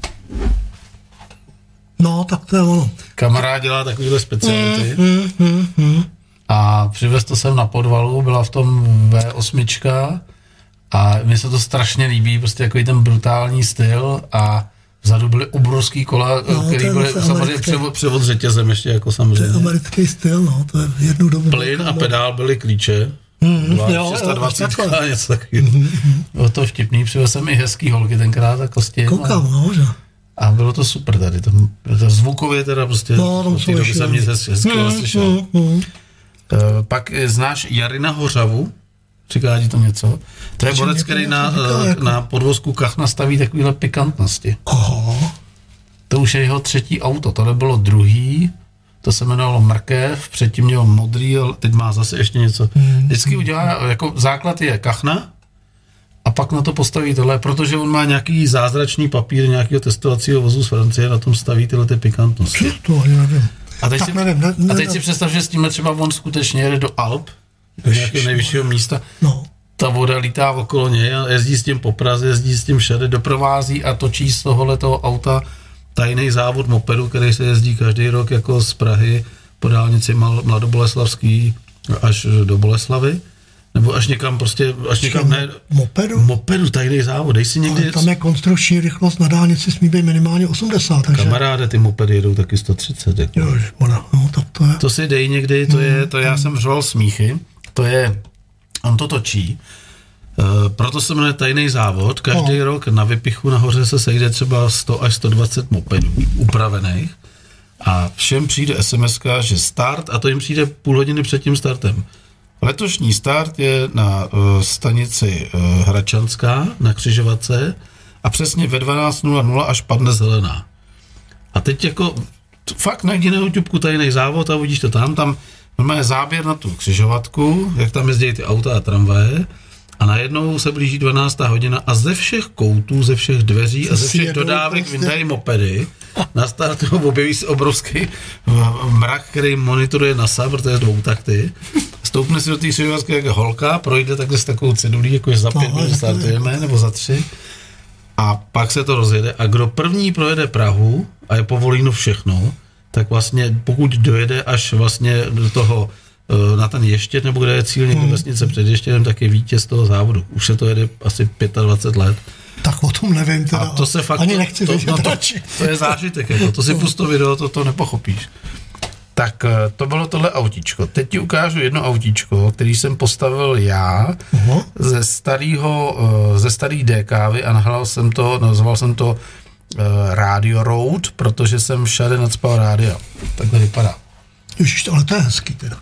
No, tak to je ono. Kamarád dělá takovýhle speciality. Hm, hm, hm. A přivez to sem na podvalu, byla v tom V8 a mně se to strašně líbí, prostě takový ten brutální styl a vzadu byly obrovský kola, No, no, který byly samozřejmě převod, převod řetězem ještě jako To je samozřejmě. americký styl, no, to je jednu dobu. Plyn a pedál byly klíče. Mm, jo, jo, 620 takhle. a něco takového. Bylo to vtipný, přivez jsem i hezký holky tenkrát a kostěm. a- Koukám, no, že? A bylo to super tady, to, to zvukově teda prostě, No, té ještě- jsem nic hezkého neslyšel. Hm. Eh, Pak eh, znáš Jarina Hořavu? Říká ti to něco? To je borec, který na, eh, jako- na podvozku Kachna staví takovýhle pikantnosti. Oho, To už je jeho třetí auto, tohle bylo druhý, to se jmenovalo Mrkev, předtím měl modrý, ale teď má zase ještě něco. Hmm. Vždycky udělá, jako základ je Kachna, a pak na to postaví tohle, protože on má nějaký zázračný papír nějakého testovacího vozu z Francie, na tom staví tyhle ty pikantnosti. to ani nevím. A teď, si, nevím, ne- ne- a teď si představ, že s tímhle třeba on skutečně jede do Alp, do nějakého nejvyššího místa, No, ta voda lítá okolo něj jezdí s tím po Praze, jezdí s tím všade, doprovází a točí z tohoto auta tajný závod mopedu, který se jezdí každý rok jako z Prahy po dálnici Mladoboleslavský až do Boleslavy. Nebo až někam prostě, až někam ne, mopedu? mopedu, tajný závod, dej si někdy, Ale tam je konstrukční rychlost na dálnici smí být minimálně 80, takže... kamaráde, ty mopedy jedou taky 130, jako. Ježišmarja, no, tak to je... To si dej někdy, to je, to já jsem řval smíchy, to je, on to točí, Uh, proto se jmenuje tajný závod. Každý No. rok na vypichu nahoře se sejde třeba 100 až 120 mopedů upravených a všem přijde SMS, že start, a to jim přijde půl hodiny před tím startem. Letošní start je na uh, stanici uh, Hračanská na křižovatce a přesně ve 12.00 až padne zelená. A teď jako fakt najdi na YouTube tajný závod a uvidíš to tam. Tam normálně záběr na tu křižovatku, jak tam jezdí ty auta a tramvaje. A najednou se blíží 12. hodina a ze všech koutů, ze všech dveří a ze všech dodávek prostě. vyndají mopedy. Na startu objeví se obrovský mrak, který monitoruje NASA, protože je dvoutakty. Stoupne si do té křižovatky jako holka, projde takhle s takovou cedulí, jako že za pět No, minut jako- startujeme, nebo za tři. A pak se to rozjede a kdo první projede Prahu a je povolíno všechno, tak vlastně pokud dojede až vlastně do toho eh, na ten ještět, nebo kde je cíl někde Hmm. vesnice před ještětem, tak je vítěz toho závodu. Už se to jede asi 25 let. Tak o tom nevím teda. A to se fakt... Ani to, nechci to, vědět no to, to je zážitek, jako, to si pust to video, to, to nepochopíš. Tak eh, to bylo tohle autíčko. Teď ti ukážu jedno autíčko, který jsem postavil já Aha. ze starého, eh, ze starý DKV a nahrál jsem to, nazval jsem to eh, Radio Road, protože jsem všade nadspal rádia. Takhle vypadá. Ježiš, ale to je hezký teda.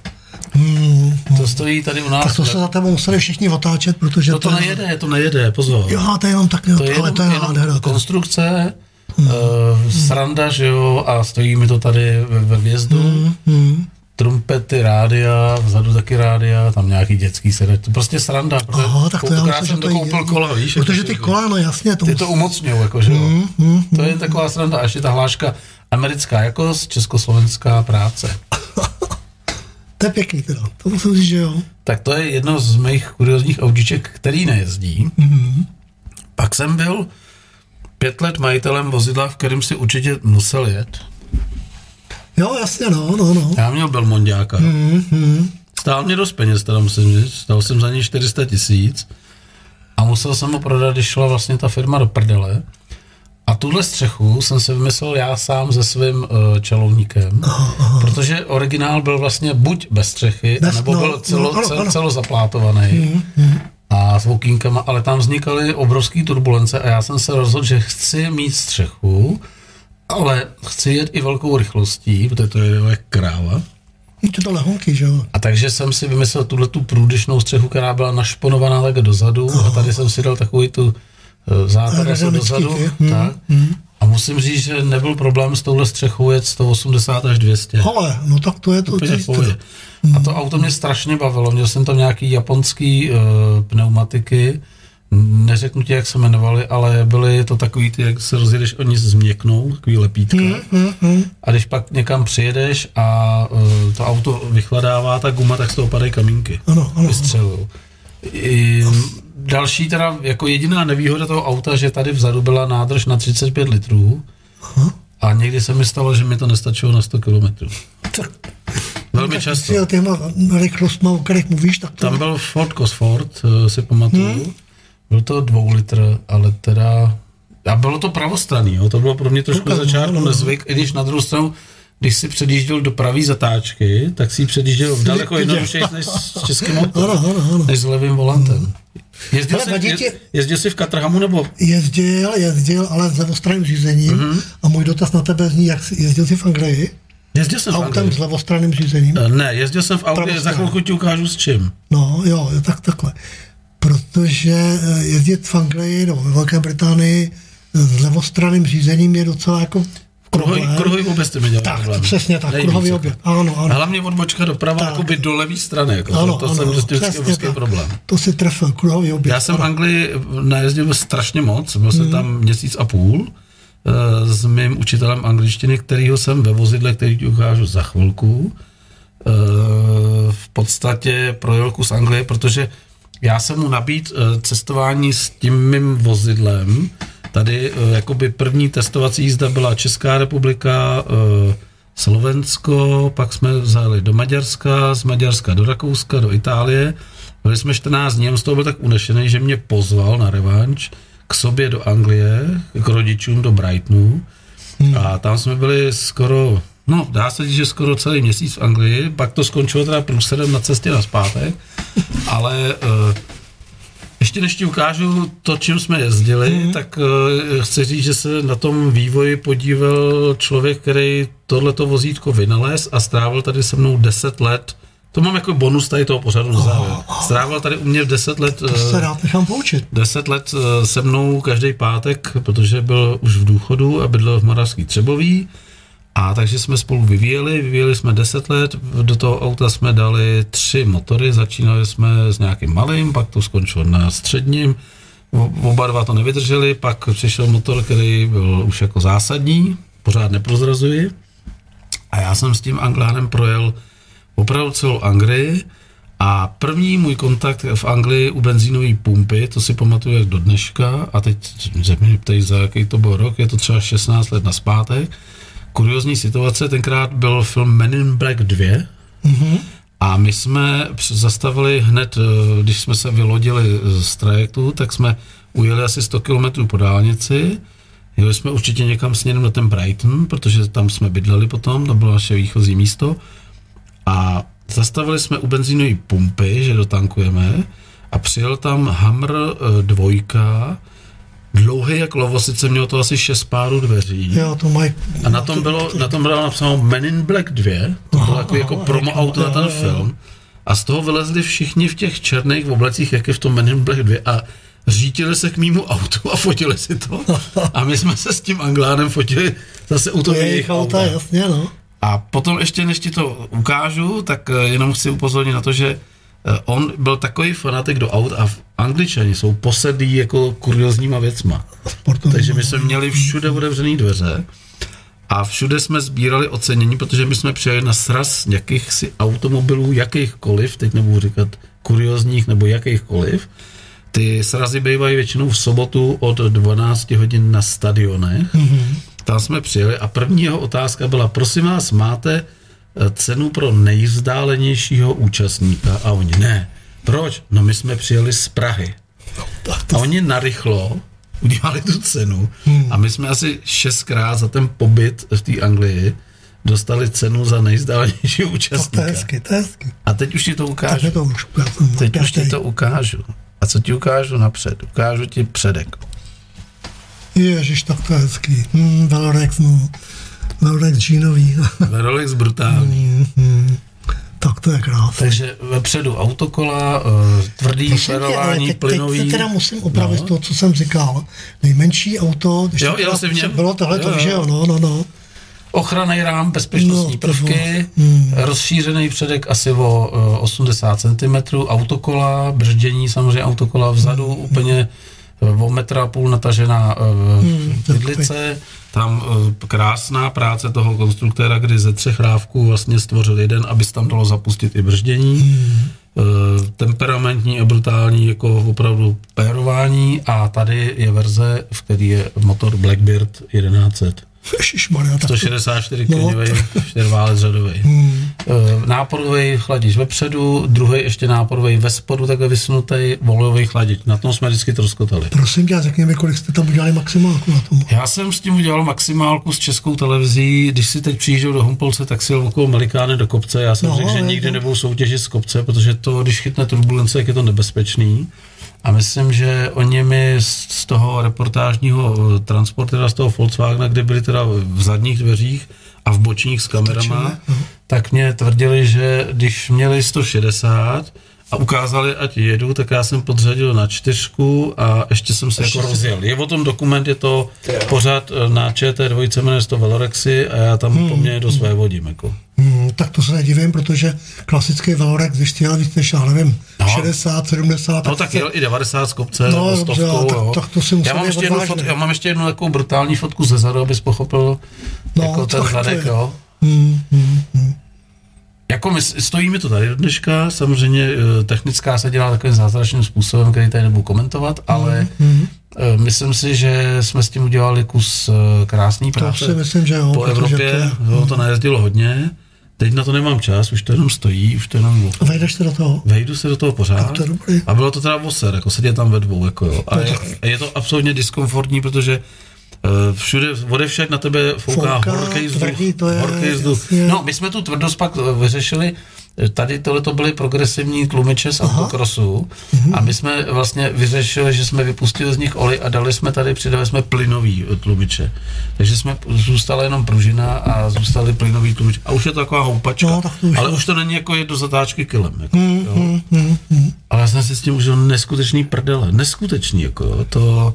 Hmm, To stojí tady u nás. tak to se za tebou museli všichni otáčet, protože No to je- nejede, to nejede, pozor. Jo, to je jenom tak, To je ale jenom, to je jenom nádhera. konstrukce, hmm. uh, sranda, že jo, a stojí mi to tady ve, ve vjezdu. Hmm. Hmm. Trumpety, rádia, vzadu taky rádia, tam nějaký dětský sedač, to prostě sranda. protože Aha, tak to já myslím, jsem to je koupil jedno. kola, víš. Protože jako, ty kola, no jasně, to Ty musí- to umocňují, jako, že jo. Hmm, To je taková sranda, a ještě ta hláška americká jakost, československá práce. To je pěkný teda, to musím říct, že jo. Tak to je jedno z mých kuriozních autíček, který nejezdí. Mhm. Pak jsem byl pět let majitelem vozidla, v kterém si určitě musel jet. Jo, jasně, no, no, no. Já měl Belmondiáka. Mhm. Stál mě dost peněz, teda musím říct. Stál jsem za něj 400 tisíc a musel jsem ho prodat, když šla vlastně ta firma do prdele. A tuhle střechu jsem si vymyslel já sám se svým uh, čelovníkem, protože originál byl vlastně buď bez střechy, Bez- nebo no, byl celo, no, ano, ano. celozaplátovaný a s okýnkama, ale tam vznikaly obrovské turbulence a já jsem se rozhodl, že chci mít střechu, ale chci jet i velkou rychlostí, protože to je jak kráva. Je to lehonky, že jo. A takže jsem si vymyslel tuhle tu průdyšnou střechu, která byla našponovaná tak dozadu a tady jsem si dal takový tu eh, základ jako dozadu. ty, hm, Tak. A musím říct, že nebyl problém s touhle střechou jet 180 až 200. Ale, no tak to je to Úplně pohodě. teda. A to auto mě strašně bavilo. Měl jsem tam nějaký japonský uh, pneumatiky, neřeknu ti, jak se jmenovali, ale byly to takový, ty, jak se rozjedeš, oni změknou, takový lepítka. Mhm. A když pak někam přijedeš a uh, to auto vychladává ta guma, tak z toho padají kamínky. Ano, ano. Vystřelují. I, další teda, jako jediná nevýhoda toho auta, že tady vzadu byla nádrž na 35 litrů a někdy se mi stalo, že mi to nestačilo na 100 kilometrů. Velmi často. jel těma rychlostma, o kterých mluvíš, tak to... Tam byl Ford Cosford, eh, si pamatuju. Hmm. Byl to dvou litr, ale teda... A bylo to pravostranný, jo? to bylo pro mě trošku Koukám, začátku ano, ano. nezvyk, i když na druhou stranu, když si předjížděl do pravý zatáčky, tak si předjížděl v daleko jednodušeji než s českým autem, než s levým volantem. Jezdil, Hele, jsi, vadí je, ti- jezdil jsi v Katrhamu nebo Jezdil, jezdil, ale s levostranným řízením. Mhm. A můj dotaz na tebe zní, jak jsi, jezdil jsi v Anglii? Jezdil jsem v Autem Anglii? s levostranným řízením? Eh, Ne, jezdil jsem v autě, za chvilku ti ukážu s čím. No, jo, tak takhle. Protože eh, jezdit v Anglii nebo ve Velké Británii eh, s levostranným řízením je docela jako Kruhový, kruhový vůbec ty mi dělal Tak, problém. přesně tak, Nejvíc, kruhový jako. oběd. Ano, ano. hlavně odbočka doprava Tak. jakoby do levé strany. Jako Ano, to, to ano, jsem prostě vždycky obrovský problém. To si trefil, kruhový oběd. Já jsem v ano. Anglii najezdil strašně moc, byl jsem Mhm. tam měsíc a půl s mým učitelem angličtiny, kterýho jsem ve vozidle, který ti ukážu za chvilku, eh, v podstatě projel kus Anglie, protože já jsem mu nabít eh, cestování s tím mým vozidlem. Tady eh, jakoby první testovací jízda byla Česká republika, eh, Slovensko, pak jsme zajeli do Maďarska, z Maďarska do Rakouska, do Itálie. Byli jsme 14 dní, z toho byl tak unešený, že mě pozval na revanš k sobě do Anglie, k rodičům do Brightonu. A tam jsme byli skoro, no dá se říct, že skoro celý měsíc v Anglii, pak to skončilo teda průsedem na cestě na zpátek, ale uh, ještě než ti ukážu to, čím jsme jezdili, mm. tak uh, chci říct, že se na tom vývoji podíval člověk, který tohleto vozítko vynalez a strávil tady se mnou 10 let. To mám jako bonus tady toho pořadu na závěr. Strávil tady u mě 10 let To se rád nechám poučit. Deset let eh, se mnou každý pátek, protože byl už v důchodu a bydlel v Moravský Třebový. A takže jsme spolu vyvíjeli, vyvíjeli jsme 10 let, do toho auta jsme dali tři motory, začínali jsme s nějakým malým, pak to skončilo na středním, oba dva to nevydrželi, pak přišel motor, který byl už jako zásadní, pořád neprozrazuji. A já jsem s tím Anglánem projel opravdu celou Anglii a první můj kontakt v Anglii u benzínové pumpy, to si pamatuju jak do dneška a teď se mě ptají, za jaký to byl rok, je to třeba 16 let naspátek. Kuriozní situace, tenkrát byl film Men in Black 2 Mhm. a my jsme zastavili hned, eh, když jsme se vylodili z trajektu, tak jsme ujeli asi 100 km po dálnici, jeli jsme určitě někam směrem na ten Brighton, protože tam jsme bydleli potom, to bylo naše výchozí místo. A zastavili jsme u benzínové pumpy, že dotankujeme a přijel tam Hammer eh, dvojka, dlouhý jak lovosice, mělo to asi šest párů dveří. Jo, to mají... A na tom bylo, na tom bylo napsáno Men in Black 2, to bylo jako, jako promo auto na ten film. A z toho vylezli všichni v těch černých oblecích, jak je v tom Men in Black 2 a řítili se k mýmu autu a fotili si to. A my jsme se s tím Anglánem fotili zase u toho jejich auta, jasně, no. A potom ještě, než ti to ukážu, tak eh, jenom chci upozornit na to, že eh, on byl takový fanatik do aut a v Angličani jsou posedlí jako kuriozníma věcma. Sportovní. Takže my jsme měli všude otevřené dveře a všude jsme sbírali ocenění, protože my jsme přijeli na sraz nějakých si automobilů, jakýchkoliv, teď nebudu říkat kuriozních nebo jakýchkoliv. Ty srazy bývají většinou v sobotu od 12 hodin na stadionech. Mm-hmm. Tam jsme přijeli a první jeho otázka byla, prosím vás, máte eh, cenu pro nejvzdálenějšího účastníka? A oni, ne. Proč? No my jsme přijeli z Prahy. A oni narychlo udělali tu cenu hmm. a my jsme asi šestkrát za ten pobyt v té Anglii dostali cenu za nejzdálenějšího To účastníka. je hezky, to je hezky. A teď už ti to ukážu. to už. Teď už ti to ukážu. A co ti ukážu napřed? Ukážu ti předek. Ježiš, tak to je hezký. Hmm, Velorex, no. Velorex džínový. Rolex brutální. hmm. Tak to je krásné. Takže vepředu autokola, eh, tvrdý Prosím ale šlerování, teď, plynový. se teda musím opravit No. to, co jsem říkal. Nejmenší auto, když Jo, teda jsi v něm? bylo tohle, Jo, to, že jo. jo, no, no, no. Ochranný rám, bezpečnostní No, prvky. Hmm. rozšířený předek asi o eh, 80 cm, autokola, brždění samozřejmě autokola vzadu, Hmm. úplně eh, o metra a půl natažená Hmm, uh, vidlice, tam uh, krásná práce toho konstruktéra, kdy ze třech rávků vlastně stvořil jeden, aby se tam dalo zapustit i brždění. Hmm. Temperamentní a brutální jako opravdu pérování a tady je verze, v které je motor Blackbird 1100. Ježišmarja, tak to, 164 No, koňový, čtyřválec řadový. Hmm. E, Náporový chladič vepředu, druhý ještě náporový ve spodu, takhle vysunutý volejový chladič. Na tom jsme vždycky troskotali. prosím tě, řekni mi, kolik jste tam udělali maximálku na tom. Já jsem s tím udělal maximálku s českou televizí. Když si teď přijížděl do Humpolce, tak si okolo Melikány do kopce. Já jsem No, no, řekl, že nikdy nebudou soutěžit z kopce, protože to, když chytne turbulence, jak je to nebezpečný. A myslím, že oni mi z toho reportážního eh, transportera, z toho Volkswagena, kde byli teda v zadních dveřích a v bočních s kamerama, Točíme, no. tak mě tvrdili, že když měli 160 a ukázali, ať jedu, tak já jsem podřadil na čtyřku a ještě jsem se jako rozjel. Je o tom dokument, je to pořád eh, na ČT2, jmenuje se to Velorexy a já tam hmm. poměrně do své vodím. Jako. Hmm, tak to se nedivím, protože klasický Velorex, když jel víc než, já nevím, No. 60, 70, No tak jel i 90 z kopce, No, no, dobře, stovkou, tak- jo. tak to si já, mám ještě jednu fotku, já mám ještě jednu takovou brutální fotku ze zadu, abys pochopil No, jako ten tak zadek, jo. Hmm, hmm, hmm. Jako my, stojí mi to tady do dneška, samozřejmě eh, technická se dělá takovým zázračným způsobem, který tady nebudu komentovat, ale Hmm. eh, myslím si, že jsme s tím udělali kus eh, krásný To práce si myslím, že jo. po Evropě, To je, jo, to najezdilo hodně, teď na to nemám čas, už to jenom stojí, už to jenom A vejdeš se do toho? Vejdu se do toho pořád. To. A bylo to teda voser, jako sedět tam ve dvou, jako jo. A je, je to absolutně diskomfortní, protože uh, všude, odevšak na tebe fouká, Fouká, horký vzduch. tvrdý to je, horký vzduch. jasně. No, my jsme tu tvrdost pak eh, vyřešili, eh, tady tohle to byly progresivní tlumiče z autokrosu Mhm. a my jsme vlastně vyřešili, že jsme vypustili z nich olej a dali jsme tady, přidali jsme plynový eh, tlumiče. Takže jsme zůstala jenom pružina a zůstaly plynový tlumič. A už je to taková houpačka. No, tak to už ale je. už to není jako je do zatáčky kilem. Jako, Hmm, jo. hmm, hmm, hmm. Ale já jsem si s tím užil neskutečný prdele. Neskutečný, jako jo. To,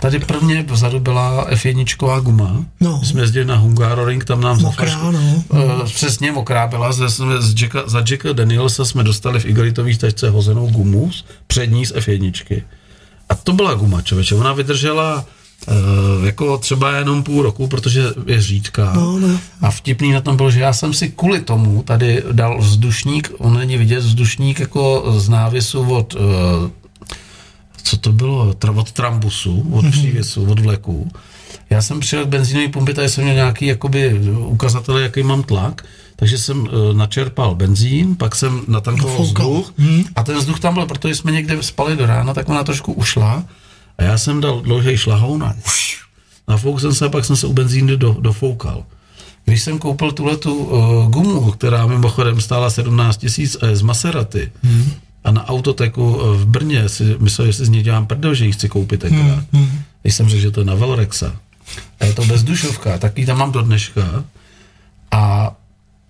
tady prvně vzadu byla F1 guma. No. My jsme jezdili na Hungaroring, tam nám Mokrá, zaflaško- no. Eh, přesně mokrá byla. Jsme z Jacka, za Jacka Danielsa jsme dostali v igelitových tačce hozenou gumu z- přední z F1. A to byla guma, člověče. Ona vydržela Uh, jako třeba jenom půl roku, protože je řídká. No, no. A vtipný na tom bylo, že já jsem si kvůli tomu tady dal vzdušník, on není vidět, vzdušník jako z návisu od, uh, co to bylo, od trambusu, od Mhm. přívěsu, od vleku. Já jsem přijel k benzínové pumpě, tady jsem měl nějaký jakoby ukazatele, jaký mám tlak, takže jsem uh, načerpal benzín, pak jsem natankoval vzduch Mhm. a ten vzduch tam byl, protože jsme někde spali do rána, tak ona trošku ušla A já jsem dal dlouhý šlahoun a nafouk jsem se a pak jsem se u benzíny do, dofoukal. Když jsem koupil tuhle tu uh, gumu, která mimochodem stála 17 tisíc a je z Maserati, hmm. A na autoteku uh, v Brně si myslel, že si z ní dělám prdel, že ji chci koupit tenkrát. Hmm. Když jsem řekl, že to je na Velrexa. A je to bezdušovka, tak ji tam mám do dneška. A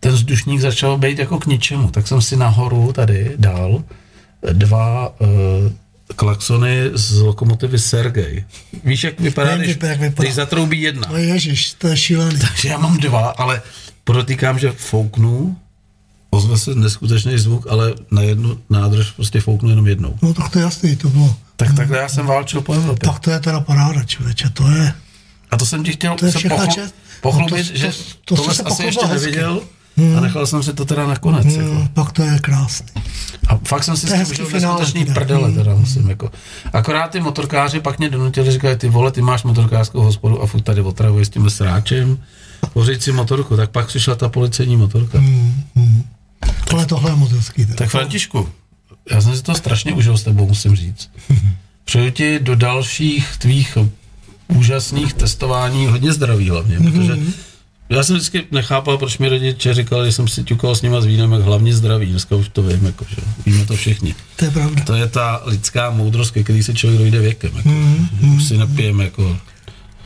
ten vzdušník začal být jako k ničemu. Tak jsem si nahoru tady dal dva uh, klaxony z lokomotivy Sergej. Víš, jak vypadá, když, jak vypadá. když zatroubí jedna. No ježiš, to je šílený. Takže já mám dva, ale podotýkám, že fouknu, ozve se neskutečný zvuk, ale na jednu nádrž prostě fouknu jenom jednou. No tak to je jasný, to bylo. Tak takhle já jsem válčil po Evropě. Tak to je teda paráda, člověče, to je... A to jsem ti chtěl To je se pochlu- čest. pochlubit, No to- že to- to tohle jsi se asi ještě hezky. neviděl a nechal jsem si to teda nakonec. Jako. Hmm, pak to je krásný. A fakt jsem si To s je tím užil neskutečný teda. prdele, teda musím jako. Akorát ty motorkáři pak mě donutili, říkají, ty vole, ty máš motorkářskou hospodu a furt tady otravuješ s tím sráčem, pořiď si motorku, tak pak přišla ta policejní motorka. Ale tohle je moc hezký. teda. Tak Františku, já jsem si to strašně užil s tebou, musím říct. Přeju ti do dalších tvých úžasných testování hodně zdraví hlavně, protože já jsem vždycky nechápal, proč mi rodiče říkali, že jsem si ťukal s nima s vínem, jak hlavně zdraví. Dneska už to vím, jako, že víme to všichni. To je pravda. To je ta lidská moudrost, ke který se člověk dojde věkem. Jako, už si napijeme jako...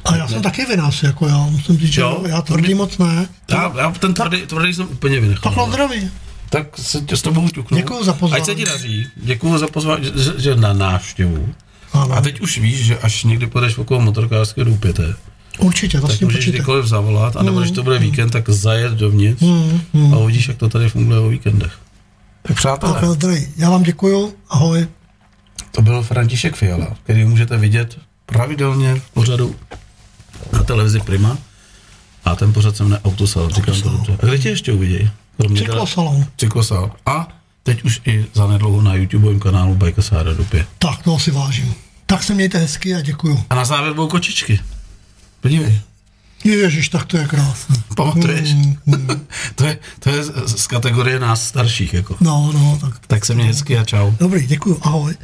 A já jsem taky vinař, jako já musím říct, že Jo. já tvrdý moc ne. Já, já ten tvrdý, tvrdý jsem úplně vynechal. Tak na zdraví. Tak se tě s tebou ťuknu. Děkuju za pozvání. Ať se ti daří. Děkuju za pozvání, že, že na návštěvu. Ano. A teď už víš, že až někdy půjdeš okolo motorkářské důpěte, Určitě, to tak můžeš kdykoliv zavolat, anebo Hmm. když to bude víkend, tak zajet dovnitř a uvidíš, jak to tady funguje o víkendech. Tak přátelé, Tak. Já vám děkuju, ahoj. to byl František Fiala, který můžete vidět pravidelně v pořadu na televizi Prima. A ten pořad se jmenuje Autosal, říkám to Autosalon. dobře. A kde tě ještě uvidějí? Cyklosalon. Cyklosal. A teď už i zanedlouho na YouTubeovém kanálu Bajka Sára Dupě. Tak, toho si vážím. Tak se mějte hezky a děkuju. A na závěr budou kočičky. Podívej, Ježiš, tak to je krásné. pamatuješ? to, je, to je z, z kategorie nás starších. Jako. No, no, tak. Tak se mě hezky a čau. Dobrý, děkuju, ahoj.